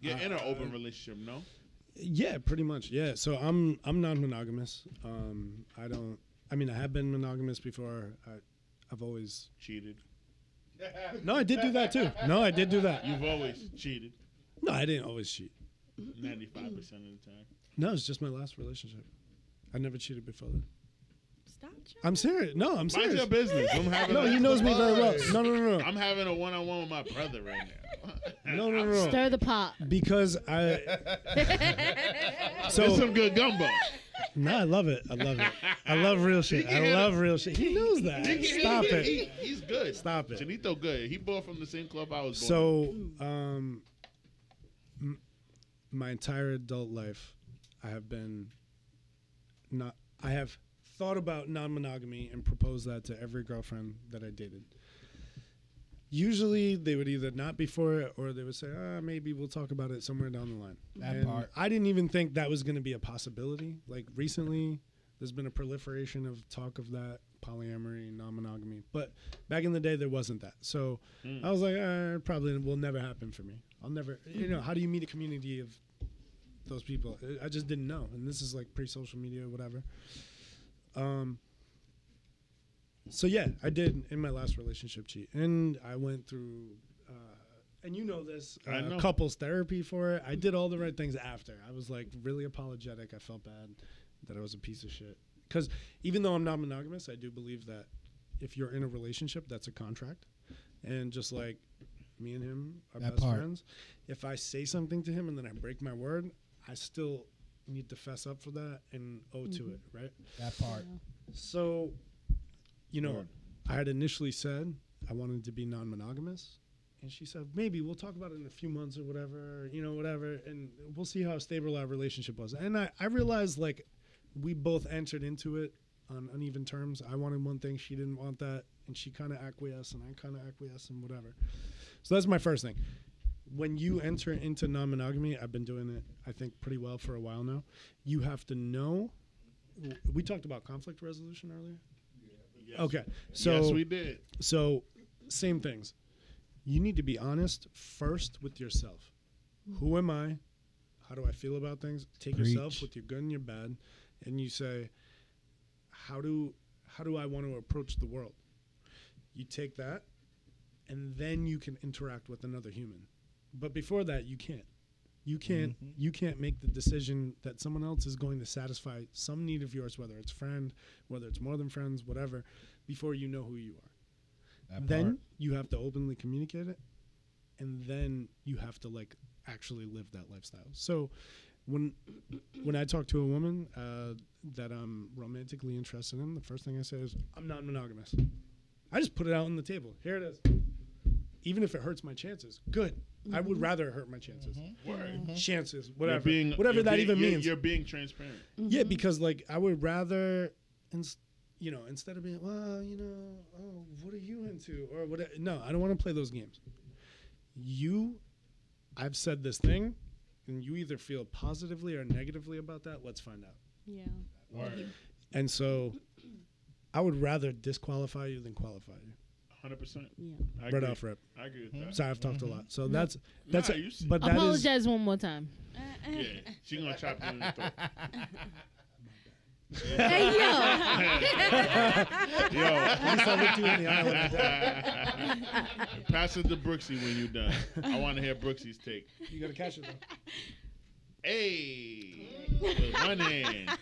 You're in an uh, open relationship, no? yeah, pretty much. Yeah. So I'm I'm non-monogamous. Um. I don't. I mean, I have been monogamous before. I, I've always. Cheated. No, I did do that too. No, I did do that. You've always cheated No, I didn't always cheat. 95% of the time. No, it's just my last relationship. I never cheated before that. Stop. trying I'm serious. No, I'm Mind serious. your business. I'm having No, a- he knows me very well. No, no, no, no. I'm having a one-on-one with my brother right now. [laughs] No, no, no, no. Stir the pot. Because I. There's So some good gumbo. no, I love it. I love it. I love real shit. I hit love real shit. He knows that. He- Stop he- it. he's good. Stop it. Chinito good. He bought from the same club I was born. So, um, m- my entire adult life, I have been not. I have thought about non-monogamy and proposed that to every girlfriend that I dated. Usually, they would either not be for it or they would say, "Ah, maybe we'll talk about it somewhere down the line." That And part. I didn't even think that was going to be a possibility. Like recently, there's been a proliferation of talk of that polyamory, non-monogamy. But back in the day, there wasn't that. So Mm. I was like, uh, it probably will never happen for me. I'll never, you know, how do you meet a community of those people? I- I just didn't know. And this is like pre-social media or whatever. Um. So yeah, I did in my last relationship cheat, and I went through uh, and you know this, I uh, know. couples therapy for it. I did all the right things after. I was like really apologetic. I felt bad that I was a piece of shit. Because even though I'm not monogamous, I do believe that if you're in a relationship, that's a contract. And just like me and him are That best part. friends, if I say something to him and then I break my word, I still need to fess up for that and owe to mm-hmm. it, right? That part. So, you know, Word. I had initially said I wanted to be non monogamous. And she said, maybe we'll talk about it in a few months or whatever, you know, whatever. And we'll see how stable our relationship was. And I, I realized like we both entered into it on uneven terms. I wanted one thing, she didn't want that. And she kind of acquiesced and I kind of acquiesced and whatever. So that's my first thing. When you enter into non monogamy, I've been doing it, I think, pretty well for a while now. You have to know. We talked about conflict resolution earlier. Yes. Okay. So yes, we did. so same things. You need to be honest first with yourself. Who am I? How do I feel about things? Take yourself Preach. with your good and your bad, and you say, how do how do I want to approach the world? You take that, and then you can interact with another human. But before that, you can't. You can't. You can't make the decision that someone else is going to satisfy some need of yours, whether it's friend, whether it's more than friends, whatever, before you know who you are That then part. you have to openly communicate it and then you have to like actually live that lifestyle so when when i talk to a woman uh, that i'm romantically interested in the first thing i say is i'm not monogamous i just put it out on the table here it is even if it hurts my chances good i would mm-hmm. rather hurt my chances mm-hmm. Word. Mm-hmm. chances whatever being- whatever you're that being- even you're- means You're being transparent. yeah, because like I would rather, ins- you know, instead of being, well, you know, oh, what are you into, or what? No, I don't want to play those games. You, I've said this thing, and you either feel positively or negatively about that. Let's find out. Yeah. Word. And so, I would rather disqualify you than qualify you. Hundred percent. Yeah. I right agree. off rip. I agree with hmm? that. Sorry, I've talked a mm-hmm. lot. So that's that's. Nah, a- you s- but that is Apologize one more time. Yeah, she gonna chop you in the throat. [laughs] hey yo, Yo, at least I looked you in the eye when I [laughs] pass it to Brooksy when you're done. I want to hear Brooksy's take. You gotta catch it though. Hey, with one hand.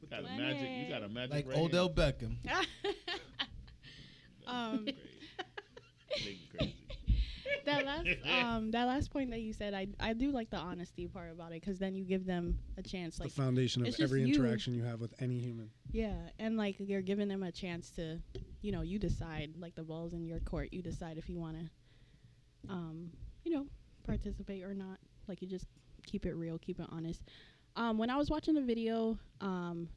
You got a magic. You got a magic. Like right Odell Beckham. [laughs] um, hand. Nigga crazy. [laughs] that last um that last point that you said, I I do like the honesty part about it because then you give them a chance, like the foundation of it's just every you. interaction you have with any human. yeah, and like you're giving them a chance to, you know, you decide like the ball's in your court. You decide if you want to, um, you know, participate or not. Like you just keep it real, keep it honest. Um, when I was watching the video, um,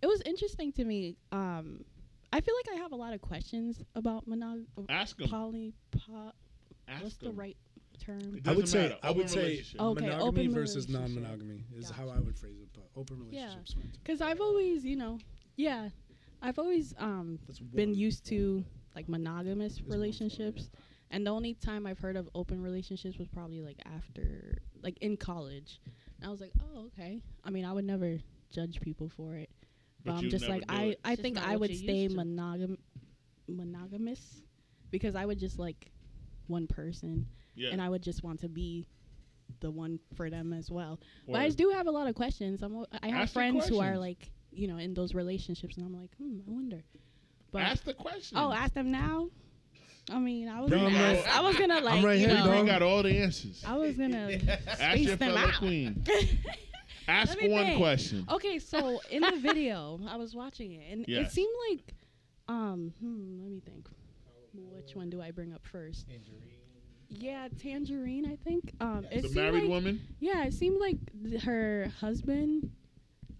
it was interesting to me. Um, I feel like I have a lot of questions about monog- Ask him. poly. Po- Ask what's the right term? I would say matter. I Open would say relationship. Okay, monogamy open versus non-monogamy is Gotcha. how I would phrase it, but open relationships fine too. Because I've always, you know, yeah, I've always um been used to like monogamous one form, relationships, and the only time I've heard of open relationships was probably like after, like in college. And I was like, oh, okay. I mean, I would never judge people for it, but, But I'm just like, I, it. I It's think I would stay monogam, monogamous, because I would just like one person, Yeah. and I would just want to be the one for them as well. But I do have a lot of questions. I'm, I have friends who are like, you know, in those relationships, and I'm like, hmm, I wonder. But Ask the question. oh, ask them now. I mean, I was Bring gonna, 'em ask, I was gonna like, right you here, know, We dog. got all the answers. I was gonna Ask space your them fellow out. queen. [laughs] Ask one think. question. Okay, so in the video, I was watching it, and Yes. it seemed like, um, hmm, let me think. Which one do I bring up first? Yeah, Tangerine. I think. Um, it The seemed married like, woman. Yeah, it seemed like th- her husband.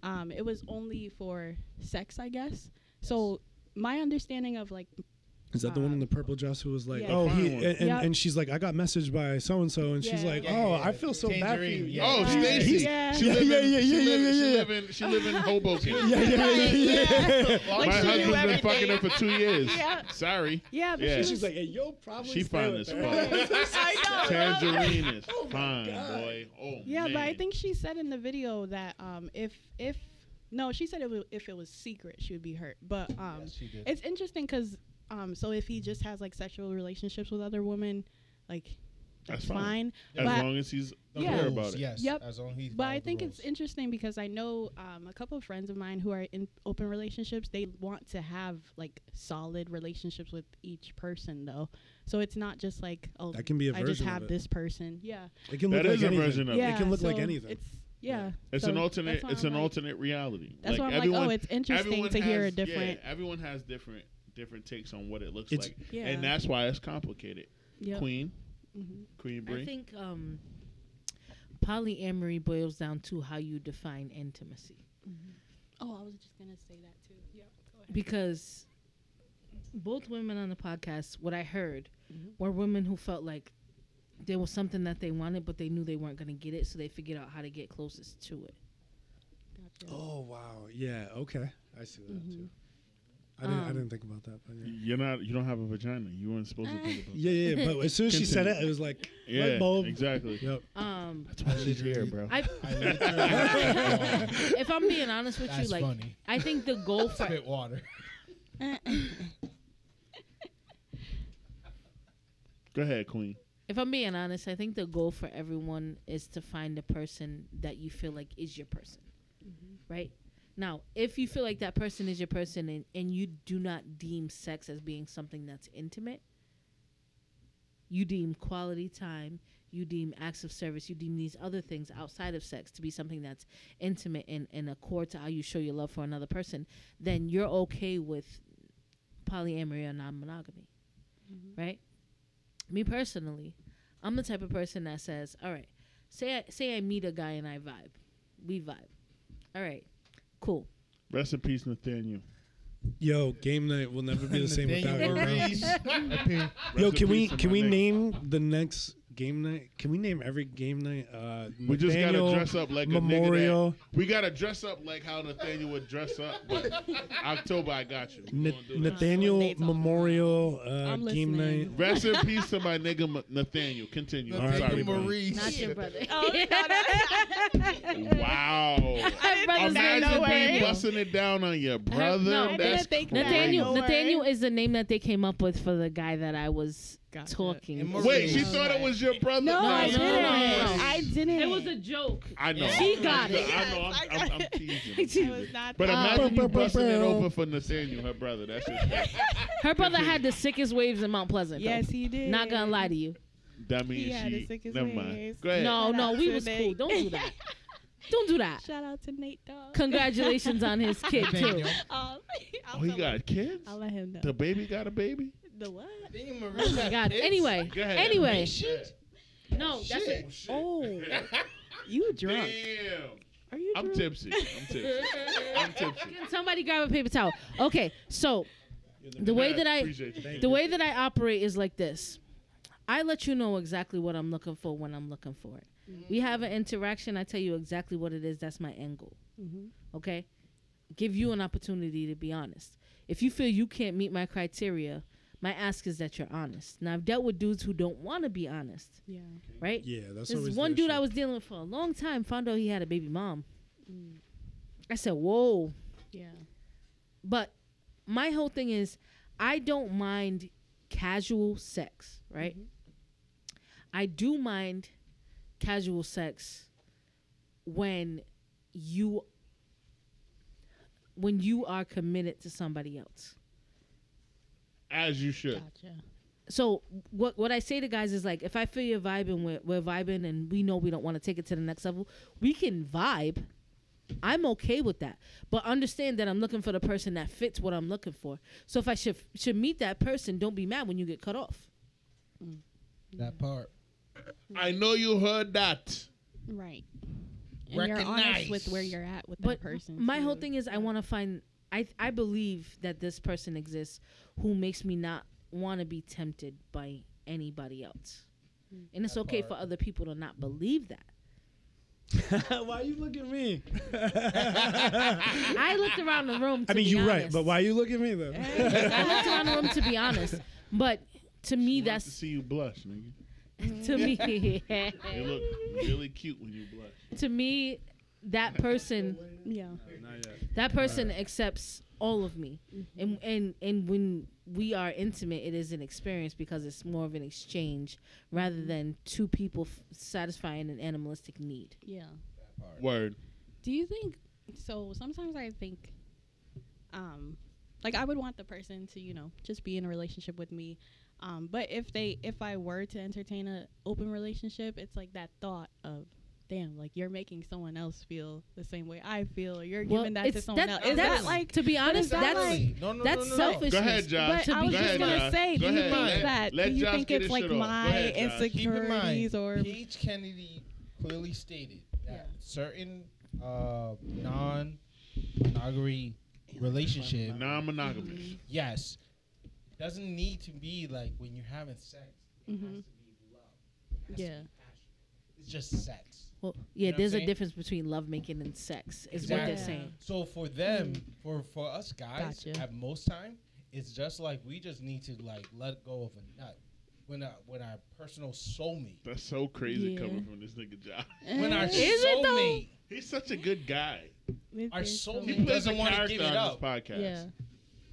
Um, it was only for sex, I guess. So my understanding of like Is that the one in Um, the purple dress who was like, yeah. oh, he, and, and, Yeah. and she's like, I got messaged by so and so, and she's Yeah. like, Yeah, oh, yeah, I feel so bad for you. Tangerine, yeah. Oh, Yeah. Stacy. Yeah. She Yeah, live yeah, in, yeah, she yeah, yeah, she yeah. live in she live in [laughs] Hoboken. [laughs] Yeah, yeah, yeah, yeah. My Like, she husband's been fucking her for two years. Yeah. Sorry. yeah, but Yeah. She's like, hey, you'll probably She stay fine with as fuck. [laughs] I know. Tangerine is Oh fine, boy. Oh Yeah, but I think she said in the video that um if if no, she said it w- if it was secret, she would be hurt. But um Yes, she did. it's interesting because um so if he just has like sexual relationships with other women, like That's that's fine. fine. As But- long as he's The Yeah. aware rules, about it. Yes. Yep. As long as he's But I think it's interesting because I know um, a couple of friends of mine who are in open relationships. They want to have like solid relationships with each person, though. So it's not just like oh, That can be a I just version of have this person. Yeah, It can That look is like a anything. version of it. yeah. It can look like anything. It's yeah. It's So an alternate. It's I'm an like- alternate reality. That's like why I'm everyone, like, oh, it's interesting everyone to hear a has- yeah, different. everyone has different different takes on what it looks It's- like, Yeah. and that's why it's complicated. Yep. Queen, Mhm. Queen I think um, polyamory boils down to how you define intimacy. Oh, I was just gonna say that too. Yeah, go ahead. because both women on the podcast, what I heard Mhm. were women who felt like there was something that they wanted, but they knew they weren't going to get it, so they figured out how to get closest to it. Gotcha. Oh wow, yeah, okay, I see that Mhm. too. I didn't, I Um, didn't think about that, but yeah. You're not. You don't have a vagina. You weren't supposed to think [laughs] about. Yeah, yeah, yeah, but as soon as she said it, it was like. [laughs] Yeah, light bulb. exactly. Yep. Um, That's why she's here, bro. I, [laughs] I if I'm being honest with That's you, like funny. I think the goal for Spit water. Go ahead, Queen. if I'm being honest, I think the goal for everyone is to find a person that you feel like is your person. Right? Now, if you feel like that person is your person and, and you do not deem sex as being something that's intimate, you deem quality time, you deem acts of service, you deem these other things outside of sex to be something that's intimate and, and a core to how you show your love for another person, then you're okay with polyamory or non monogamy. Mm-hmm. Right? Me personally, I'm the type of person that says, all right, say I, say I meet a guy and I vibe. We vibe. All right, cool. Rest in peace, Nathaniel. Yo, game night will never be the same [laughs] without Nathaniel you. bro. Yo, can we can we name the next game night? Can we name every game night? Uh, We just gotta Nathaniel dress up like a Memorial. that, We gotta dress up like how Nathaniel would dress up. But [laughs] October, I got you. Na- gonna that. Nathaniel Dates. Memorial uh, game night. Rest in peace to my nigga Ma- Nathaniel. Continue. I'm sorry. Maurice. Not your [laughs] brother. Oh, Wow. Her brother's Imagine me Nathaniel. busting it down on your brother. no, That's didn't think that. Nathaniel, No. Nathaniel is the name that they came up with for the guy that I was Gotcha. talking. And. Wait, she Maurice. thought it was your brother. No, I no, didn't. no, no, no. I didn't. It was a joke. I know. She got it. I know. I'm, I'm, I'm teasing. [laughs] I was not. But imagine you busting it open for Nathaniel, her brother. That's just, [laughs] Her brother had the sickest waves in Mount Pleasant. though. yes, he did. Not gonna lie to you. that means He had she. the sickest never mind. ways. Go ahead. No, Shout no, we to was cool. Don't do that. Don't do that. Shout out to Nate Dog. Congratulations on his [laughs] kid too. Um, Oh, he got kids. I'll let him know. The baby got a baby. The what? Nathaniel Oh Maurice my had god. kids? Anyway, Go ahead. anyway, Shit. no, that's it. Oh, [laughs] you drunk? Damn. Are you I'm drunk? tipsy. I'm tipsy. [laughs] I'm tipsy. Can somebody grab a paper towel? Okay, so the way that I Appreciate you. the way that I operate is like this. I let you know exactly what I'm looking for when I'm looking for it. We have an interaction. I tell you exactly what it is. That's my end goal. Mhm. Okay, give you an opportunity to be honest. If you feel you can't meet my criteria, my ask is that you're honest. Now I've dealt with dudes who don't want to be honest, Yeah. right? Yeah, that's This is one dude issue. I was dealing with for a long time. Found out he had a baby mom. Mm. I said, "Whoa." Yeah. But my whole thing is I don't mind casual sex, right? I do mind casual sex when you when you are committed to somebody else. As you should. Gotcha. So what what I say to guys is like if I feel you're vibing we're, we're vibing and we know we don't want to take it to the next level, we can vibe. I'm okay with that. But understand that I'm looking for the person that fits what I'm looking for. So if I should should meet that person, don't be mad when you get cut off. Mm. That part. I know you heard that. Right. And you're honest with where you're at with But that person. my whole thing is I want to find I I believe that this person exists who makes me not want to be tempted by anybody else. Hmm. And it's That okay part. for other people to not believe that. [laughs] why you look at me? [laughs] I looked around the room to I mean, you're right, but why you look at me though? [laughs] I looked around the room to be honest. But to me Love to that's see you blush, nigga. to me You look really cute when you blush. to me that person Yeah. That person accepts all of me. And and and when we are intimate, it is an experience because it's more of an exchange rather than two people f- satisfying an animalistic need. Yeah. Word. Do you think so? Sometimes I think, um, like I would want the person to, you know, just be in a relationship with me. Um, but if they, if I were to entertain a open relationship, it's like that thought of, damn, like you're making someone else feel the same way I feel, or you're Well, giving that to someone that- else. Is that's- that like? to be honest, that that's like- no, no, that's no, no, no. selfishness. Go ahead, Josh. But I was Go just ahead, gonna Josh. say, do Go you ahead. think Let- that? let do you Josh think get it's like off. My ahead, Josh. Keep in insecurities mind, or? Paige Kennedy clearly stated that Yeah. certain uh, non-monogamy relationship, Non-monogamous. yes, doesn't need to be like when you're having sex. It has Mhm. to be love. It has to Yeah. be passion. It's just sex. Well, yeah, know there's a difference between lovemaking and sex, is what they're saying. So for them, for for us guys, Gotcha. at most time, it's just like we just need to like let go of a nut. When our when our personal soulmate, That's so crazy Yeah. coming from this nigga Josh. [laughs] when our Is it soulmate, He's such a good guy. it our is soulmate He doesn't wanna character give it up. podcast. Yeah.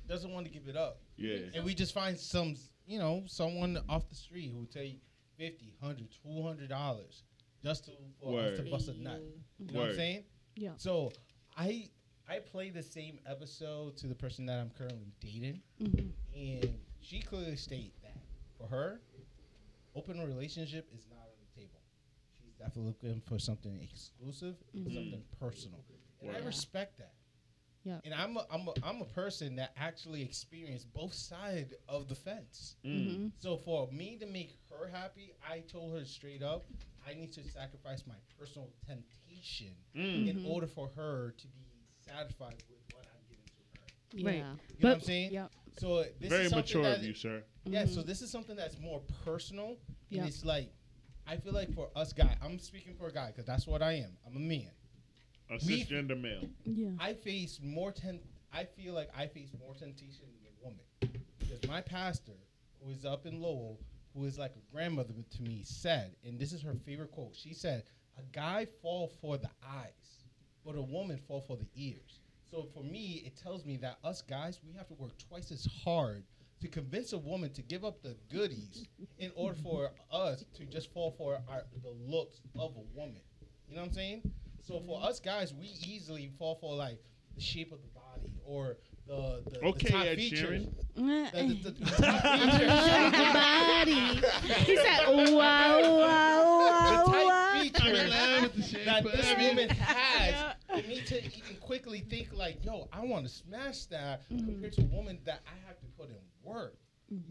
doesn't want to give it up, Yeah. and we just find some you know someone off the street who will take 50 100 200 dollars just to for us to bust a nut. You know what I'm saying? Yeah. So I I play the same episode to the person that I'm currently dating. Mhm. and she clearly state that for her, open relationship is not on the table. She's definitely looking for something exclusive and Mhm. something personal, and I respect that. Yeah. And I'm a, I'm a, I'm a person that actually experienced both sides of the fence. Mm. Mhm. So for me to make her happy, I told her straight up, I need to sacrifice my personal temptation Mm. in Mhm. order for her to be satisfied with what I'm giving to her. Right. Yeah. You know what I'm saying? Yep. So this Very is something mature that, of you, sir. yeah, so Mhm. this is something that's more personal, and Yeah. it's like, I feel like for us guys, I'm speaking for a guy because that's what I am. I'm a man. A We- cisgender male. Yeah. I face more ten. I feel like I face more temptation than a woman because my pastor, who is up in Lowell, who is like a grandmother to me, said, and this is her favorite quote. She said, "A guy fall for the eyes, but a woman fall for the ears." So for me, it tells me that us guys, we have to work twice as hard to convince a woman to give up the goodies in order for us to just fall for our, the looks of a woman. You know what I'm saying? So for mm-hmm. us guys, we easily fall for like the shape of the body or the the, Okay, the top Ed features. Sheeran. Mm-hmm. The, the, the, the [laughs] top features. he said, "Wow, wow, the wow." type features that this woman [laughs] has for me to even quickly think like, yo, I want to smash that mm-hmm. compared to a woman that I have to put in work.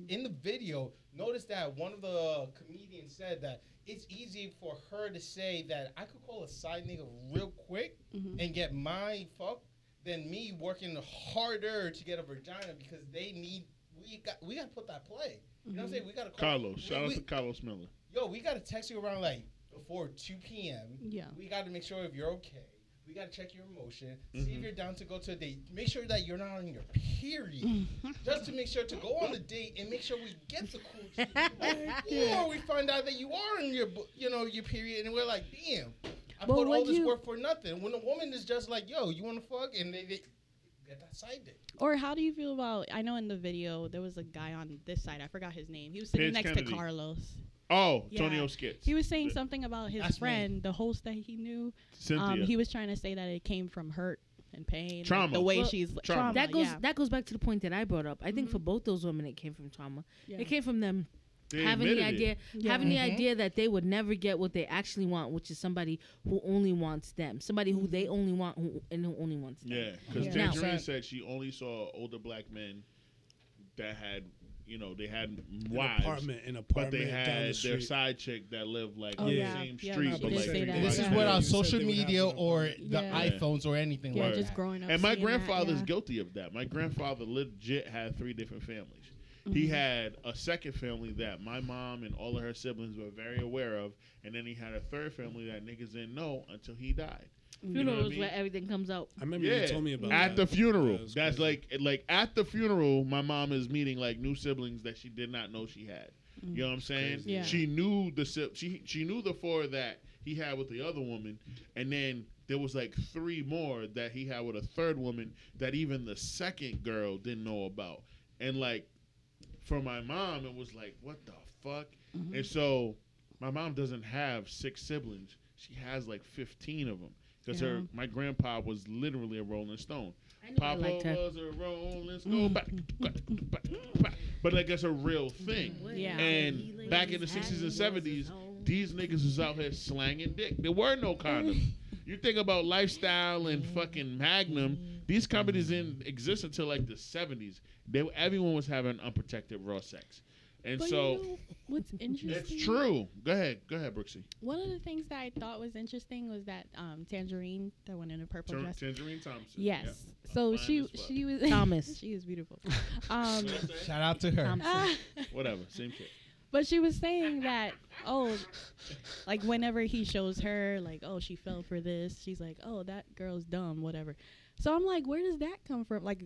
In the video, notice that one of the comedians said that it's easy for her to say that I could call a side nigga real quick Mhm. and get my fuck than me working harder to get a vagina because they need we got we gotta put that play. You know what I'm saying? We gotta call, Karlous. we- Shout out we- to Karlous Miller. yo, we gotta text you around like before 2 p.m. Yeah. We gotta make sure if you're okay. We gotta check your emotion. See Mhm. if you're down to go to a date. Make sure that you're not on your period. Just to make sure to go on the date and make sure we get the cool treatment. [laughs] Or we find out that you are on your, you know, your period, and we're like, damn, I Well, put all this work for nothing. When a woman is just like, yo, you want to fuck, and they, they get that side dick. Or how do you feel about? I know in the video there was a guy on this side. I forgot his name. He was sitting Paige next Kennedy. to Karlous. Oh, Yeah. Tonio Skits. He was saying The- something about his That's me. friend, the host that he knew. Cynthia. Um, he was trying to say that it came from hurt and pain, like, Trauma. the way Well, she's trauma. trauma. that goes yeah. that goes back to the point that I brought up. I think Mhm. for both those women, it came from trauma. Yeah. It came from them They having the idea, Yeah. having the Mhm. idea that they would never get what they actually want, which is somebody who only wants them, somebody who they only want who, and who only wants them. Yeah, because Yeah. Now- Tanjareen said she only saw older black men that had, you know, they had An wives, apartment, an but apartment they down had the their side chick that lived like Oh, on yeah. the same Yeah, street, she but did like say that. This is Yeah. without You social they would have media or the Yeah. iPhones or anything yeah, like just that. growing up. And my seeing that, grandfather's yeah. guilty of that. My grandfather legit had three different families. He Mhm. had a second family that my mom and all of her siblings were very aware of, and then he had a third family that niggas didn't know until he died. You know I Funerals mean? where everything comes out. I remember Yeah, you told me about at that. the funeral. Yeah, it was That's crazy. like like at the funeral, my mom is meeting like new siblings that she did not know she had. You know what I'm saying? crazy. Yeah. She knew the si- she she knew the four that he had with the other woman, and then there was like three more that he had with a third woman that even the second girl didn't know about. And like for my mom, it was like, what the fuck? Mm-hmm. And so my mom doesn't have six siblings; she has like fifteen of them. Because her, my grandpa was literally a Rolling Stone. I knew I Papa liked her. was a Rolling Stone, mm. back. but like that's a real thing. Yeah. And back in the 60s and 70s, these niggas was out here slanging dick. There were no condoms. [laughs] You think about lifestyle and mm-hmm. fucking Magnum. These companies didn't mm-hmm. exist until like the 70s. They everyone was having unprotected raw sex, and But so you know what's [laughs] interesting? it's true. Go ahead, go ahead, Brooksy. One of the things that I thought was interesting was that um, Tanjareen, the one in a purple Tan- dress. Tanjareen Thompson. Yes. Yeah. So Fine she as she was [laughs] Thomas. she is beautiful. Um, Shout out to her. Thompson. [laughs] Whatever, same shit. but she was saying that oh, like whenever he shows her like oh she fell for this, she's like oh that girl's dumb whatever. So I'm like where does that come from? Like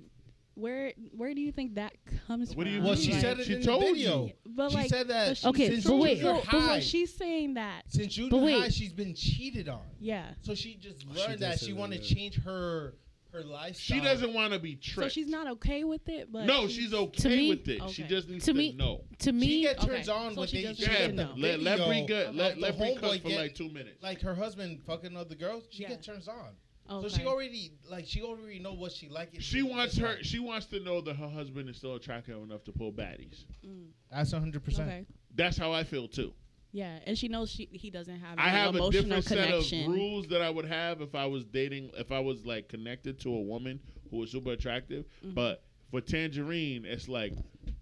where where do you think that comes from? What do from? you Well, she Like- said it She in told the you. video. But she like, said that. she- Okay, since but wait, junior but high, what she's saying that since junior But wait. high, she's been cheated on. yeah. So she just Oh, she learned that she that, wanted to change her her lifestyle. She doesn't want to be tricked. So she's not okay with it, but no, she's okay me- with it. She Okay. just needs To to, me- know. To She me, get Okay. turns on So when she they doesn't Go show ahead, the let, let Bree video. Let, let the Bree for like two minutes. like her husband fucking other girls. She Yeah. get turns on. Okay. So she already like she already know what she like. She wants her. like. She wants to know that her husband is still attractive enough to pull baddies. Mm, That's hundred percent. okay. That's how I feel too. Yeah, and she knows she he doesn't have I an have a different connection. set of rules that I would have if I was dating, if I was like connected to a woman who was super attractive. Mhm. But for Tanjareen, it's like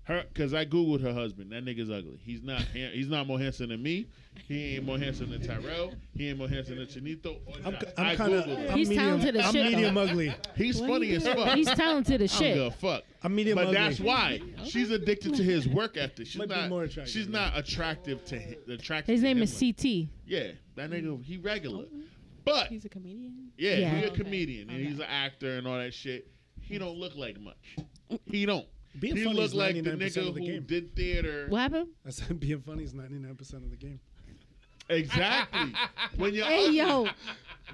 her because I googled her husband. That nigga's ugly. He's not. He's not more handsome than me. He ain't more handsome than Tyrell. He ain't more handsome than Chinito. I'm, Josh. I'm kind of. Googled He's medium, talented as shit. I'm medium though. ugly. He's What funny as fuck. he's talented as shit. I don't give a fuck. I'm medium But ugly. that's why she's addicted to his work ethic. She's Might be not. more attractive, she's not attractive to hi- attracted. His to name him is CT. Yeah, that nigga. He regular, Okay. but He's a comedian. yeah, Yeah. he's a Okay. comedian and Okay. he's an actor and all that shit. He don't look like much. He don't. Being he funny look is like the 99% nigga of the who game. did theater. What happened? I said being funny is 99% of the game. Exactly. [laughs] when you're Hey ugly, yo,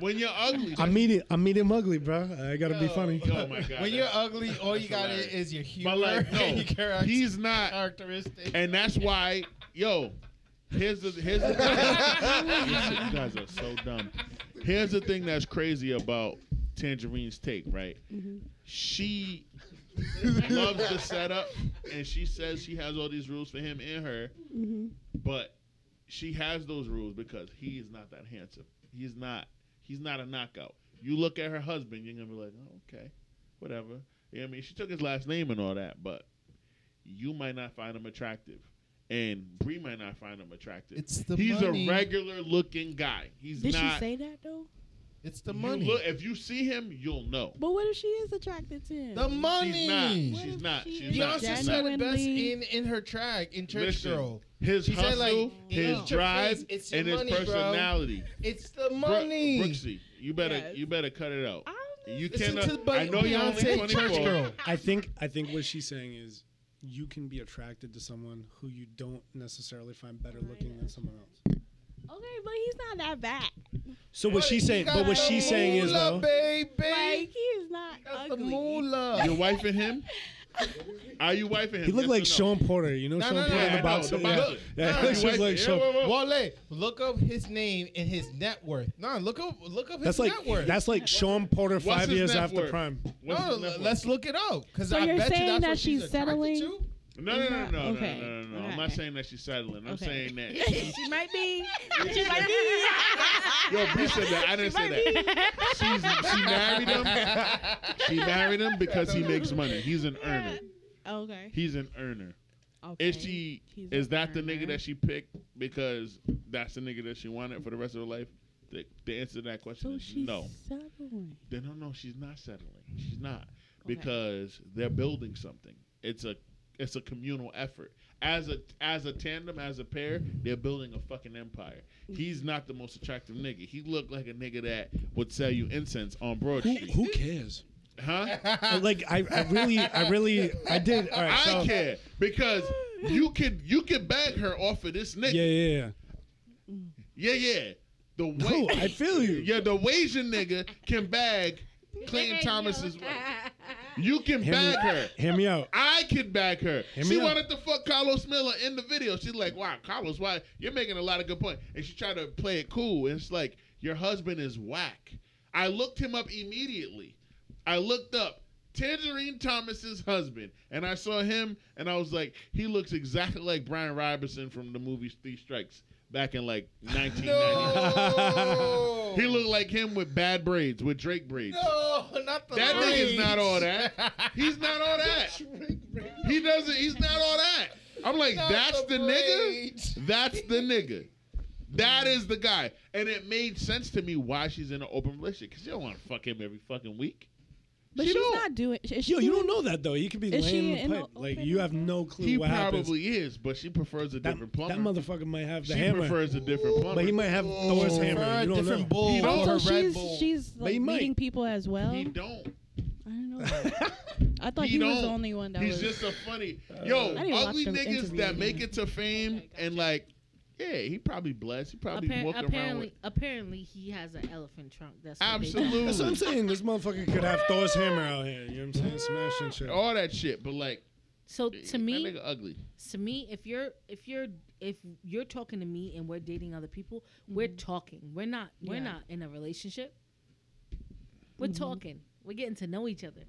when you're ugly. I'm medium. I'm medium ugly, bro. I gotta be funny. Oh my god. When you're that's- ugly, all you got hilarious. is your humor But like, [laughs] no, and your character- he's not. characteristics. And that's why, yo, here's the here's the [laughs] you guys are so dumb. Here's the thing that's crazy about Tanjareen's take, right? Mhm. She loves the setup, and she says she has all these rules for him and her, Mm-hmm. but she has those rules because he is not that handsome. He's not. He's not a knockout. You look at her husband, you're gonna be like, oh, okay, whatever. You know what I mean? She took his last name and all that, but you might not find him attractive, and Bree might not find him attractive. It's the He's money. a regular looking guy. He's Did not. she say that though? It's the you money. look- if you see him, you'll know. But what if she is attracted to him? the money. She's not. What She's not. she She's not. Beyonce said not. it best in, in her track in Church Listen, Girl. His She said, hustle, like, his it's drive, it's your and his money, bro. personality. It's the money. Bro- money. Brooksy, you better Yes. you better cut it out. I don't know. You Listen cannot. to Be- I know you're only Beyonce 24. Church Girl. I think. I think what she's saying is, you can be attracted to someone who you don't necessarily find better looking than someone else. Okay, but he's not that bad. So what she's saying, but what she's saying is moolah, though, baby. Like he is not That's the ugly. moolah. Your wife and him? Are you wife and him? he looked Yes like or Shawn Porter. You know No, Sean no, no, Porter Yeah, in the I know, boxer. the Yeah, boxer. yeah, Nah, he you looks wife- like yeah, Sean. whoa, whoa. Wole, look up his name and his net worth. No, look up look up his That's like net worth. that's like Shawn Porter What's five his years net after worth? prime. What's no, his net worth? let's look it up because So I you're bet you saying that's that what she's attracted settling? to. No, no, no, no, no, Okay. no, no, no, no. I'm not saying that she's settling. I'm Okay. saying that. [laughs] she might be. [laughs] She might be. Yo, Bree said that. I didn't say that. She's, she married him. She married him because he makes money. He's an earner. Okay. He's an earner. okay. Is she? He's Is that the nigga that she picked because that's the nigga that she wanted for the rest of her life? The, the answer to that question So is she's no. settling. Then no, no, she's not settling. She's not because they're building something. It's a it's a communal effort. As a as a tandem, as a pair, they're building a fucking empire. He's not the most attractive nigga. He looked like a nigga that would sell you incense on Broad Who, Street. who cares? Huh? like I, I really, I really, I did. All right, I so care because you could you could bag her off of this nigga. yeah, yeah, yeah. Yeah, yeah. the No, way I feel you. Yeah, the Asian nigga can bag Clayton Thomas Thomas's wife. [laughs] You can Hear me, bag her. hear me out. I could back her. Hear she me out. wanted to fuck Karlous Miller in the video. She's like, wow, Karlous, why? You're making a lot of good points. And she tried to play it cool. And it's like, your husband is whack. I looked him up immediately. I looked up Tanjareen Thomas's husband, and I saw him, and I was like, he looks exactly like Brian Robertson from the movie Three Strikes back in like [laughs] 1990. He looked like him with bad braids, with Drake braids. No, not the That nigga's braids. not all that. [laughs] He's not all that. He doesn't. He's not all that. I'm like, Not that's the the, nigga. That's the nigga. That is the guy. And it made sense to me why she's in an open relationship because you don't want to fuck him every fucking week. But She she's don't. not doing. Is she Yo, you doing- don't know that though. You could be Is laying she the in pipe. the Like you have no clue He what happens. He probably is, but she prefers a That, different plumber. that motherfucker might have the she hammer, prefers a different plumber. but he might have Thor's For oh. hammer. a You don't different know. bull He for don't. her So Red she's Bull. she's But like might. meeting people as well. He don't. I don't know. [laughs] I thought He he, was the don't. only one that He's was. just a funny. Uh, yo, I didn't watch ugly the niggas interview that again. make it to fame and like, yeah, he probably blessed. He probably Appar- walking around apparently, with. apparently, he has an elephant trunk. That's what they Absolutely. That's what I'm saying. This motherfucker could have Thor's hammer out here. You know what I'm saying? Smashing shit. all that shit, but like So eh, to me, nigga ugly. to me, if you're if you're if you're talking to me and we're dating other people, we're mm-hmm. talking. We're not we're Yeah. not in a relationship. We're mm-hmm. talking. We're getting to know each other.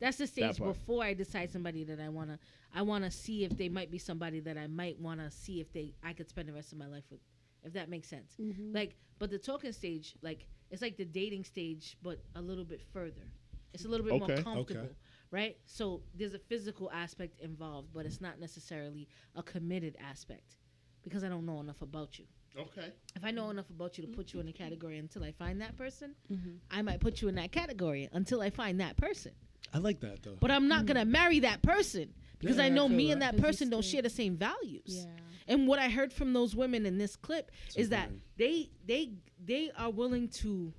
That's the stage part. before I decide somebody that I wanna I wanna see if they might be somebody that I might wanna see if they I could spend the rest of my life with. If that makes sense. Like but the talking stage, like it's like the dating stage, but a little bit further. It's a little bit Okay. more Okay. comfortable. Right? So there's a physical aspect involved, but it's not necessarily a committed aspect. Because I don't know enough about you. Okay. If I know enough about you to put you in a category until I find that person, Mhm. I might put you in that category until I find that person. I like that though. But I'm not gonna marry that person because Yeah, I I know feel me that. and that person don't share the same values. Yeah. And what I heard from those women in this clip is that important. they they they are willing to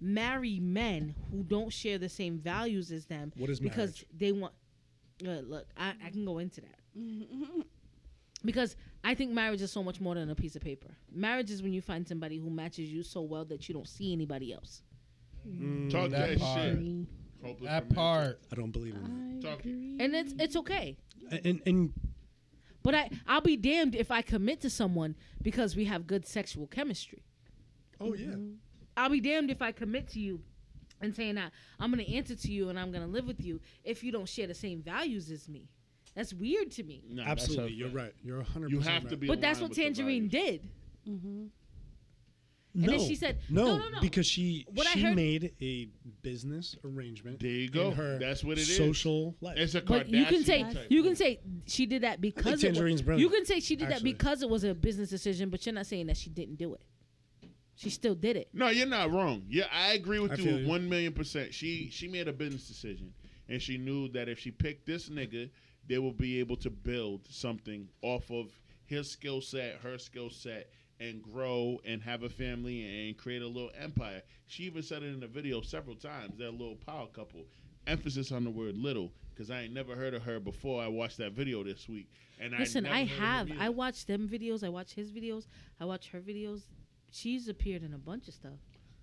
marry men who don't share the same values as them What is because marriage? they want. Uh, look, I, I can go into that [laughs] because I think marriage is so much more than a piece of paper. Marriage is when you find somebody who matches you so well that you don't see anybody else. Mm, Talk that that, part. shit. Agree. Hopeless That romantic. part. I don't believe in I Talk it. agree. And it's it's okay. And and But I I'll be damned if I commit to someone because we have good sexual chemistry. oh yeah, mm-hmm. I'll be damned if I commit to you and saying that I'm gonna answer to you and I'm gonna live with you if you don't share the same values as me. That's weird to me. Nah, that's absolutely. her You're fact. right. You're 100. You have to be. But that's aligned what with the Tanjareen values. did. Mm-hmm. Mhm. No, then she said- no, no, no, no. because she What I she heard- made a business arrangement. There you in go. her That's what it is. social life. It's a Kardashian. But you can say type you can say she did that because it Tanjareen's was, brilliant, you can say she did actually. that because it was a business decision, but you're not saying that she didn't do it. She still did it. No, you're not wrong. Yeah, I agree with I you feel you. one million percent. She she made a business decision, and she knew that if she picked this nigga, they will be able to build something off of his skill set, her skill set, and grow and have a family and create a little empire. She even said it in the video several times. They're little power couple. Emphasis on the word little, because I ain't never heard of her before. I watched that video this week, and Listen, I I have. I either. watch them videos. I watch his videos. I watch her videos. She's appeared in a bunch of stuff.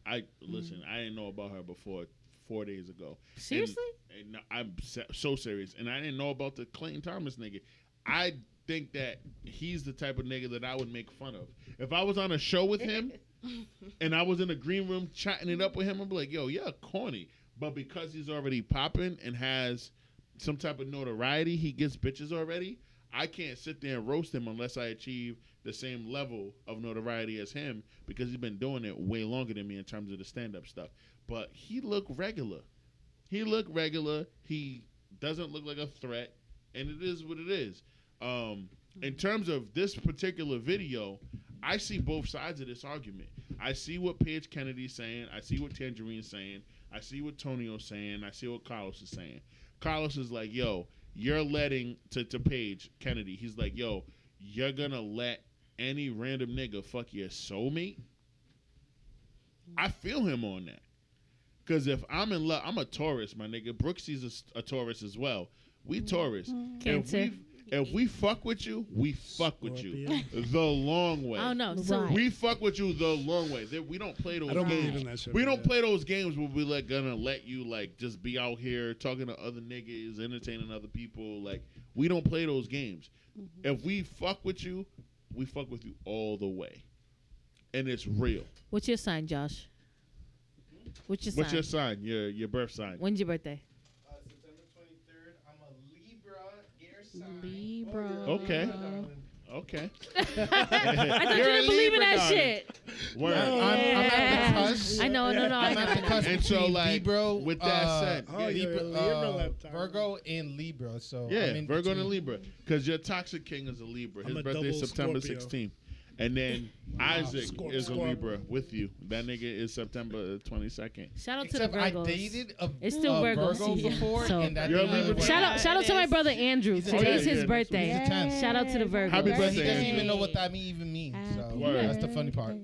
I mm-hmm. listen. I didn't know about her before four days ago. Seriously? and I'm so serious, and I didn't know about the Clayton Thomas nigga. I think that he's the type of nigga that I would make fun of if I was on a show with him, [laughs] and I was in a green room chatting it up with him. I'm like, yo, you're corny, but because he's already popping and has some type of notoriety, he gets bitches already. I can't sit there and roast him unless I achieve the same level of notoriety as him because he's been doing it way longer than me in terms of the stand up stuff. But he looked regular. He looked regular. He doesn't look like a threat, and it is what it is. Um, in terms of this particular video, I see both sides of this argument. I see what Paige Kennedy's saying. I see what Tanjareen's saying. I see what Tonio's saying. I see what Karlous is saying. Karlous is like, yo, you're letting to, to Paige Kennedy. He's like, yo, you're gonna let any random nigga fuck your soulmate. I feel him on that. Cause if I'm in love, I'm a Taurus, my nigga. Brooksy's a, a Taurus as well. We Taurus. If Cancer. we've, If we fuck with you, we fuck with you the long way. Oh no. So Right. We fuck with you the long way. That- We don't play those I don't games. believe in that shit. We don't yeah. play those games where we like gonna let you like just be out here talking to other niggas, entertaining other people. Like we don't play those games. Mm-hmm. If we fuck with you, we fuck with you all the way, and it's real. what's your sign, Josh? What's your What's sign? your sign? Your your birth sign? When's your birthday? Uh, September 23rd. I'm a Libra, air sign. Libra. Okay. Okay. [laughs] I thought you didn't believe in that shit. Word. I'm, I'm at the cusp. I know, no, no. I I'm at the know. cusp And so, between like, Libra, with that uh, said- Oh, you're Libra, a Libra uh, left, Virgo and Libra. So Yeah, I'm in Virgo and a between. Libra. Because your toxic king is a Libra. I'm His a birthday is double September Scorpio. 16th. And then Isaac Scorp, is a. Libra with you. That nigga is September 22nd. Shout out Except to the Virgos. I dated a, It's still a Virgo Virgo season, before, so- and that You're a Libra Shout out. out, shout out to my brother Andrew. He's a Today's Virgo. his Yeah, birthday. He's a 10. Shout out to the Virgos. Happy He doesn't even know what that even means. So that's the funny part.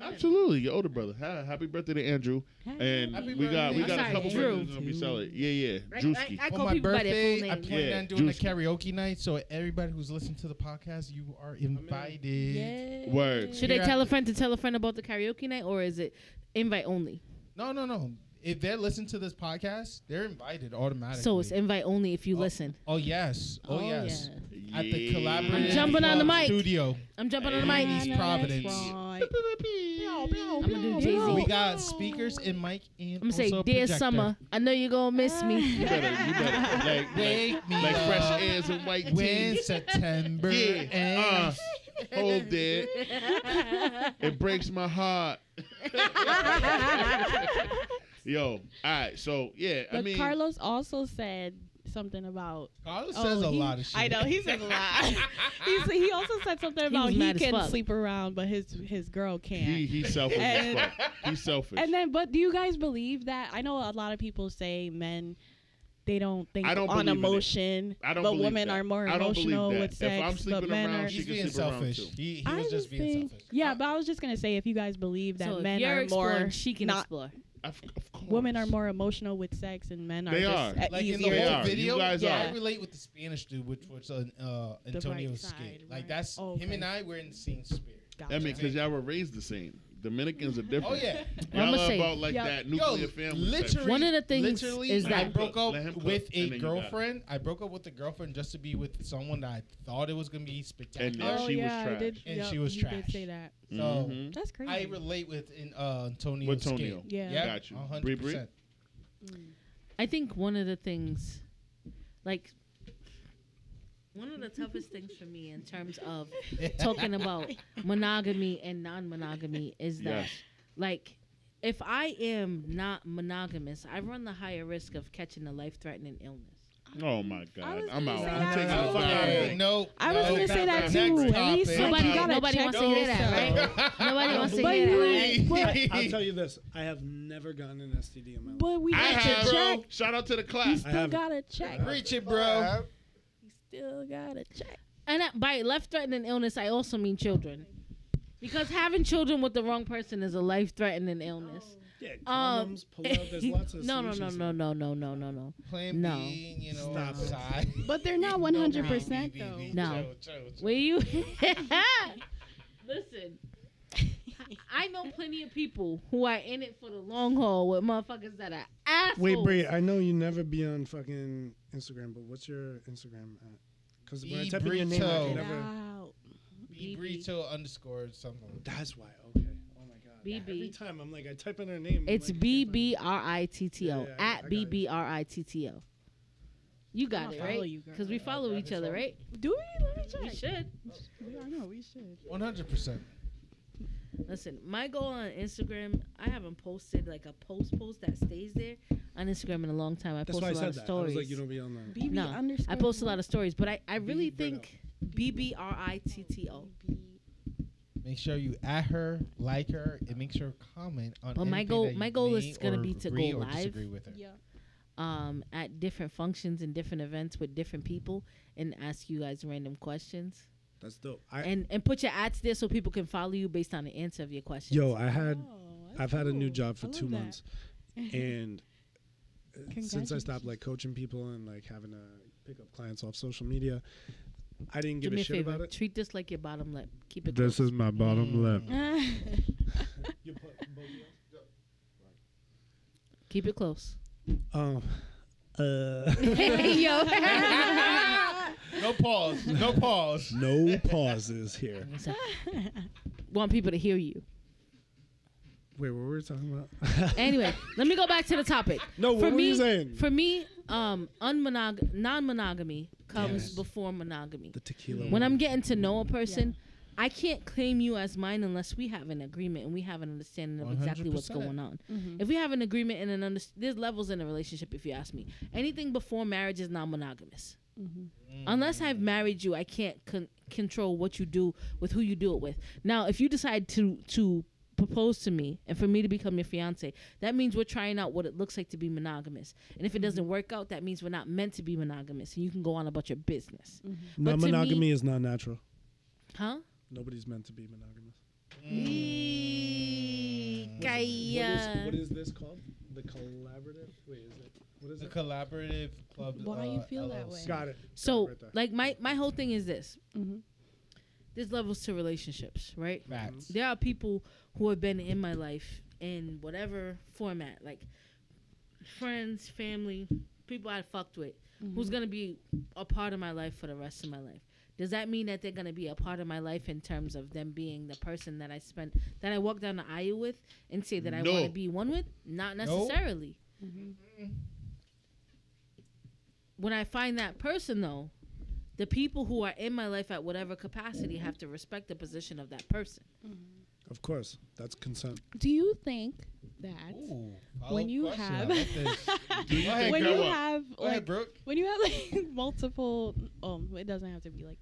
Absolutely, your older brother. Ha- Happy birthday to Andrew. And Happy we got we got I'm a couple sorry, Drew. birthdays gonna be selling. Yeah, yeah. Right? Drewski. I, I For call my people by their birthday, full I name. plan Yeah, on doing a Juicy. karaoke night. So everybody who's listening to the podcast, you are invited. Word. Should they Yeah. tell a friend to tell a friend about the karaoke night, or is it invite only? No, no, no. If they're listening to this podcast, they're invited automatically. So it's invite only if you Oh. listen. Oh yes. Oh, yes. yeah. At the Yeah. collaborative I'm jumping on the mic. studio. I'm jumping on the mic. East Providence. Right. I'm gonna do Jay Z. We got speakers and mic and I'm gonna say, also dear projector. Summer, I know you're gonna miss me. You better, you better like, [laughs] Wake like, me like up fresh airs and white when teeth. [laughs] September Yeah. ends. Uh, hold it. It breaks my heart. [laughs] Yo, all right. So yeah, I mean, Karlous also said something about. Karlous oh, says a he- lot of shit. I know he says a lot. [laughs] [laughs] He's, he also said something about was he, can fuck. sleep around, but his his girl can't. he he's selfish as And- fuck. He's selfish. and then, but do you guys believe that? I know a lot of people say men. They don't think I don't on believe in it. emotion, I don't but women that. are more I don't believe emotional that. with If sex. I'm but sleeping men around, are. she He's being selfish. too. He, he I was just being think- selfish. Yeah, but I was just gonna say if you guys believe that so men you're are more, she can not- explore. Of, of course. women are more emotional with sex, and men are They just are. at like in easier. the They whole are. You video, guys are. I relate with the Spanish dude, which was uh, uh, bright Antonio's side, skit. right. Like that's Oh, him and I were in the same spirit. Gotcha. I mean, because y'all were raised the same. Dominicans are different. [laughs] Oh yeah, Y'all I'ma are say- about like Yeah. that yo, family. literally, One of the things literally, is I broke up Let him cook, with a then you got it. girlfriend. I broke up with a girlfriend just to be with someone that I thought it was gonna be spectacular. And then oh she yeah, I trash. did. And yep, she was you trash. Did say that. So Mhm. That's crazy. I relate with in uh, Antonio's With skit. Tonio. Yeah. yeah, Got you. hundred percent. I think one of the things, like, one of the toughest things for me in terms of talking about monogamy and non-monogamy is that, Yes. like, if I am not monogamous, I run the higher risk of catching a life-threatening illness. Oh my God, I'm out. I'm taking too. the fuck out of Okay, here. no, I was no, gonna say that next too. At least topic. Nobody- gotta nobody wants to hear that, right? Nobody [laughs] wants to hear that. [laughs] but- [laughs] I'll tell you this: I have never gotten an STD in my life. But we I have have, to check. Shout out to the You class. still gotta check. Preach it, bro. You still gotta check. And by life-threatening illness, I also mean children, because having children with the wrong person is a life-threatening illness. Yeah, Um, condoms, pull out. There's lots of [laughs] no, no, no, solutions. no, no, no, no, no, no. Plan No. B, you know, Stop it. outside. [laughs] But they're not [laughs] 100% though. No. Chill, chill, chill. Will you listen? I know plenty of people who are in it for the long haul with motherfuckers that are assholes. Wait, Bree, I know you never be on fucking Instagram, but what's your Instagram at? Because when I type in your name, I can never. out. B BB. Brito underscore something. That's why. Okay. Oh my god. BB. Every time I'm like, I type in her name. It's like, I B can't find B it. R I T T Yeah, O yeah, I- I at got B it. B R I T T O. You got I'ma it right because we follow each other, right? Do we? Let me check. We should. I know we should. One hundred percent. Listen, my goal on Instagram, I haven't posted like a post post that stays there on Instagram in a long time. I That's post why I a lot said of that. I stories. was like, you don't be on the. BB No, underscore. I post a lot of stories, but I, I really think B B R I T T O. Make sure you at her, like her, and make sure comment on. But my anything goal- that my goal is may gonna or be to agree go or live. disagree with her. Yeah. um, at different functions and different events with different people and ask you guys random questions That's dope. I and and put your ads there so people can follow you based on the answer of your questions. yo, I had Oh, I've had a new job for two that. months, [laughs] and uh, since I stopped like coaching people and like having to pick up clients off social media. I didn't Do give me a a shit favor. about it. Treat this like your bottom lip. Keep it. This close. is my bottom lip. [laughs] [laughs] Keep it close. Um, uh, [laughs] Yo. No pause. No pause. no pauses here. [laughs] Want people to hear you. Wait, what were we talking about? [laughs] Anyway, let me go back to the topic. No, what for were me, you saying? For me, um, unmonog- non-monogamy comes Yes. before monogamy. the tequila. When I'm getting to know a person, I can't claim you as mine unless we have an agreement and we have an understanding of exactly what's going on. Mhm. If we have an agreement and an under- there's levels in a relationship. If you ask me, anything before marriage is non-monogamous. Mhm. Unless I've married you, I can't con- control what you do with who you do it with. Now, if you decide to to propose to me and for me to become your fiance, that means we're trying out what it looks like to be monogamous. And if it doesn't work out, that means we're not meant to be monogamous, and you can go on about your business, But to non monogamy me- is not natural. huh? Nobody's meant to be monogamous. Kaya. What is, what is this called? The collaborative? Wait, is it? What is The it? collaborative club. Why do you uh, feel that way? Got it. So, Right like my my whole thing is this: Mhm. there's levels to relationships, right? Facts. There are people who have been in my life in whatever format, like friends, family, people I fucked with, who's gonna be a part of my life for the rest of my life. Does that mean that they're gonna be a part of my life in terms of them being the person that I spent that I walk down the aisle with and say that I want to be one with? Not necessarily. Mm-hmm. When I find that person though, the people who are in my life at whatever capacity have to respect the position of that person. Mm-hmm. Of course, that's consent. Do you think that Ooh, when you question. have like you [laughs] ahead, when you what- have Go like Brooke. when you have like [laughs] multiple um it doesn't have to be like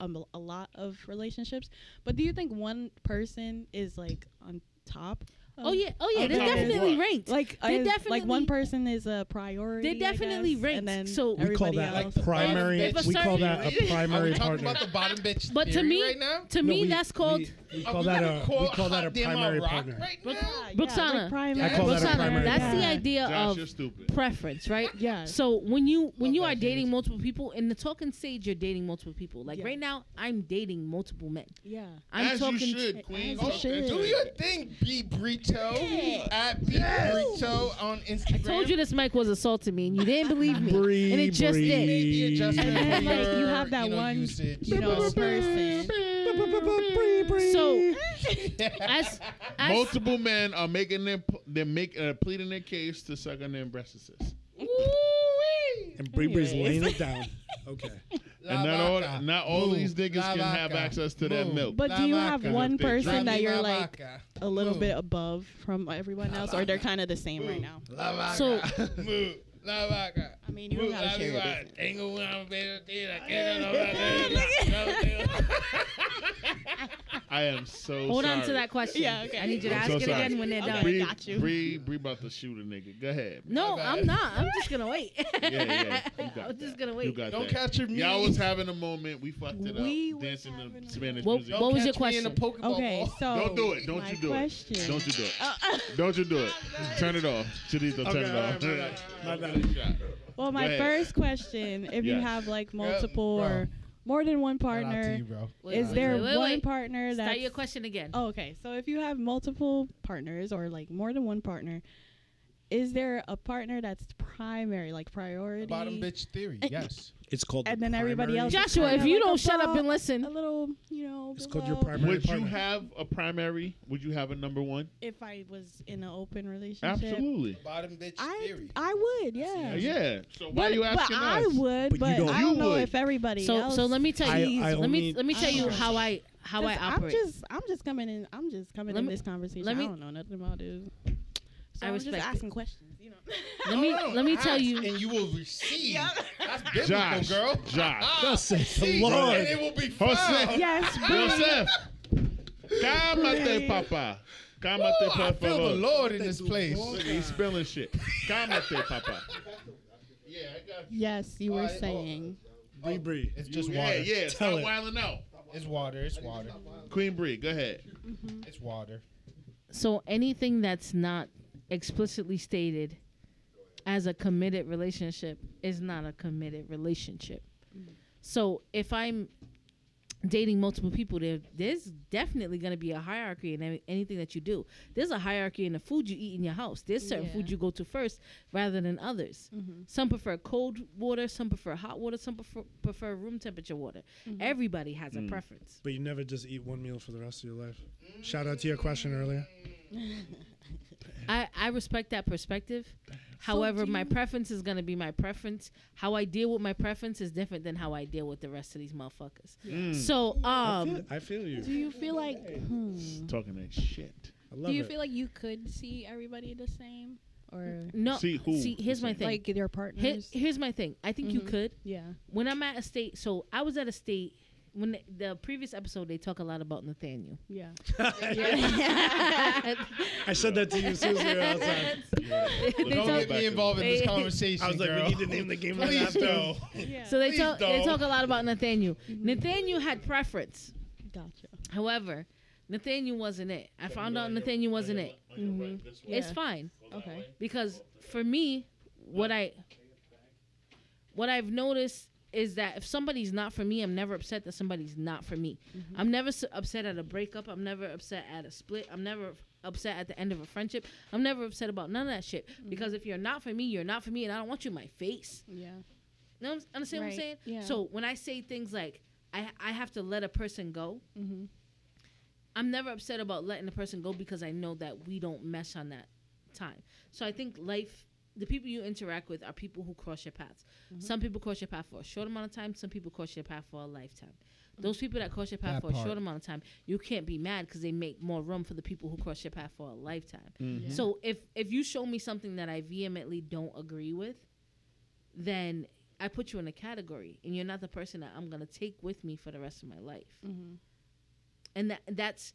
um, a lot of relationships but do you think one person is like on top Oh yeah, oh yeah, On they're top definitely ranked. like They're is- like one person is a priority They're I definitely guess, ranked. and then So- We We call everybody that else Like primary. If a we call certain- that a Are we primary talking partner. about the bottom bitch But to theory me- right now? to No, me, we- that's called. We, we Are call we that gonna a we call that a Hot Damn primary Rock partner. Right Yeah, now? yeah, like primary. I call that a Roxana, primary that's the partner. idea Josh, of you're stupid. preference, right? [laughs] yeah So when you when you that are shit. dating multiple people in the talking stage, you're dating multiple people. Like Yeah. right now, I'm dating multiple men. yeah I'm As talking. you should, Queen. As you oh, Fuck should. that Do your thing, be B Brito. At B Brito on Instagram. I told you this mic was assaulting me, and you didn't believe me, Bree, and it just Bree. did. Made the adjustment And then, like, you have that know, one, usage. you know person So [laughs] as as Multiple men are making their they're making uh, pleading their case to suck on their breasts. And Bree Bree's laying it down. Okay. [laughs] And not all not all Move. these niggas La can have vaca. access to that Move. milk. but do you have Lavaca. one If they person drink that you're like vaca. a little Move. bit above from everyone else or they're kind of the same right now La vaca. So- [laughs] Move. La vaca. I mean you don't gotta share your business Tengo una perdida [laughs] que no I am so [laughs] hold on to that question. Yeah, okay. I need you to I'm ask so it sorry. again when they're Okay. done. Bree, got you. Bree, Bree about to shoot a nigga. Go ahead. No, My bad. I'm not. I'm just gonna wait. [laughs] Yeah, yeah. You got I'm just gonna You wait. got Don't that. catch me. Y'all was having a moment. We fucked it We up. was Dancing the a Spanish What- music. what was your catch me in a question? Pokeball okay so Don't do it. Don't you do question. it. Don't you do it. Uh, Don't you do it. Turn it off. Chinito, turn Okay, it off. All right, my bad, my bad. well my first question if you have like multiple bro. or more than one Shout out to partner you, bro. Wait, is wait, there wait, wait, one wait. partner Start that's your question again. Oh, okay. So if you have multiple partners or like more than one partner, is there a partner that's primary, like priority? Bottom bitch theory. Yes. It's called. And the then everybody else- Joshua, if you like don't shut up and listen, A little, you know. It's called your below. primary Would you have a primary? Would you have a number one? If I was in an open relationship, Absolutely. Bottom bitch I theory. I would, yeah. Yeah. So why But, are you but asking I would, But you don't. I don't know would. if everybody so else. so let me tell you. I let me let me tell you how I how I 'Cause operate. I'm just I'm just coming in. I'm just coming Let in me- this conversation. let me- I don't know nothing about it. So I I'm just respect it. asking questions. You know. [laughs] let me No, no, let me tell you. And you will receive. Yeah. That's biblical, Josh. girl. Josh. [laughs] Thus saith the Lord. And it will be Jose. found. [laughs] yes, Bree. Joseph. Cálmate, papá. Cálmate, Woo, por I feel the. Lord in this place. He's spilling shit. Cálmate, papá. Yeah, I got Yes, you were Alright, oh. saying. Bree Bree. It's just water. yeah. Tell Stop it. wilding out. It's water. It's water. Queen Bree, go ahead. Mm-hmm. It's water. So anything that's not explicitly stated as a committed relationship is not a committed relationship. Mm. So if I'm dating multiple people, there there's definitely going to be a hierarchy in anything that you do. There's a hierarchy in the food you eat in your house. There's certain Yeah. food you go to first rather than others. Mm-hmm. Some prefer cold water, some prefer hot water, some prefer, prefer room temperature water. Mm-hmm. Everybody has a mm. preference. But you never just eat one meal for the rest of your life. Shout out to your question earlier. [laughs] I, I respect that perspective. However, do my preference is gonna be my preference. How I deal with my preference is different than how I deal with the rest of these motherfuckers. Mm. So I, um feel, I feel you. Do you feel like? Hmm, Talking that shit. I love do you it. feel like you could see everybody the same, or no See who? see here's my thing. like their Here- partners? here's my thing. I think you Mhm. could. yeah. When I'm at a state so I was at a state when the, the previous episode they talk a lot about Nathaniel. Yeah. [laughs] I said that to you Susie. soon as we were outside. They Don't Don't get me involved in this They- conversation. I was like, girl. we need to name the game right Please after. don't. Yeah. so they Please talk they don't. talk a lot about Nathaniel. Nathaniel had preference. gotcha. However, Nathaniel wasn't it. I found out Nathaniel wasn't it. Mhm. It's Yeah. fine Okay. because for me, what I what I've noticed is that if somebody's not for me, I'm never upset that somebody's not for me. I'm never s upset at a breakup. I'm never upset at a split. I'm never upset at the end of a friendship. I'm never upset about none of that shit because if you're not for me, you're not for me, and I don't want you in my face. Yeah. You know, what I'm- understand what I'm saying? yeah. So when I say things like I I have to let a person go, Mhm. I'm never upset about letting a person go because I know that we don't mesh on that time. So I think life, the people you interact with are people who cross your paths. Mm-hmm. Some people cross your path for a short amount of time. Some people cross your path for a lifetime. Those people that cross your path That for a short amount of time, you can't be mad because they make more room for the people who cross your path for a lifetime. Mm-hmm. Yeah. So if if you show me something that I vehemently don't agree with, then I put you in a category, and you're not the person that I'm gonna take with me for the rest of my life. Mhm. And that that's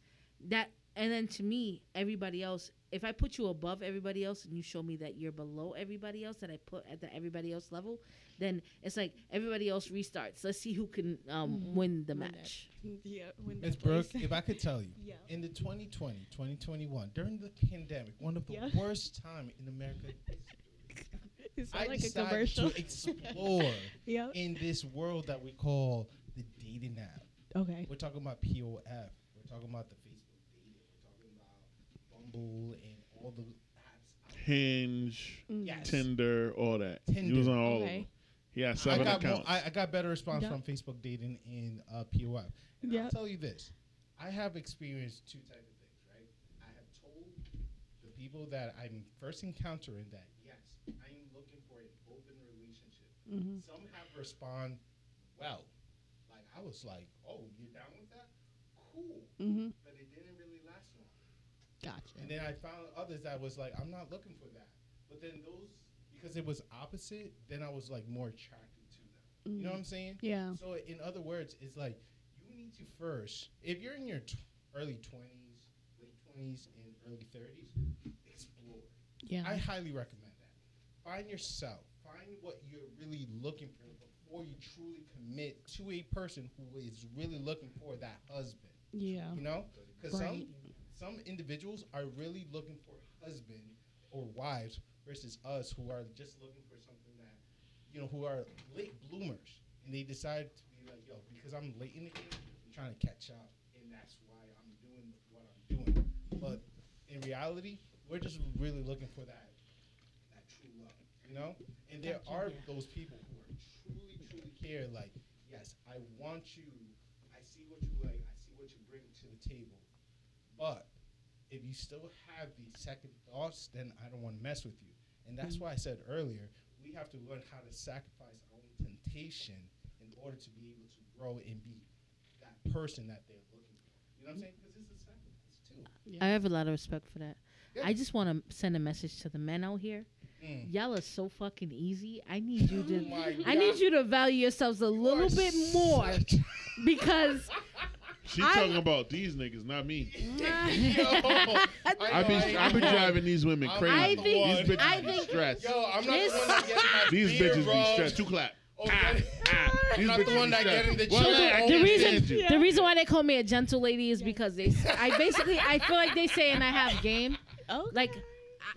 that. And then to me, everybody else. If I put you above everybody else, and you show me that you're below everybody else that I put at the everybody else level, then it's like everybody else restarts. Let's see who can um, win the Win that. match. [laughs] Yeah. When Miss that Brooke, if I could tell you, [laughs] Yeah. in the 2020, 2021, during the pandemic, one of the Yeah. worst time in America, [laughs] It sound I like a decided commercial. to explore yeah. in this world that we call the dating app. Okay. We're talking about POF. We're talking about the Facebook dating. We're talking about Bumble and all the apps. Hinge, Mm. Yes. Tinder, all that. He was on all of them. He had I seven got, more, accounts. I, I got better response Yeah. from Facebook dating and uh, POF. And Yeah. I'll tell you this. I have experienced two types of things, right? I have told the people that I'm first encountering that, yes, I'm looking for an open relationship. Mm-hmm. Some have respond well. Like, I was like, oh, you're down with that? Cool. Mm-hmm. But it didn't really last long. Gotcha. And then I found others that was like, I'm not looking for that. But then those, because it was opposite, then I was like more attracted to them. You know mm. what I'm saying? Yeah. So in other words, it's like you need to first, if you're in your t- early 20s, late 20s, and early 30s, explore. Yeah. I highly recommend that. Find yourself. Find what you're really looking for before you truly commit to a person who is really looking for that husband. yeah. You know, because Right. some some individuals are really looking for husband or wives versus us who are just looking for something that you know who are late bloomers and they decide to be like, yo, because I'm late in the game, I'm trying to catch up, and that's why I'm doing what I'm doing. But in reality, we're just really looking for that that true love, you know. And there are those people who are truly, truly care. Like, yes, I want you. I see what you like. I see what you bring to the table. But if you still have these second thoughts, then I don't want to mess with you. And that's why I said earlier, we have to learn how to sacrifice our own temptation in order to be able to grow and be that person that they're looking for. You know what I'm saying? Because it's a sacrifice too. I have a lot of respect for that. Yeah. I just want to send a message to the men out here. Mm. Y'all are so fucking easy. I need you to. [laughs] Oh my I need you to value yourselves a You little bit more [laughs] because [laughs] She I- talking about these niggas, not me. [laughs] Yo, I be I be driving these women crazy. I the think- these bitches I be think- stressed. Yo, I'm not This- the one that getting my These beard bitches rubbed. be stressed. Two clap. Oh, Ah, that- ah. These not the one that stressed. getting the Well, children I the reason stand the reason why they call me a gentle lady is because they s- I basically I feel like they saying I have game. Oh. Like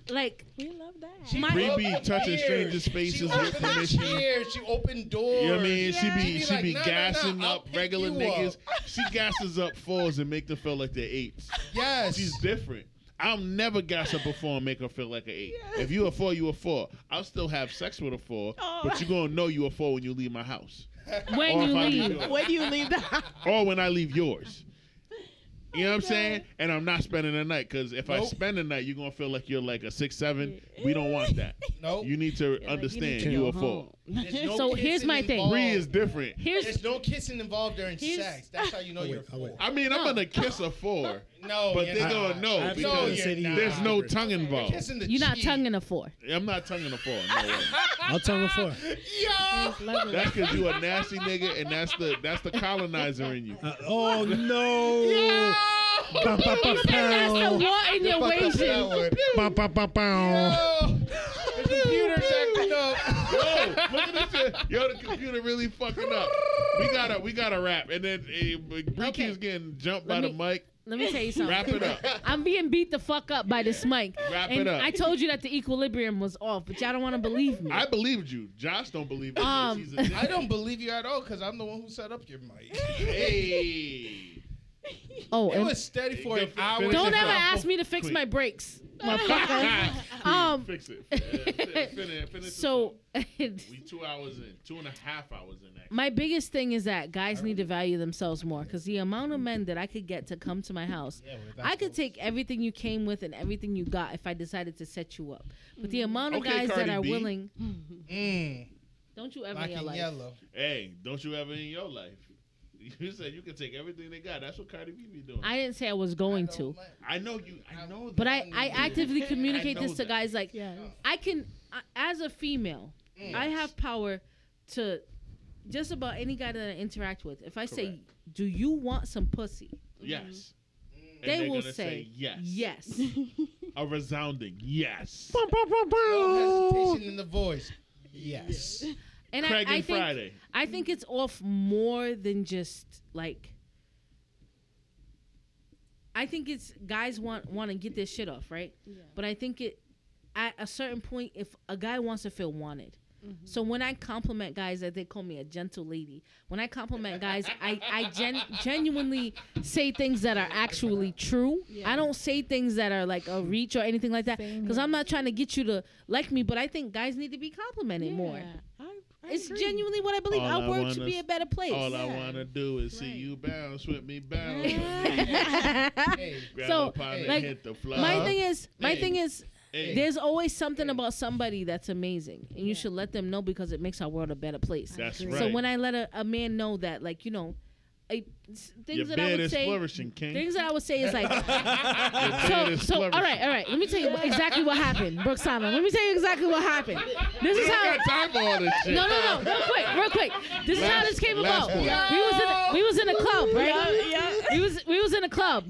I- like We love that. She My- be touching chairs. stranger spaces She with opened permission. chairs. She opened doors. You know what I mean? She Yeah. be She be she like, be "Nah, nah, gassing nah, I'll up regular you niggas. up." She gasses up fours and make them feel like they're eights. Yes. She's different. I'll never gas up a four and make her feel like an eight. If you a four, you a four. I'll still have sex with a four, Oh. but you're gonna know you a four when you leave my house, when Or you leave. leave when you leave the house. or when I leave yours. You know what I'm saying? And I'm not spending the night because if I spend the night, you're gonna feel like you're like a six seven. We don't want that. [laughs] Nope. You need to Like, you understand need to you go a four. [laughs] no So here's my thing. involved. Three is different. Here's There's no kissing involved during Here's- sex. That's how you know Oh, you're oh, wait, oh, I mean, I'm No. gonna kiss a four, [laughs] No, but they're not. gonna know I have No, because you're say to you, not. there's no tongue involved. Kissing the you're not cheek. tonguing a four. I'm not tonguing a four. No way. [laughs] I'll tongue a four. Yo. That's because you a nasty nigga, and that's the that's the colonizer in you. Uh, oh no! Ba, ba, ba, That's the pow. war in your wages. one. Ba, ba, ba, pow. Yo. The computer's acting up. Yo, [laughs] look at this shit. Yo, the computer really fucking up. We gotta we gotta rap, and then uh, Bree Okay. keeps getting jumped Let by the me- mic. Let me tell you something. Wrap it up. [laughs] I'm being beat the fuck up by this mic. Wrap and it up. I told you that the equilibrium was off, but y'all don't want to believe me. I believed you. Josh don't believe me. Um, he's a [laughs] I don't believe you at all because I'm the one who set up your mic. Hey. Oh, It and was steady for an hour. don't ever ask me to fix Quick. my brakes, [laughs] motherfucker. um, Fix it. [laughs] Finish, finish, finish so [laughs] We two hours in, two and a half hours in. Actually. my biggest thing is that guys need to value themselves more because the amount of men that I could get to come to my house, Yeah, I could take everything you came with and everything you got if I decided to set you up. But the amount of Okay, guys Cardi that are B. willing, Mm, don't you ever black in your life. yellow. Hey, don't you ever in your life? [laughs] You said you can take everything they got. That's what Cardi B be doing. I didn't say I was going I to. I know you. I know. But. I, I actively [laughs] communicate I this to that. guys like Yeah. I can I- as a female, I have power to just about any guy that I interact with. If I say, "Do you want some pussy?" yes. Mm-hmm. And They will gonna say, yes. Yes. A resounding yes. [laughs] No hesitation in the voice. Yes. And I, Craig I and think Friday. I think it's off more than just like I think it's guys want want to get this shit off, right? Yeah. But I think it at a certain point if a guy wants to feel wanted. Mm-hmm. So when I compliment guys that they call me a gentle lady. When I compliment guys, I, I gen- genuinely say things that are actually true. Yeah. I don't say things that are like a reach or anything like that because. I'm not trying to get you to like me, but I think guys need to be complimented more. I, I It's agree. genuinely what I believe. All Our I world should be a better place. All I wanna do is see you bounce with me, bounce. [laughs] Hey. So, up on and like, hit the floor. my thing is, my Hey. thing is, Hey. there's always something about somebody that's amazing, and you should let them know because it makes our world a better place. That's right. So when I let a, a man know that, like you know, I, s- things Your that I would is say, flourishing, King. things that I would say is like, [laughs] Your beard so is so. All flourishing. right, all right. Let me tell you exactly what happened, Brooke Simon. Let me tell you exactly what happened. This is how. got time for all this shit. No, no, no. Real quick, real quick. This is how this came about. one. We was in a, we was in a club, right? Yeah, We was we was in a club,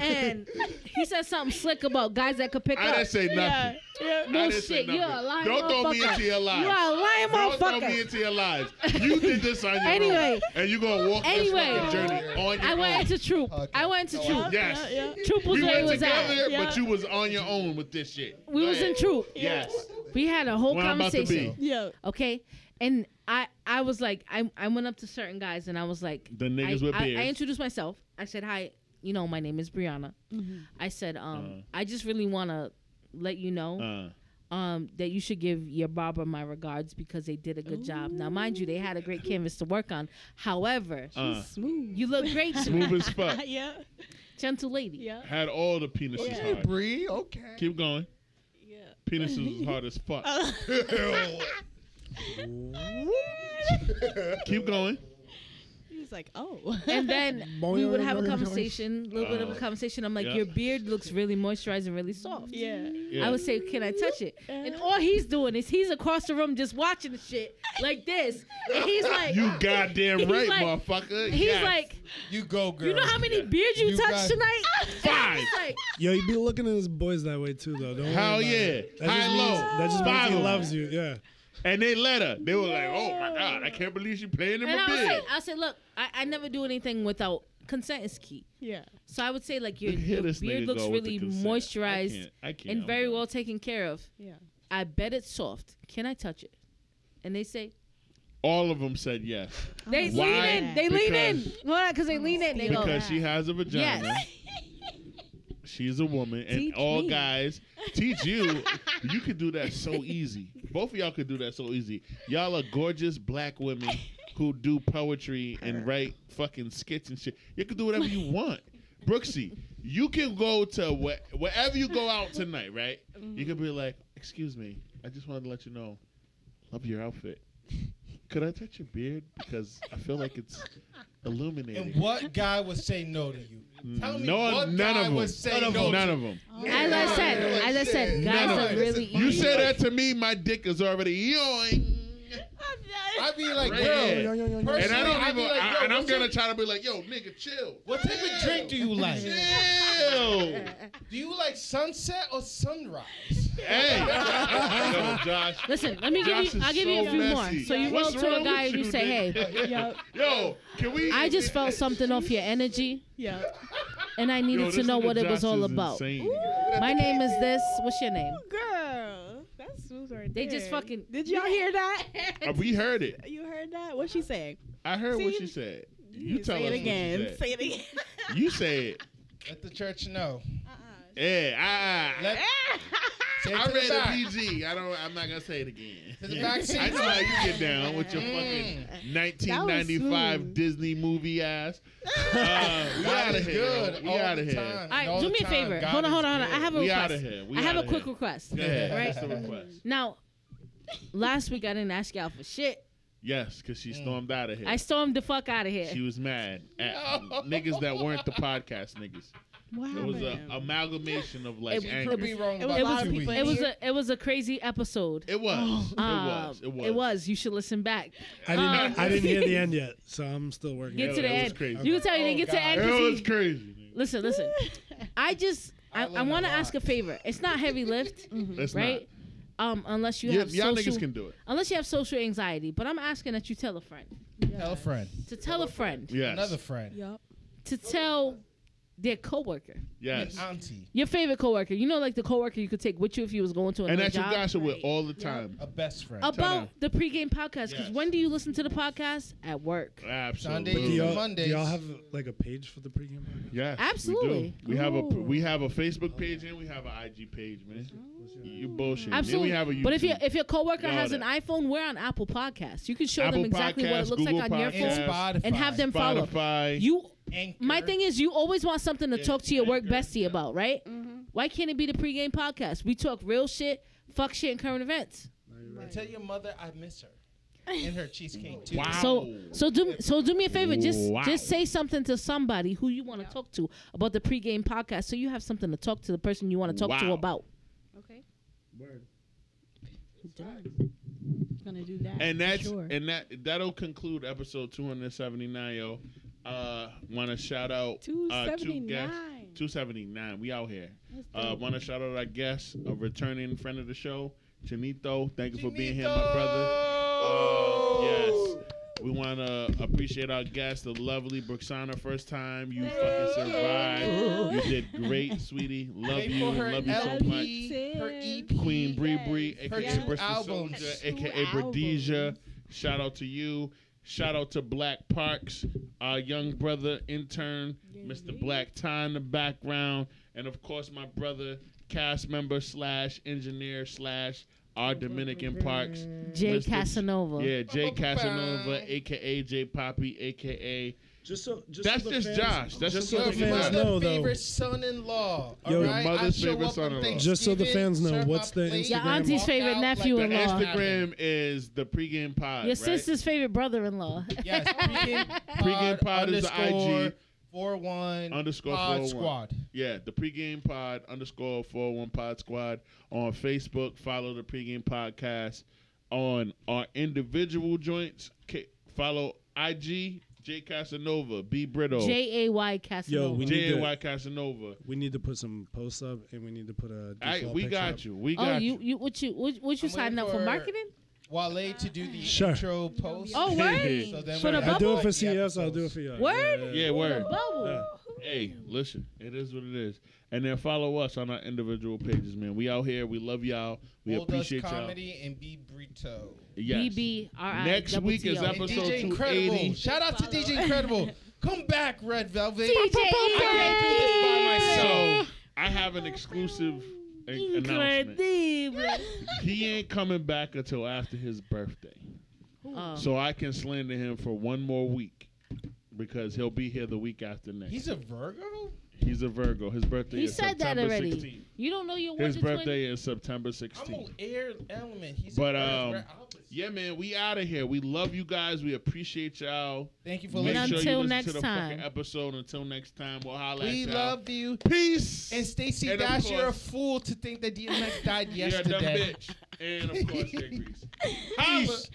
and he said something slick about guys that could pick I up. I didn't say nothing. yeah, yeah. I didn't Bullshit, you're a nothing. lying Don't throw me into your lives. You are a lying motherfucker. Don't throw me into your lives. You did this on your Anyway. own. And you're going to walk Anyway. this fucking journey on your I own. went into troop. Okay. I went into troop. Yes. Yeah, yeah. Troop was we where went was together, at. Yeah. but you was on your own with this shit. We Go was in troop. Yes. We had a whole Where I'm about to conversation. be. Yeah. Okay, and I I was like I I went up to certain guys and I was like The niggas I, with I, beards. I introduced myself. I said hi. You know my name is Brianna. Mm-hmm. I said um Uh. I just really want to let you know Uh, um, that you should give your barber my regards because they did a good job. Now, mind you, they had a great canvas to work on. However, uh, Smooth. you look great [laughs] to me, smooth as fuck. [laughs] yeah. gentle lady. Yeah. Had all the penises Yeah. hard. Bree, okay. Keep going. Yeah. Penises was hard as fuck. [laughs] Keep going. He's like, oh. And then [laughs] we would have a conversation, a little bit of a Uh, conversation. I'm like, yeah. your beard looks really moisturized and really soft. yeah. Yeah. I would say, can I touch it? And all he's doing is he's across the room just watching the shit like this. And he's like, you goddamn right, like- motherfucker. he's Yes. like, You go, girl. you know how many Yeah. beards you, You touched got- tonight? [laughs] Five. He's like, Yo, you be looking at his boys that way too, though. Don't Hell about yeah. it. That High just and means, low. that just means Five he loves you. Yeah. And they let her. They were like, "Oh my god, I can't believe she playing in and my I would say, bed." I said, look, I, I never do anything without consent is key. Yeah. So I would say like your, [laughs] your beard looks really the consent. I moisturized can't- I can't, and I'm very done. well taken care of. Yeah. I bet it's soft. Can I touch it? And they say All of them said yes they oh, Why? lean in. They lean in. Because- Well, because they lean in. They go. because she has a vagina. Yes. She's a woman, and Teach all me. guys teach you. You could do that so easy. Both of y'all could do that so easy. Y'all are gorgeous black women who do poetry and write fucking skits and shit. You can do whatever you want. Brooksy, you can go to wh- wherever you go out tonight, right? You can be like, "Excuse me, I just wanted to let you know, love your outfit. Could I touch your beard because I feel like it's illuminating." And what guy would say no to you? Tell me no, what none guy of them. would say none of them. None of them. As I said, as I said, guys are really. You easy. say that to me, my dick is already yoing. I'd be like, Right. bro. And I don't I'd even. like, I, and I'm gonna try to be like, yo, nigga, chill. What type of drink do you like? [laughs] Chill. Do you like sunset or sunrise? Hey, [laughs] yo, Josh. Listen, let me give you. is I'll give you a so few messy. more. So you go What's up to a guy with and you you, say, "Hey, Yep. [laughs] Yo, can we? I just felt something off your energy, Yeah. and I needed Yo, to this know nigga what it was Josh all is about." insane. My name is this. What's your name? Girl, that's smooth right They there. just fucking- Did y'all hear that? [laughs] Uh, we heard it. you heard that? What she saying? I heard what See? she said. You say tell us it what she again. said. Say it again. You say it. Let the church know. Yeah, ah. Let, say it I to the read the back. PG. I don't. I'm not gonna say it again. To the back. I know how you get down with your mm. fucking 1995. Disney movie ass. [laughs] Uh, we God out of here. good. We all out the of here. time. All And right, all do me a favor. God Hold on, hold on, hold on. I have a We request. outta here. We I have a quick here. request. Go ahead. Right? What's the mm-hmm. request? Now, last week I didn't ask y'all for shit. Yes, because she mm. stormed out of here. I stormed the fuck out of here. she was mad at [laughs] niggas that weren't the podcast niggas. What It was an amalgamation of like It anger. could be wrong It was a lot of people it was a it was a crazy episode. It was. It Um, was. It was. It was. You should listen back. I didn't. Um, I didn't hear the end yet, so I'm still working. Get It- to the it was end. crazy. You can tell you didn't Oh, get to the end. It 'cause was he- crazy. Listen, listen. [laughs] I just I, I I want to ask a favor. It's not heavy lift, [laughs] It's right? Um, unless you not. have Y- y'all social, niggas can do it. unless you have social anxiety. But I'm asking that you tell a friend Tell a friend. to tell a friend Yes. Another friend. Yup. to tell their coworker, Yes. An auntie. your favorite coworker. You know, like the coworker you could take with you if you was going to And another that's you job. guys with all the time. A best friend. about the pregame podcast. Because Yes. when do you listen to the podcast? At work. Absolutely. Sundays Do y'all, and Mondays. do y'all have like a page for the pregame? podcast? Yes, Absolutely. We, do. we have a Ooh. we have a Facebook page and we have an IG page, man. You bullshit. Absolutely. Then we have a YouTube. But if your if your coworker All has that. an iPhone, we're on Apple Podcasts. You can show Apple them exactly what it Podcasts, looks Google like on your Podcasts, and phone Spotify. and have them follow. Spotify. You Anchor. My thing is, you always want something to Yeah, talk to your work Anchor, bestie about, right? Mm-hmm. Why can't it be the pregame podcast? We talk real shit, fuck shit, and current events. And tell your mother I miss her. And her cheesecake too. Wow. So, so do so do me a favor. Just Wow. just say something to somebody who you want to talk to about the pregame podcast, so you have something to talk to the person you want to talk to about. Okay. Word. Done. Gonna do that. and that's sure. and that that'll conclude episode 279 yo uh want to shout out uh two guests. 279. 279 we out here. Uh want to shout out our guest a returning friend of the show Chinito. Thank you for being here my brother. Uh, yes. We want to appreciate our guest the lovely Brooxana first time. You fucking survived. You did great sweetie. [laughs] Love you. her love you so LP, much. Her EP. Queen Bree Yes. Bree, Her aka two Bristol. Soldier, aka Bradesia. Shout out to you. Shout out to Black Parks, our young brother intern, Mr. Black Tie in the background, and of course my brother, cast member slash engineer slash our Dominican Parks, Jay Mr. Casanova. Yeah, Jay [laughs] Casanova, aka J Poppy, aka Just so, just That's so the just fans, Josh. That's just just so the what fans got. mother know, though. favorite son-in-law. Yo, all Your right? mother's I show favorite up on son-in-law. Just so the fans know, serve what's the plate, Your Instagram? auntie's walk favorite out like nephew the in law. Instagram is the pregame pod. Your right? sister's favorite brother-in-law. Yes, pregame [laughs] Pregame pod is the underscore IG. Four one Underscore pod 401. squad. Yeah, the pregame pod underscore 401 pod squad on Facebook. Follow the pregame podcast on our individual joints. K- follow IG, J Casanova, B Brito, J A Y Casanova. Yo, we need and to- Casanova. We need to put some posts up, and we need to put a. I, default we picture got up. you. We oh, got you you. you what you what, what you I'm signing up waiting for for- marketing? Wole to do the Sure. intro post. Oh, word? So then For when the I I bubble? do it for CS. I'll do it for you. Word? Yeah, word. Bubble. Yeah. Hey, listen, it is what it is. And then follow us on our individual pages, man. We out here. We love y'all. We Old Dutch appreciate y'all. comedy and be Brito. Yes. BBRI. Next double week is T O. And Episode DJ Incredible. 280. Shout out to DJ [laughs] Incredible. Come back, Red Velvet. DJ I can't do this by myself. So I have an exclusive announcement. He ain't coming back until after his birthday. Oh. So I can slander him for one more week because he'll be here the week after next. He's a Virgo? He's a Virgo. His birthday He is said that already. 16th. You don't know your His Wonder Twin? birthday is September I'm 16th. air element. He's But, a um, Yeah, man, we out of here. We love you guys. We appreciate y'all. Thank you for Make listening. sure you until listen next to the time. fucking episode. Until next time, we'll holla We at y'all. love you. Peace. And Stacey And of Dash, you're a fool to think that DMX died [laughs] You're a dumb yesterday. bitch. And of course, Jay Grease. [laughs] Holla. Peace.